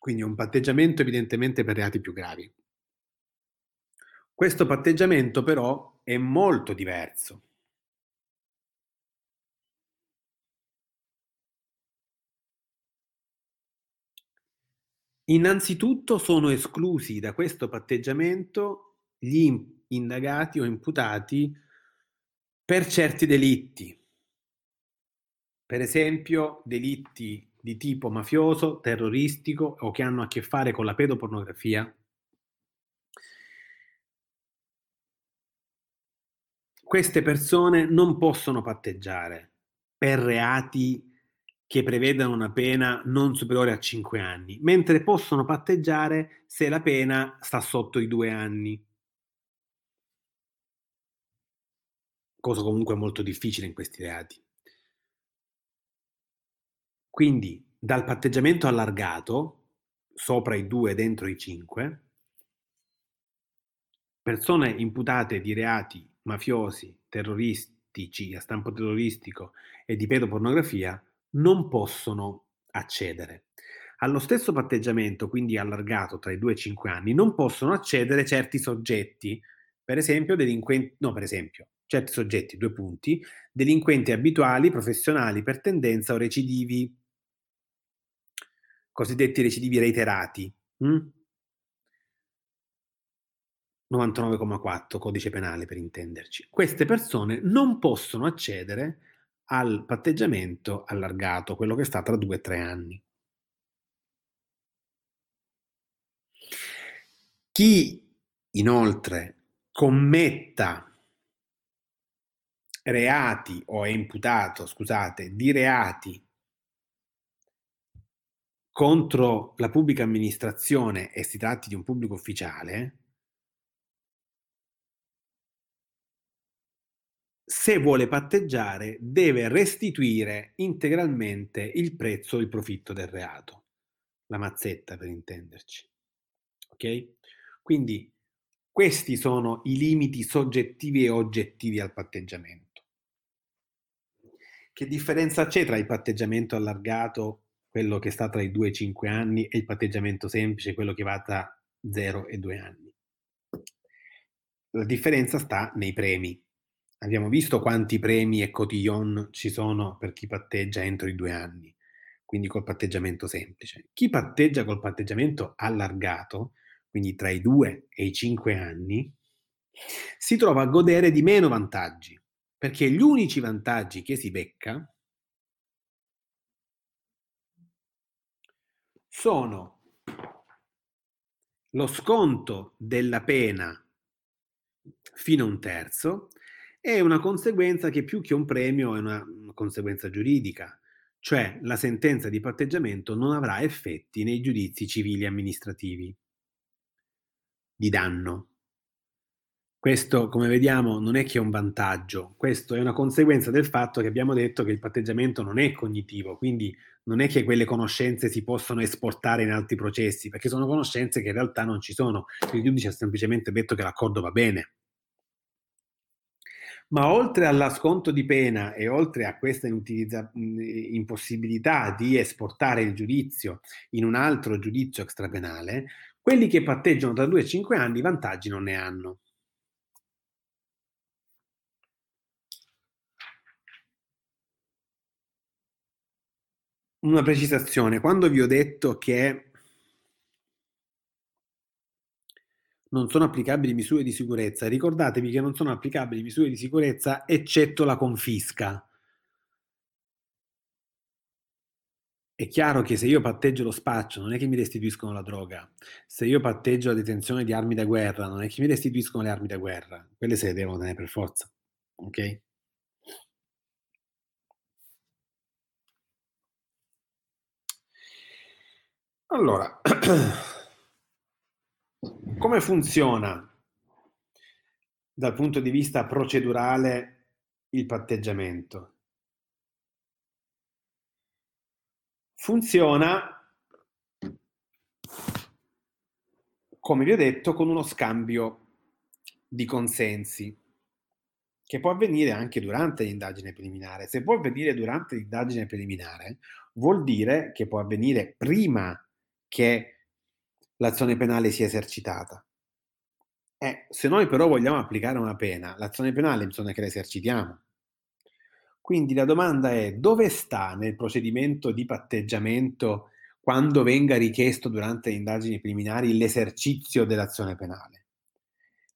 Quindi un patteggiamento evidentemente per reati più gravi. Questo patteggiamento però è molto diverso. Innanzitutto sono esclusi da questo patteggiamento gli indagati o imputati per certi delitti, per esempio delitti di tipo mafioso, terroristico o che hanno a che fare con la pedopornografia. Queste persone non possono patteggiare per reati che prevedano una pena non superiore a 5 anni, mentre possono patteggiare se la pena sta sotto i 2 anni. Cosa comunque molto difficile in questi reati. Quindi dal patteggiamento allargato, sopra i 2 dentro i 5, persone imputate di reati mafiosi, terroristici, a stampo terroristico e di pedopornografia non possono accedere. Allo stesso patteggiamento, quindi allargato tra i 2 e i 5 anni, non possono accedere certi soggetti, per esempio delinquenti, no, per esempio, certi soggetti, due punti, delinquenti abituali, professionali per tendenza o recidivi, cosiddetti recidivi reiterati. Hm? 99,4 codice penale per intenderci. Queste persone non possono accedere al patteggiamento allargato, quello che sta tra due e tre anni. Chi inoltre commetta reati o è imputato, scusate, di reati contro la pubblica amministrazione e si tratti di un pubblico ufficiale, se vuole patteggiare deve restituire integralmente il prezzo il profitto del reato, la mazzetta per intenderci. Ok? Quindi questi sono i limiti soggettivi e oggettivi al patteggiamento. Che differenza c'è tra il patteggiamento allargato, quello che sta tra i 2 e i 5 anni, e il patteggiamento semplice, quello che va tra 0 e 2 anni? La differenza sta nei premi. Abbiamo visto quanti premi e cotillon ci sono per chi patteggia entro i due anni, quindi col patteggiamento semplice. Chi patteggia col patteggiamento allargato, quindi tra i due e i cinque anni, si trova a godere di meno vantaggi, perché gli unici vantaggi che si becca sono lo sconto della pena fino a un terzo è una conseguenza che più che un premio è una, una conseguenza giuridica, cioè la sentenza di patteggiamento non avrà effetti nei giudizi civili e amministrativi di danno. Questo, come vediamo, non è che è un vantaggio, questo è una conseguenza del fatto che abbiamo detto che il patteggiamento non è cognitivo, quindi non è che quelle conoscenze si possono esportare in altri processi, perché sono conoscenze che in realtà non ci sono. Il giudice ha semplicemente detto che l'accordo va bene. Ma oltre all'asconto di pena e oltre a questa impossibilità di esportare il giudizio in un altro giudizio extrapenale, quelli che patteggiano tra 2 e 5 anni vantaggi non ne hanno. Una precisazione, quando vi ho detto che non sono applicabili misure di sicurezza. Ricordatevi che non sono applicabili misure di sicurezza eccetto la confisca. È chiaro che se io patteggio lo spaccio non è che mi restituiscono la droga, se io patteggio la detenzione di armi da guerra non è che mi restituiscono le armi da guerra, quelle se le devono tenere per forza, ok? Allora, (clears throat) Come funziona dal punto di vista procedurale il patteggiamento? Funziona, come vi ho detto, con uno scambio di consensi che può avvenire anche durante l'indagine preliminare. Se può avvenire durante l'indagine preliminare, vuol dire che può avvenire prima che l'azione penale sia esercitata. Eh, se noi però vogliamo applicare una pena, l'azione penale bisogna che la esercitiamo. Quindi la domanda è dove sta nel procedimento di patteggiamento quando venga richiesto durante le indagini preliminari l'esercizio dell'azione penale?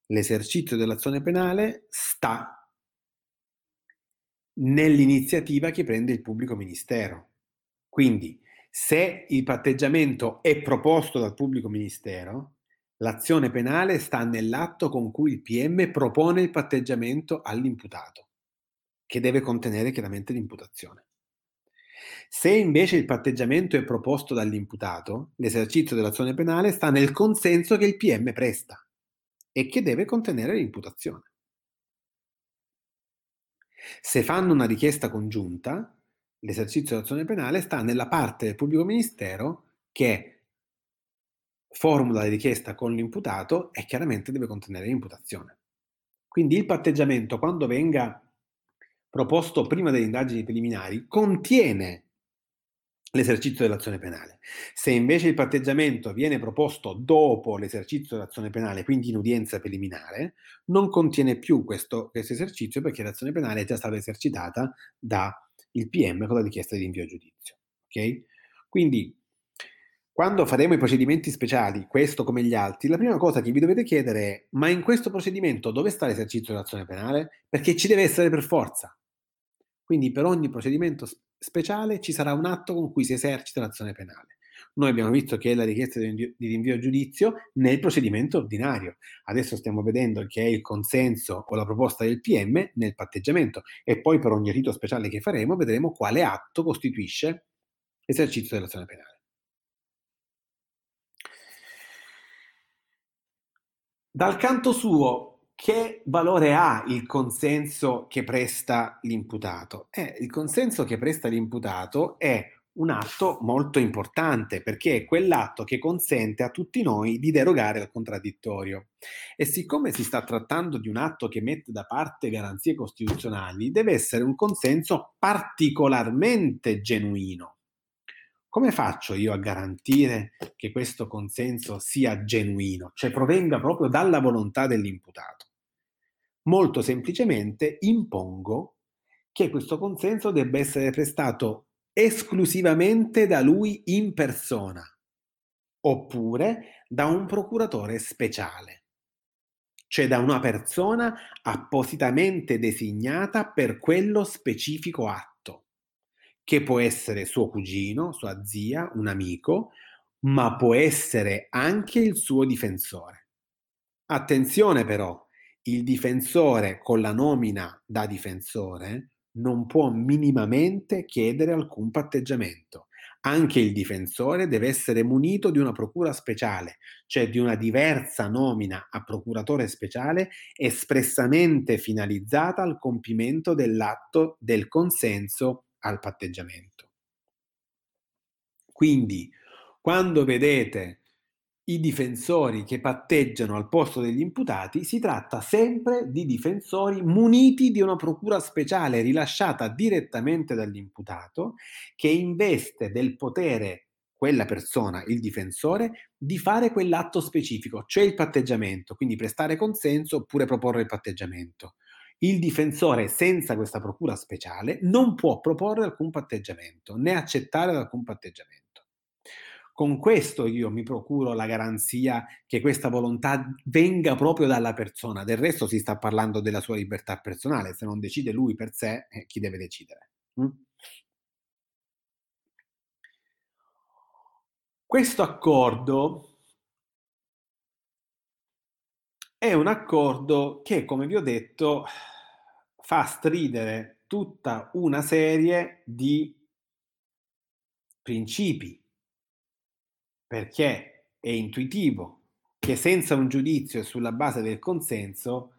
L'esercizio dell'azione penale sta nell'iniziativa che prende il pubblico ministero. Quindi se il patteggiamento è proposto dal pubblico ministero, l'azione penale sta nell'atto con cui il PM propone il patteggiamento all'imputato, che deve contenere chiaramente l'imputazione. Se invece il patteggiamento è proposto dall'imputato, l'esercizio dell'azione penale sta nel consenso che il PM presta e che deve contenere l'imputazione. Se fanno una richiesta congiunta, l'esercizio dell'azione penale sta nella parte del pubblico ministero che formula la richiesta con l'imputato e chiaramente deve contenere l'imputazione. Quindi il patteggiamento, quando venga proposto prima delle indagini preliminari, contiene l'esercizio dell'azione penale. Se invece il patteggiamento viene proposto dopo l'esercizio dell'azione penale, quindi in udienza preliminare, non contiene più questo, questo esercizio perché l'azione penale è già stata esercitata da il PM con la richiesta di rinvio a giudizio. Okay? Quindi, quando faremo i procedimenti speciali, questo come gli altri, la prima cosa che vi dovete chiedere è: ma in questo procedimento dove sta l'esercizio dell'azione penale? Perché ci deve essere per forza. Quindi per ogni procedimento speciale ci sarà un atto con cui si esercita l'azione penale. Noi abbiamo visto che è la richiesta di rinvio a giudizio nel procedimento ordinario. Adesso stiamo vedendo che è il consenso o la proposta del PM nel patteggiamento e poi per ogni rito speciale che faremo vedremo quale atto costituisce l'esercizio dell'azione penale. Dal canto suo, che valore ha il consenso che presta l'imputato? Eh, il consenso che presta l'imputato è un atto molto importante perché è quell'atto che consente a tutti noi di derogare al contraddittorio. E siccome si sta trattando di un atto che mette da parte garanzie costituzionali, deve essere un consenso particolarmente genuino. Come faccio io a garantire che questo consenso sia genuino, cioè provenga proprio dalla volontà dell'imputato? Molto semplicemente impongo che questo consenso debba essere prestato esclusivamente da lui in persona oppure da un procuratore speciale, cioè da una persona appositamente designata per quello specifico atto, che può essere suo cugino, sua zia, un amico, ma può essere anche il suo difensore. Attenzione però, il difensore con la nomina da difensore non può minimamente chiedere alcun patteggiamento. Anche il difensore deve essere munito di una procura speciale, cioè di una diversa nomina a procuratore speciale espressamente finalizzata al compimento dell'atto del consenso al patteggiamento. Quindi, quando vedete i difensori che patteggiano al posto degli imputati, si tratta sempre di difensori muniti di una procura speciale rilasciata direttamente dall'imputato che investe del potere quella persona, il difensore, di fare quell'atto specifico, cioè il patteggiamento, quindi prestare consenso oppure proporre il patteggiamento. Il difensore senza questa procura speciale non può proporre alcun patteggiamento né accettare alcun patteggiamento. Con questo io mi procuro la garanzia che questa volontà venga proprio dalla persona. Del resto si sta parlando della sua libertà personale. Se non decide lui per sé, eh, chi deve decidere? Mm? Questo accordo è un accordo che, come vi ho detto, fa stridere tutta una serie di principi perché è intuitivo che senza un giudizio sulla base del consenso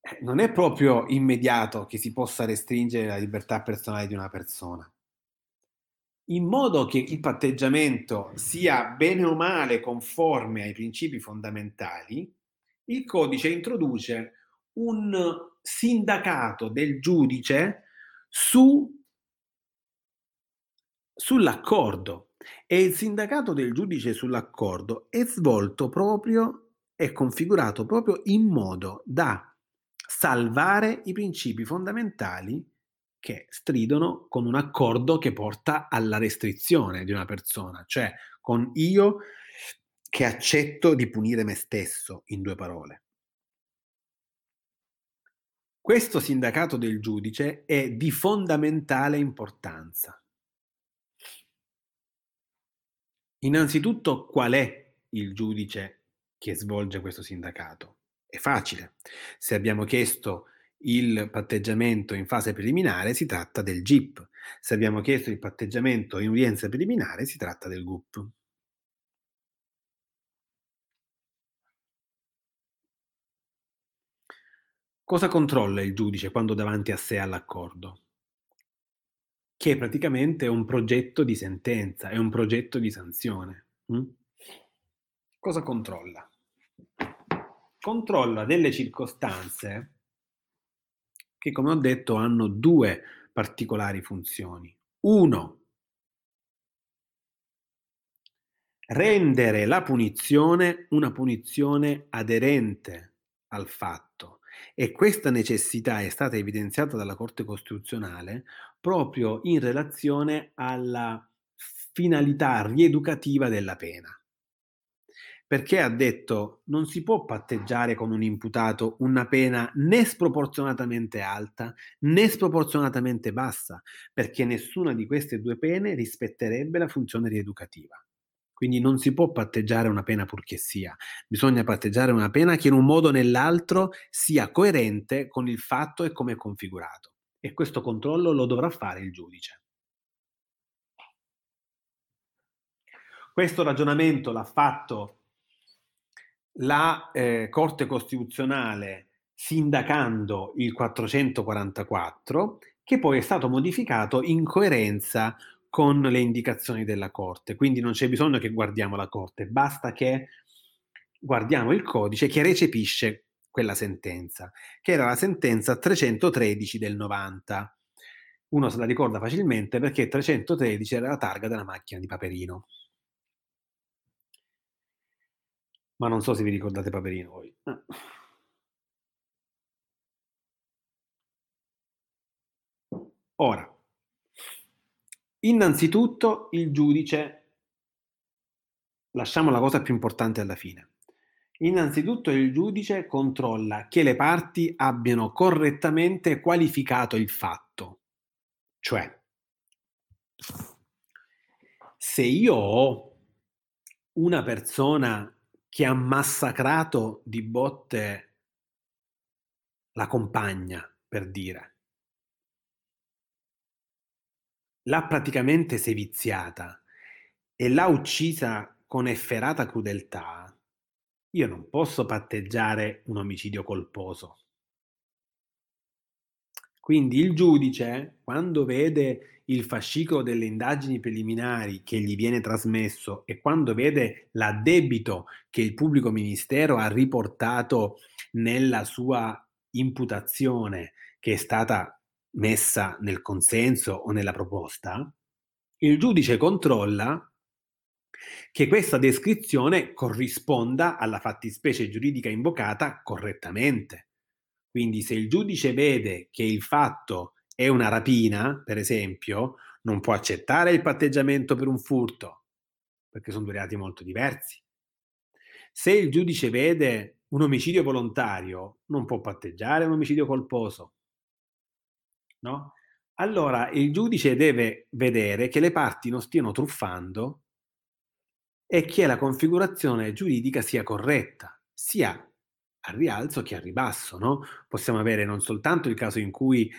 eh, non è proprio immediato che si possa restringere la libertà personale di una persona. In modo che il patteggiamento sia bene o male conforme ai principi fondamentali, il codice introduce un sindacato del giudice su, sull'accordo e il sindacato del giudice sull'accordo è svolto proprio, è configurato proprio in modo da salvare i principi fondamentali che stridono con un accordo che porta alla restrizione di una persona, cioè con io che accetto di punire me stesso, in due parole. Questo sindacato del giudice è di fondamentale importanza. Innanzitutto, qual è il giudice che svolge questo sindacato? È facile. Se abbiamo chiesto il patteggiamento in fase preliminare, si tratta del GIP. Se abbiamo chiesto il patteggiamento in udienza preliminare, si tratta del GUP. Cosa controlla il giudice quando davanti a sé ha l'accordo? Che praticamente è un progetto di sentenza, è un progetto di sanzione. Mm? Cosa controlla? Controlla delle circostanze che, come ho detto, hanno due particolari funzioni. Uno, rendere la punizione una punizione aderente al fatto. E questa necessità è stata evidenziata dalla Corte Costituzionale proprio in relazione alla finalità rieducativa della pena. Perché ha detto non si può patteggiare con un imputato una pena né sproporzionatamente alta né sproporzionatamente bassa, perché nessuna di queste due pene rispetterebbe la funzione rieducativa. Quindi non si può patteggiare una pena purché sia, bisogna patteggiare una pena che in un modo o nell'altro sia coerente con il fatto e come è configurato. E questo controllo lo dovrà fare il giudice. Questo ragionamento l'ha fatto la eh, Corte Costituzionale sindacando il 444, che poi è stato modificato in coerenza con le indicazioni della Corte. Quindi non c'è bisogno che guardiamo la Corte, basta che guardiamo il codice che recepisce quella sentenza, che era la sentenza 313 del 90. Uno se la ricorda facilmente perché 313 era la targa della macchina di Paperino. Ma non so se vi ricordate Paperino voi. Ora, Innanzitutto il giudice, lasciamo la cosa più importante alla fine. Innanzitutto il giudice controlla che le parti abbiano correttamente qualificato il fatto. Cioè, se io ho una persona che ha massacrato di botte la compagna, per dire, l'ha praticamente seviziata e l'ha uccisa con efferata crudeltà, io non posso patteggiare un omicidio colposo. Quindi il giudice, quando vede il fascicolo delle indagini preliminari che gli viene trasmesso e quando vede l'addebito che il pubblico ministero ha riportato nella sua imputazione che è stata messa nel consenso o nella proposta, il giudice controlla che questa descrizione corrisponda alla fattispecie giuridica invocata correttamente. Quindi se il giudice vede che il fatto è una rapina, per esempio, non può accettare il patteggiamento per un furto, perché sono due reati molto diversi. Se il giudice vede un omicidio volontario, non può patteggiare un omicidio colposo. No? Allora il giudice deve vedere che le parti non stiano truffando e che la configurazione giuridica sia corretta, sia a rialzo che a ribasso, no? Possiamo avere non soltanto il caso in cui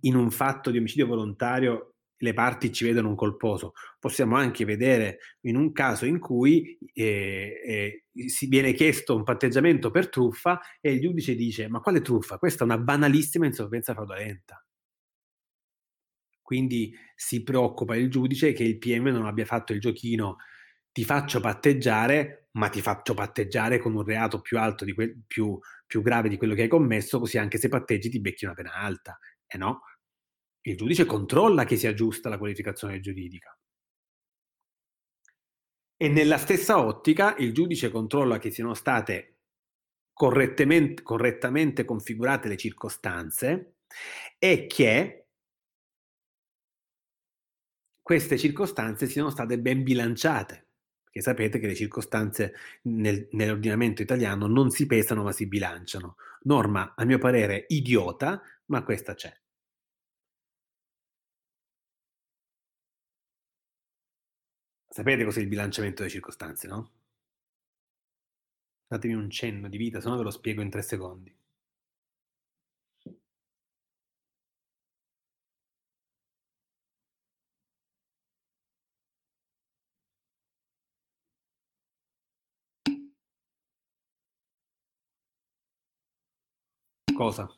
in un fatto di omicidio volontario le parti ci vedono un colposo, possiamo anche vedere in un caso in cui eh, eh, si viene chiesto un patteggiamento per truffa e il giudice dice ma quale truffa? Questa è una banalissima insolvenza fraudolenta. Quindi si preoccupa il giudice che il PM non abbia fatto il giochino ti faccio patteggiare, ma ti faccio patteggiare con un reato più alto, que- più, più grave di quello che hai commesso, così anche se patteggi ti becchi una pena alta. E eh no, il giudice controlla che sia giusta la qualificazione giuridica. E nella stessa ottica il giudice controlla che siano state correttamente configurate le circostanze e che queste circostanze siano state ben bilanciate che sapete che le circostanze nel, nell'ordinamento italiano non si pesano ma si bilanciano. Norma, a mio parere, idiota, ma questa c'è. Sapete cos'è il bilanciamento delle circostanze, no? Datemi un cenno di vita, se no ve lo spiego in tre secondi. Cosa?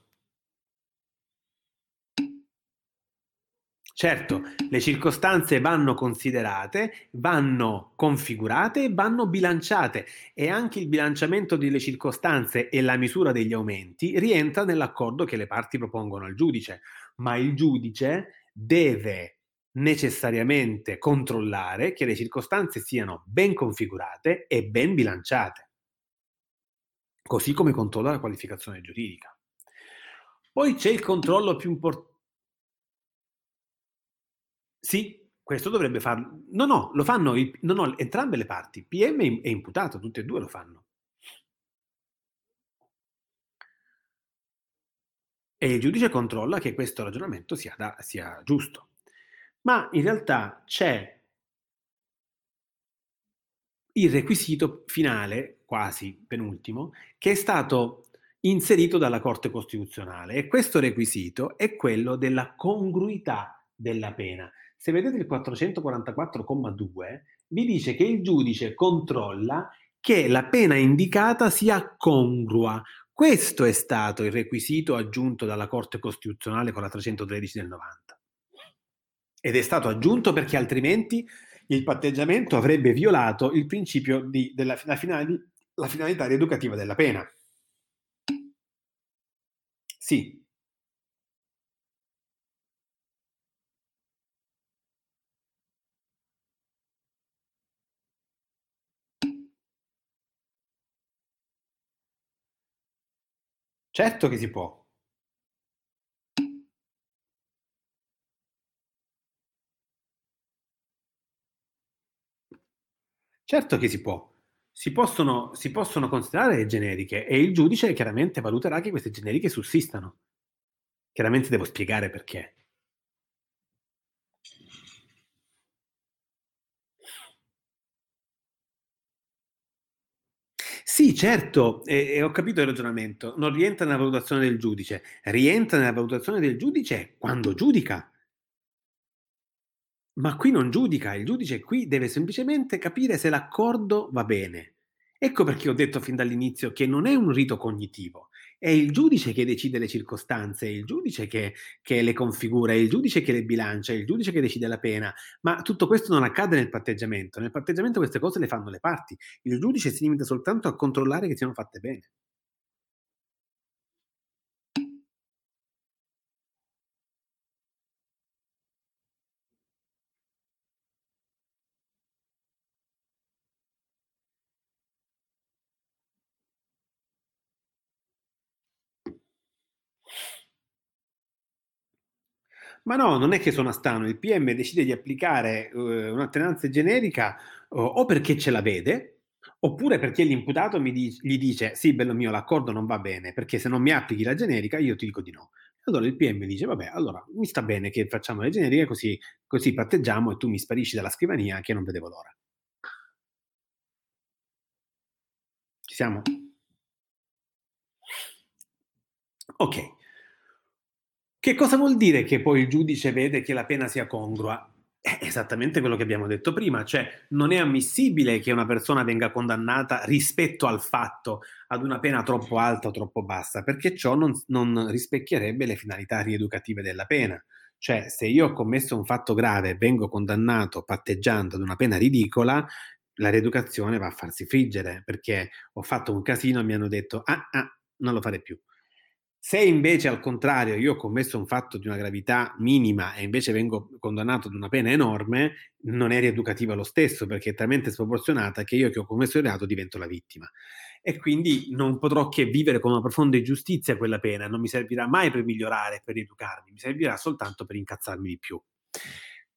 Certo, le circostanze vanno considerate, vanno configurate e vanno bilanciate e anche il bilanciamento delle circostanze e la misura degli aumenti rientra nell'accordo che le parti propongono al giudice, ma il giudice deve necessariamente controllare che le circostanze siano ben configurate e ben bilanciate, così come controlla la qualificazione giuridica. Poi c'è il controllo più importante. Sì, questo dovrebbe farlo. No, no, lo fanno il... no, no, entrambe le parti, PM e imputato, tutte e due lo fanno. E il giudice controlla che questo ragionamento sia, da, sia giusto. Ma in realtà c'è il requisito finale, quasi penultimo, che è stato inserito dalla Corte Costituzionale e questo requisito è quello della congruità della pena. Se vedete il 444,2 vi dice che il giudice controlla che la pena indicata sia congrua. Questo è stato il requisito aggiunto dalla Corte Costituzionale con la 313 del 90. Ed è stato aggiunto perché altrimenti il patteggiamento avrebbe violato il principio di, della la finalità rieducativa della pena. Sì. Certo che si può. Certo che si può. Si possono, si possono considerare generiche e il giudice chiaramente valuterà che queste generiche sussistano. Chiaramente devo spiegare perché. Sì, certo, e, e ho capito il ragionamento. Non rientra nella valutazione del giudice, rientra nella valutazione del giudice quando giudica. Ma qui non giudica, il giudice qui deve semplicemente capire se l'accordo va bene. Ecco perché ho detto fin dall'inizio che non è un rito cognitivo. È il giudice che decide le circostanze, è il giudice che, che, le configura, è il giudice che le bilancia, è il giudice che decide la pena. Ma tutto questo non accade nel patteggiamento. Nel patteggiamento queste cose le fanno le parti. Il giudice si limita soltanto a controllare che siano fatte bene. Ma no, non è che sono astano, il PM decide di applicare uh, un'attenanza generica uh, o perché ce la vede, oppure perché l'imputato mi di- gli dice sì, bello mio, l'accordo non va bene, perché se non mi applichi la generica io ti dico di no. Allora il PM dice, vabbè, allora mi sta bene che facciamo le generiche così, così patteggiamo e tu mi sparisci dalla scrivania che non vedevo l'ora. Ci siamo? Ok. Che cosa vuol dire che poi il giudice vede che la pena sia congrua? È esattamente quello che abbiamo detto prima, cioè non è ammissibile che una persona venga condannata rispetto al fatto ad una pena troppo alta o troppo bassa, perché ciò non, non rispecchierebbe le finalità rieducative della pena. Cioè, se io ho commesso un fatto grave e vengo condannato patteggiando ad una pena ridicola, la rieducazione va a farsi friggere, perché ho fatto un casino e mi hanno detto, ah, ah, non lo fare più. Se invece al contrario io ho commesso un fatto di una gravità minima e invece vengo condannato ad una pena enorme, non è rieducativa lo stesso perché è talmente sproporzionata che io che ho commesso il reato divento la vittima. E quindi non potrò che vivere con una profonda ingiustizia quella pena, non mi servirà mai per migliorare, per rieducarmi, mi servirà soltanto per incazzarmi di più.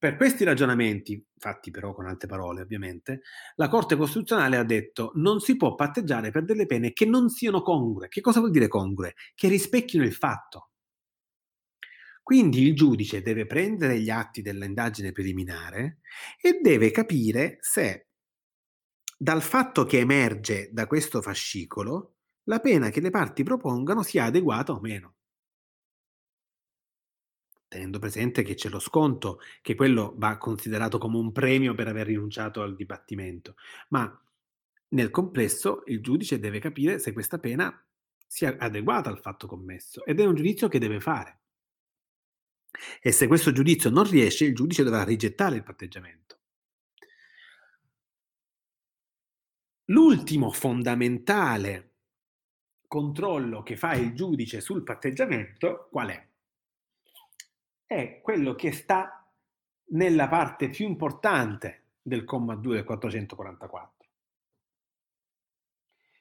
Per questi ragionamenti, fatti però con altre parole ovviamente, la Corte Costituzionale ha detto non si può patteggiare per delle pene che non siano congrue. Che cosa vuol dire congrue? Che rispecchino il fatto. Quindi il giudice deve prendere gli atti dell'indagine preliminare e deve capire se dal fatto che emerge da questo fascicolo la pena che le parti propongano sia adeguata o meno tenendo presente che c'è lo sconto, che quello va considerato come un premio per aver rinunciato al dibattimento, ma nel complesso il giudice deve capire se questa pena sia adeguata al fatto commesso ed è un giudizio che deve fare. E se questo giudizio non riesce, il giudice dovrà rigettare il patteggiamento. L'ultimo fondamentale controllo che fa il giudice sul patteggiamento qual è? È quello che sta nella parte più importante del comma 2 del 444.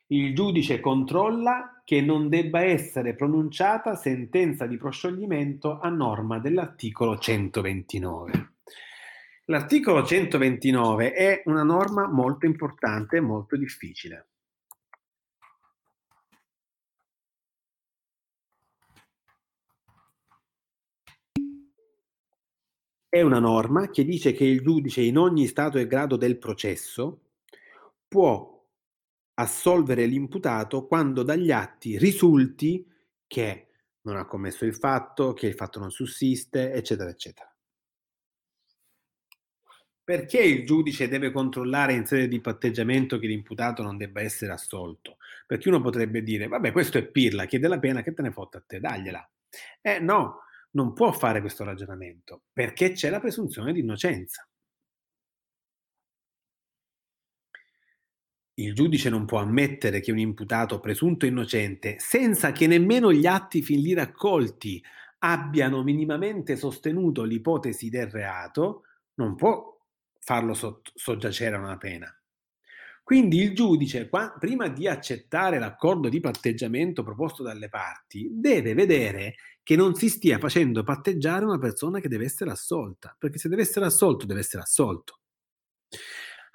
Il giudice controlla che non debba essere pronunciata sentenza di proscioglimento a norma dell'articolo 129. L'articolo 129 è una norma molto importante e molto difficile. È una norma che dice che il giudice in ogni stato e grado del processo può assolvere l'imputato quando dagli atti risulti che non ha commesso il fatto, che il fatto non sussiste, eccetera, eccetera. Perché il giudice deve controllare in sede di patteggiamento che l'imputato non debba essere assolto? Perché uno potrebbe dire, vabbè, questo è Pirla, chiede la pena, che te ne fotte a te, dagliela. Eh no, non può fare questo ragionamento perché c'è la presunzione di innocenza. Il giudice non può ammettere che un imputato presunto innocente, senza che nemmeno gli atti fin lì raccolti abbiano minimamente sostenuto l'ipotesi del reato, non può farlo soggiacere a una pena. Quindi il giudice, qua, prima di accettare l'accordo di patteggiamento proposto dalle parti, deve vedere che non si stia facendo patteggiare una persona che deve essere assolta, perché se deve essere assolto, deve essere assolto.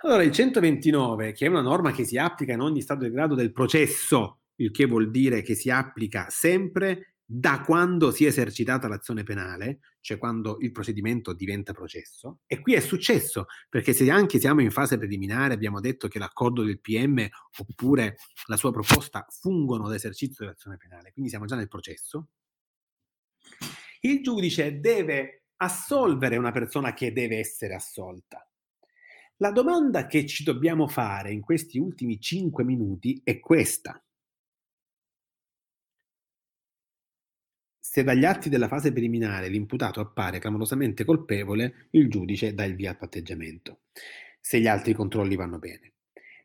Allora, il 129, che è una norma che si applica in ogni stato di grado del processo, il che vuol dire che si applica sempre da quando si è esercitata l'azione penale, cioè quando il procedimento diventa processo. E qui è successo, perché se anche siamo in fase preliminare, abbiamo detto che l'accordo del PM oppure la sua proposta fungono da esercizio dell'azione penale, quindi siamo già nel processo. Il giudice deve assolvere una persona che deve essere assolta. La domanda che ci dobbiamo fare in questi ultimi cinque minuti è questa. Se dagli atti della fase preliminare l'imputato appare clamorosamente colpevole, il giudice dà il via al patteggiamento, se gli altri controlli vanno bene.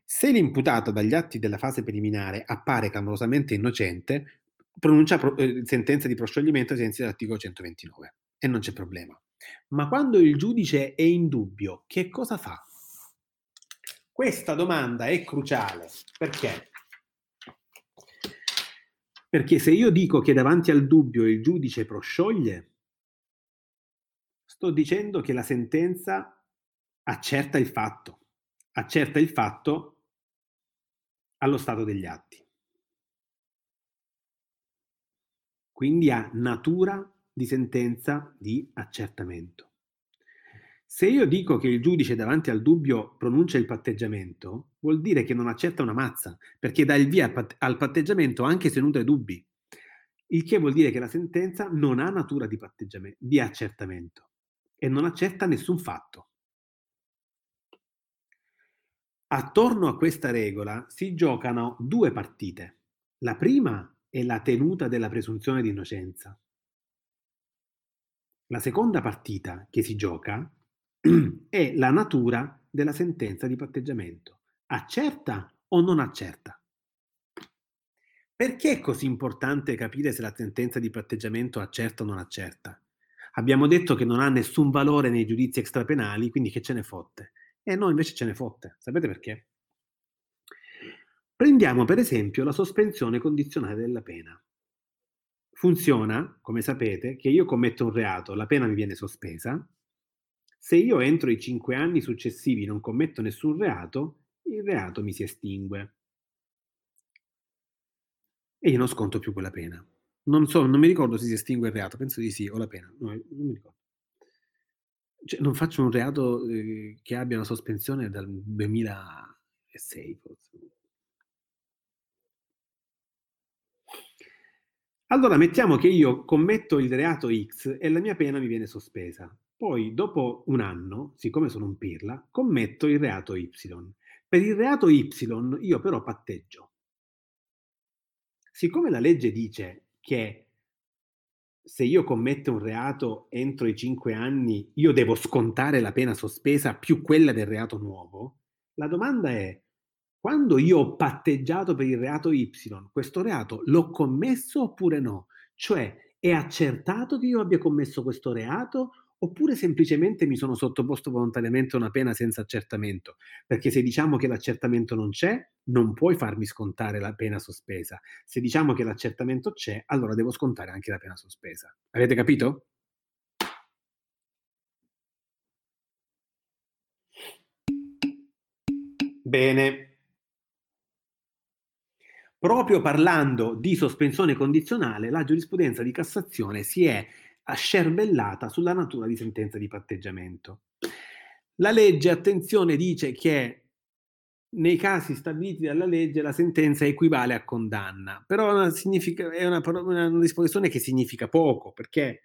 Se l'imputato dagli atti della fase preliminare appare clamorosamente innocente, pronuncia pro- eh, sentenza di proscioglimento ai sensi dell'articolo 129 e non c'è problema. Ma quando il giudice è in dubbio, che cosa fa? Questa domanda è cruciale perché? Perché se io dico che davanti al dubbio il giudice proscioglie, sto dicendo che la sentenza accerta il fatto, accerta il fatto allo stato degli atti. Quindi ha natura di sentenza di accertamento. Se io dico che il giudice davanti al dubbio pronuncia il patteggiamento, vuol dire che non accetta una mazza, perché dà il via al patteggiamento anche se nutre dubbi. Il che vuol dire che la sentenza non ha natura di, di accertamento e non accerta nessun fatto. Attorno a questa regola si giocano due partite. La prima è la tenuta della presunzione di innocenza. La seconda partita che si gioca (clears throat) è la natura della sentenza di patteggiamento. Accerta o non accerta? Perché è così importante capire se la sentenza di patteggiamento accerta o non accerta? Abbiamo detto che non ha nessun valore nei giudizi extrapenali, quindi che ce ne fotte. E noi invece ce ne fotte. Sapete perché? Prendiamo per esempio la sospensione condizionale della pena. Funziona, come sapete, che io commetto un reato, la pena mi viene sospesa. Se io entro i cinque anni successivi non commetto nessun reato, il reato mi si estingue. E io non sconto più quella pena. Non so, non mi ricordo se si estingue il reato, penso di sì, o la pena, no, non mi ricordo. Cioè, non faccio un reato eh, che abbia una sospensione dal 2006, forse. Allora mettiamo che io commetto il reato X e la mia pena mi viene sospesa. Poi, dopo un anno, siccome sono un pirla, commetto il reato Y. Per il reato Y io però patteggio. Siccome la legge dice che se io commetto un reato entro i cinque anni, io devo scontare la pena sospesa più quella del reato nuovo? La domanda è, quando io ho patteggiato per il reato Y, questo reato l'ho commesso oppure no? Cioè, è accertato che io abbia commesso questo reato oppure semplicemente mi sono sottoposto volontariamente a una pena senza accertamento? Perché se diciamo che l'accertamento non c'è, non puoi farmi scontare la pena sospesa. Se diciamo che l'accertamento c'è, allora devo scontare anche la pena sospesa. Avete capito? Bene. Proprio parlando di sospensione condizionale, la giurisprudenza di Cassazione si è ascerbellata sulla natura di sentenza di patteggiamento. La legge, attenzione, dice che nei casi stabiliti dalla legge la sentenza equivale a condanna, però una è una, una, disposizione che significa poco, perché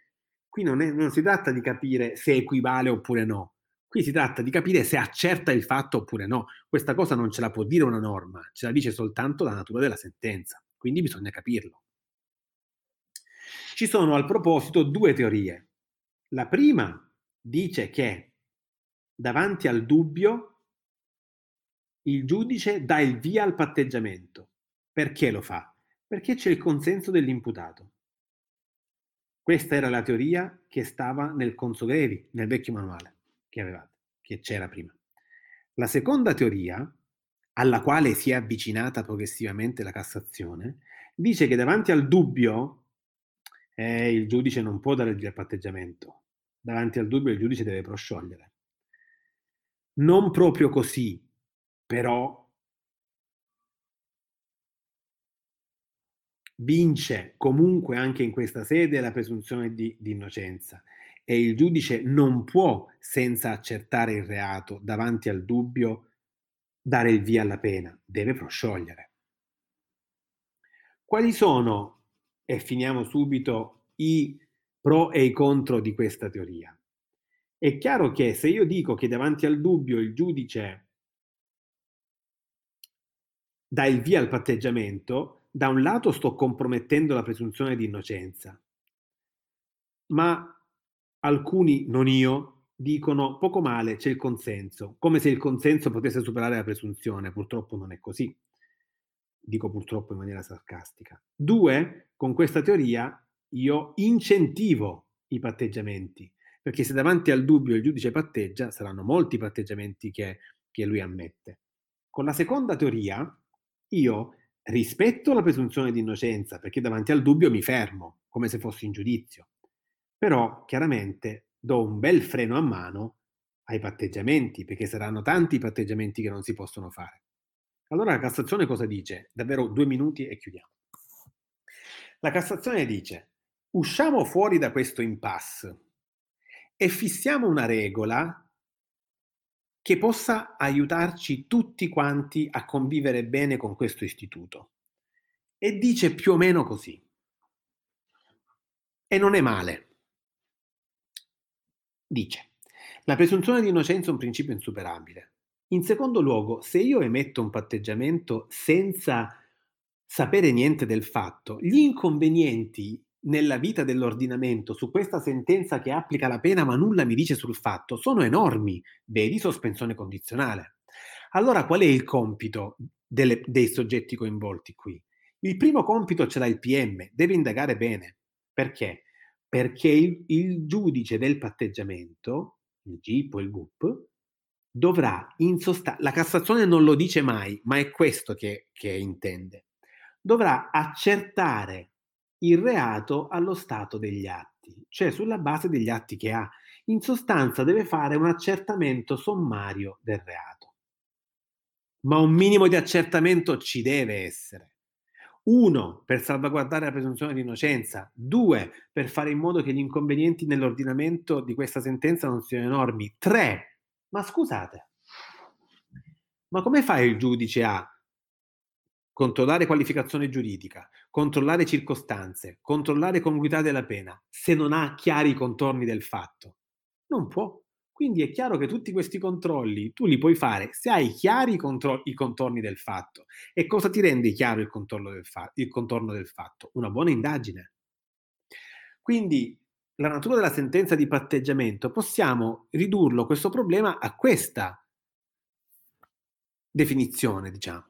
qui non, è, non si tratta di capire se equivale oppure no, qui si tratta di capire se accerta il fatto oppure no. Questa cosa non ce la può dire una norma, ce la dice soltanto la natura della sentenza, quindi bisogna capirlo. Ci sono al proposito due teorie. La prima dice che davanti al dubbio il giudice dà il via al patteggiamento. Perché lo fa? Perché c'è il consenso dell'imputato. Questa era la teoria che stava nel Consogrevi, nel vecchio manuale che avevate, che c'era prima. La seconda teoria, alla quale si è avvicinata progressivamente la Cassazione, dice che davanti al dubbio eh, il giudice non può dare il patteggiamento. Davanti al dubbio il giudice deve prosciogliere. Non proprio così, però vince comunque anche in questa sede la presunzione di, di, innocenza e il giudice non può, senza accertare il reato, davanti al dubbio, dare il via alla pena, deve prosciogliere. Quali sono e finiamo subito i pro e i contro di questa teoria. È chiaro che se io dico che davanti al dubbio il giudice dà il via al patteggiamento, da un lato sto compromettendo la presunzione di innocenza, ma alcuni, non io, dicono poco male, c'è il consenso, come se il consenso potesse superare la presunzione. Purtroppo non è così. Dico purtroppo in maniera sarcastica. Due, con questa teoria io incentivo i patteggiamenti, perché se davanti al dubbio il giudice patteggia, saranno molti patteggiamenti che, che lui ammette. Con la seconda teoria io rispetto la presunzione di innocenza, perché davanti al dubbio mi fermo, come se fossi in giudizio, però chiaramente do un bel freno a mano ai patteggiamenti, perché saranno tanti i patteggiamenti che non si possono fare. Allora la Cassazione cosa dice? Davvero due minuti e chiudiamo. La Cassazione dice, usciamo fuori da questo impasse e fissiamo una regola che possa aiutarci tutti quanti a convivere bene con questo istituto. E dice più o meno così. E non è male. Dice, la presunzione di innocenza è un principio insuperabile. In secondo luogo, se io emetto un patteggiamento senza sapere niente del fatto, gli inconvenienti nella vita dell'ordinamento su questa sentenza che applica la pena ma nulla mi dice sul fatto sono enormi, vedi sospensione condizionale. Allora qual è il compito delle, dei soggetti coinvolti qui? Il primo compito ce l'ha il PM, deve indagare bene. Perché? Perché il, il giudice del patteggiamento, il GIP o il GUP, dovrà in sostanza, la Cassazione non lo dice mai, ma è questo che, che intende, dovrà accertare il reato allo stato degli atti, cioè sulla base degli atti che ha. In sostanza deve fare un accertamento sommario del reato. Ma un minimo di accertamento ci deve essere. Uno, per salvaguardare la presunzione di innocenza. Due, per fare in modo che gli inconvenienti nell'ordinamento di questa sentenza non siano enormi. Tre, ma scusate, ma come fa il giudice a controllare qualificazione giuridica, controllare circostanze, controllare congruità della pena, se non ha chiari i contorni del fatto? Non può. Quindi è chiaro che tutti questi controlli tu li puoi fare se hai chiari i, contro- i contorni del fatto. E cosa ti rende chiaro il contorno, fa- il contorno del fatto? Una buona indagine. Quindi la natura della sentenza di patteggiamento, possiamo ridurlo questo problema a questa definizione, diciamo.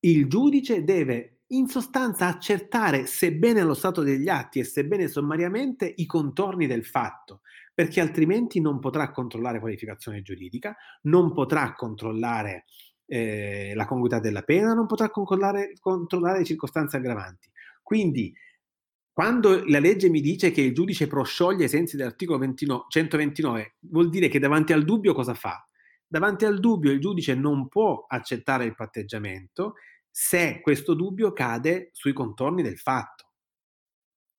Il giudice deve in sostanza accertare, sebbene allo stato degli atti e sebbene sommariamente, i contorni del fatto, perché altrimenti non potrà controllare qualificazione giuridica, non potrà controllare eh, la congruità della pena, non potrà controllare, controllare le circostanze aggravanti. Quindi quando la legge mi dice che il giudice proscioglie ai sensi dell'articolo 29, 129, vuol dire che davanti al dubbio cosa fa? Davanti al dubbio il giudice non può accettare il patteggiamento se questo dubbio cade sui contorni del fatto.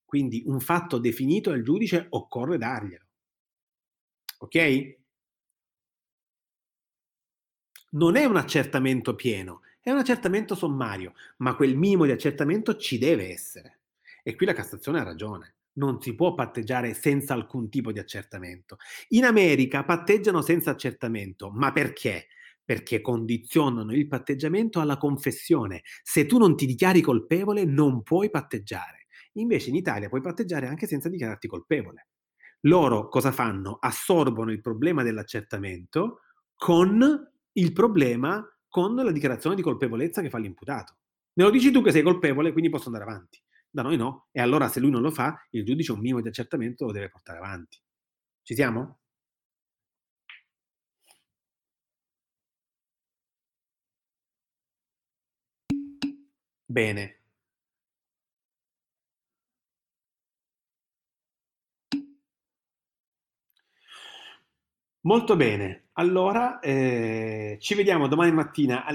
Quindi un fatto definito al giudice occorre darglielo. Ok? Non è un accertamento pieno, è un accertamento sommario, ma quel minimo di accertamento ci deve essere. E qui la Cassazione ha ragione. Non si può patteggiare senza alcun tipo di accertamento. In America patteggiano senza accertamento, ma perché? Perché condizionano il patteggiamento alla confessione. Se tu non ti dichiari colpevole, non puoi patteggiare. Invece in Italia puoi patteggiare anche senza dichiararti colpevole. Loro cosa fanno? Assorbono il problema dell'accertamento con il problema con la dichiarazione di colpevolezza che fa l'imputato. Me lo dici tu che sei colpevole, quindi posso andare avanti. Da noi no. E allora se lui non lo fa, il giudice un minimo di accertamento lo deve portare avanti. Ci siamo? Bene. Molto bene. Allora, eh, ci vediamo domani mattina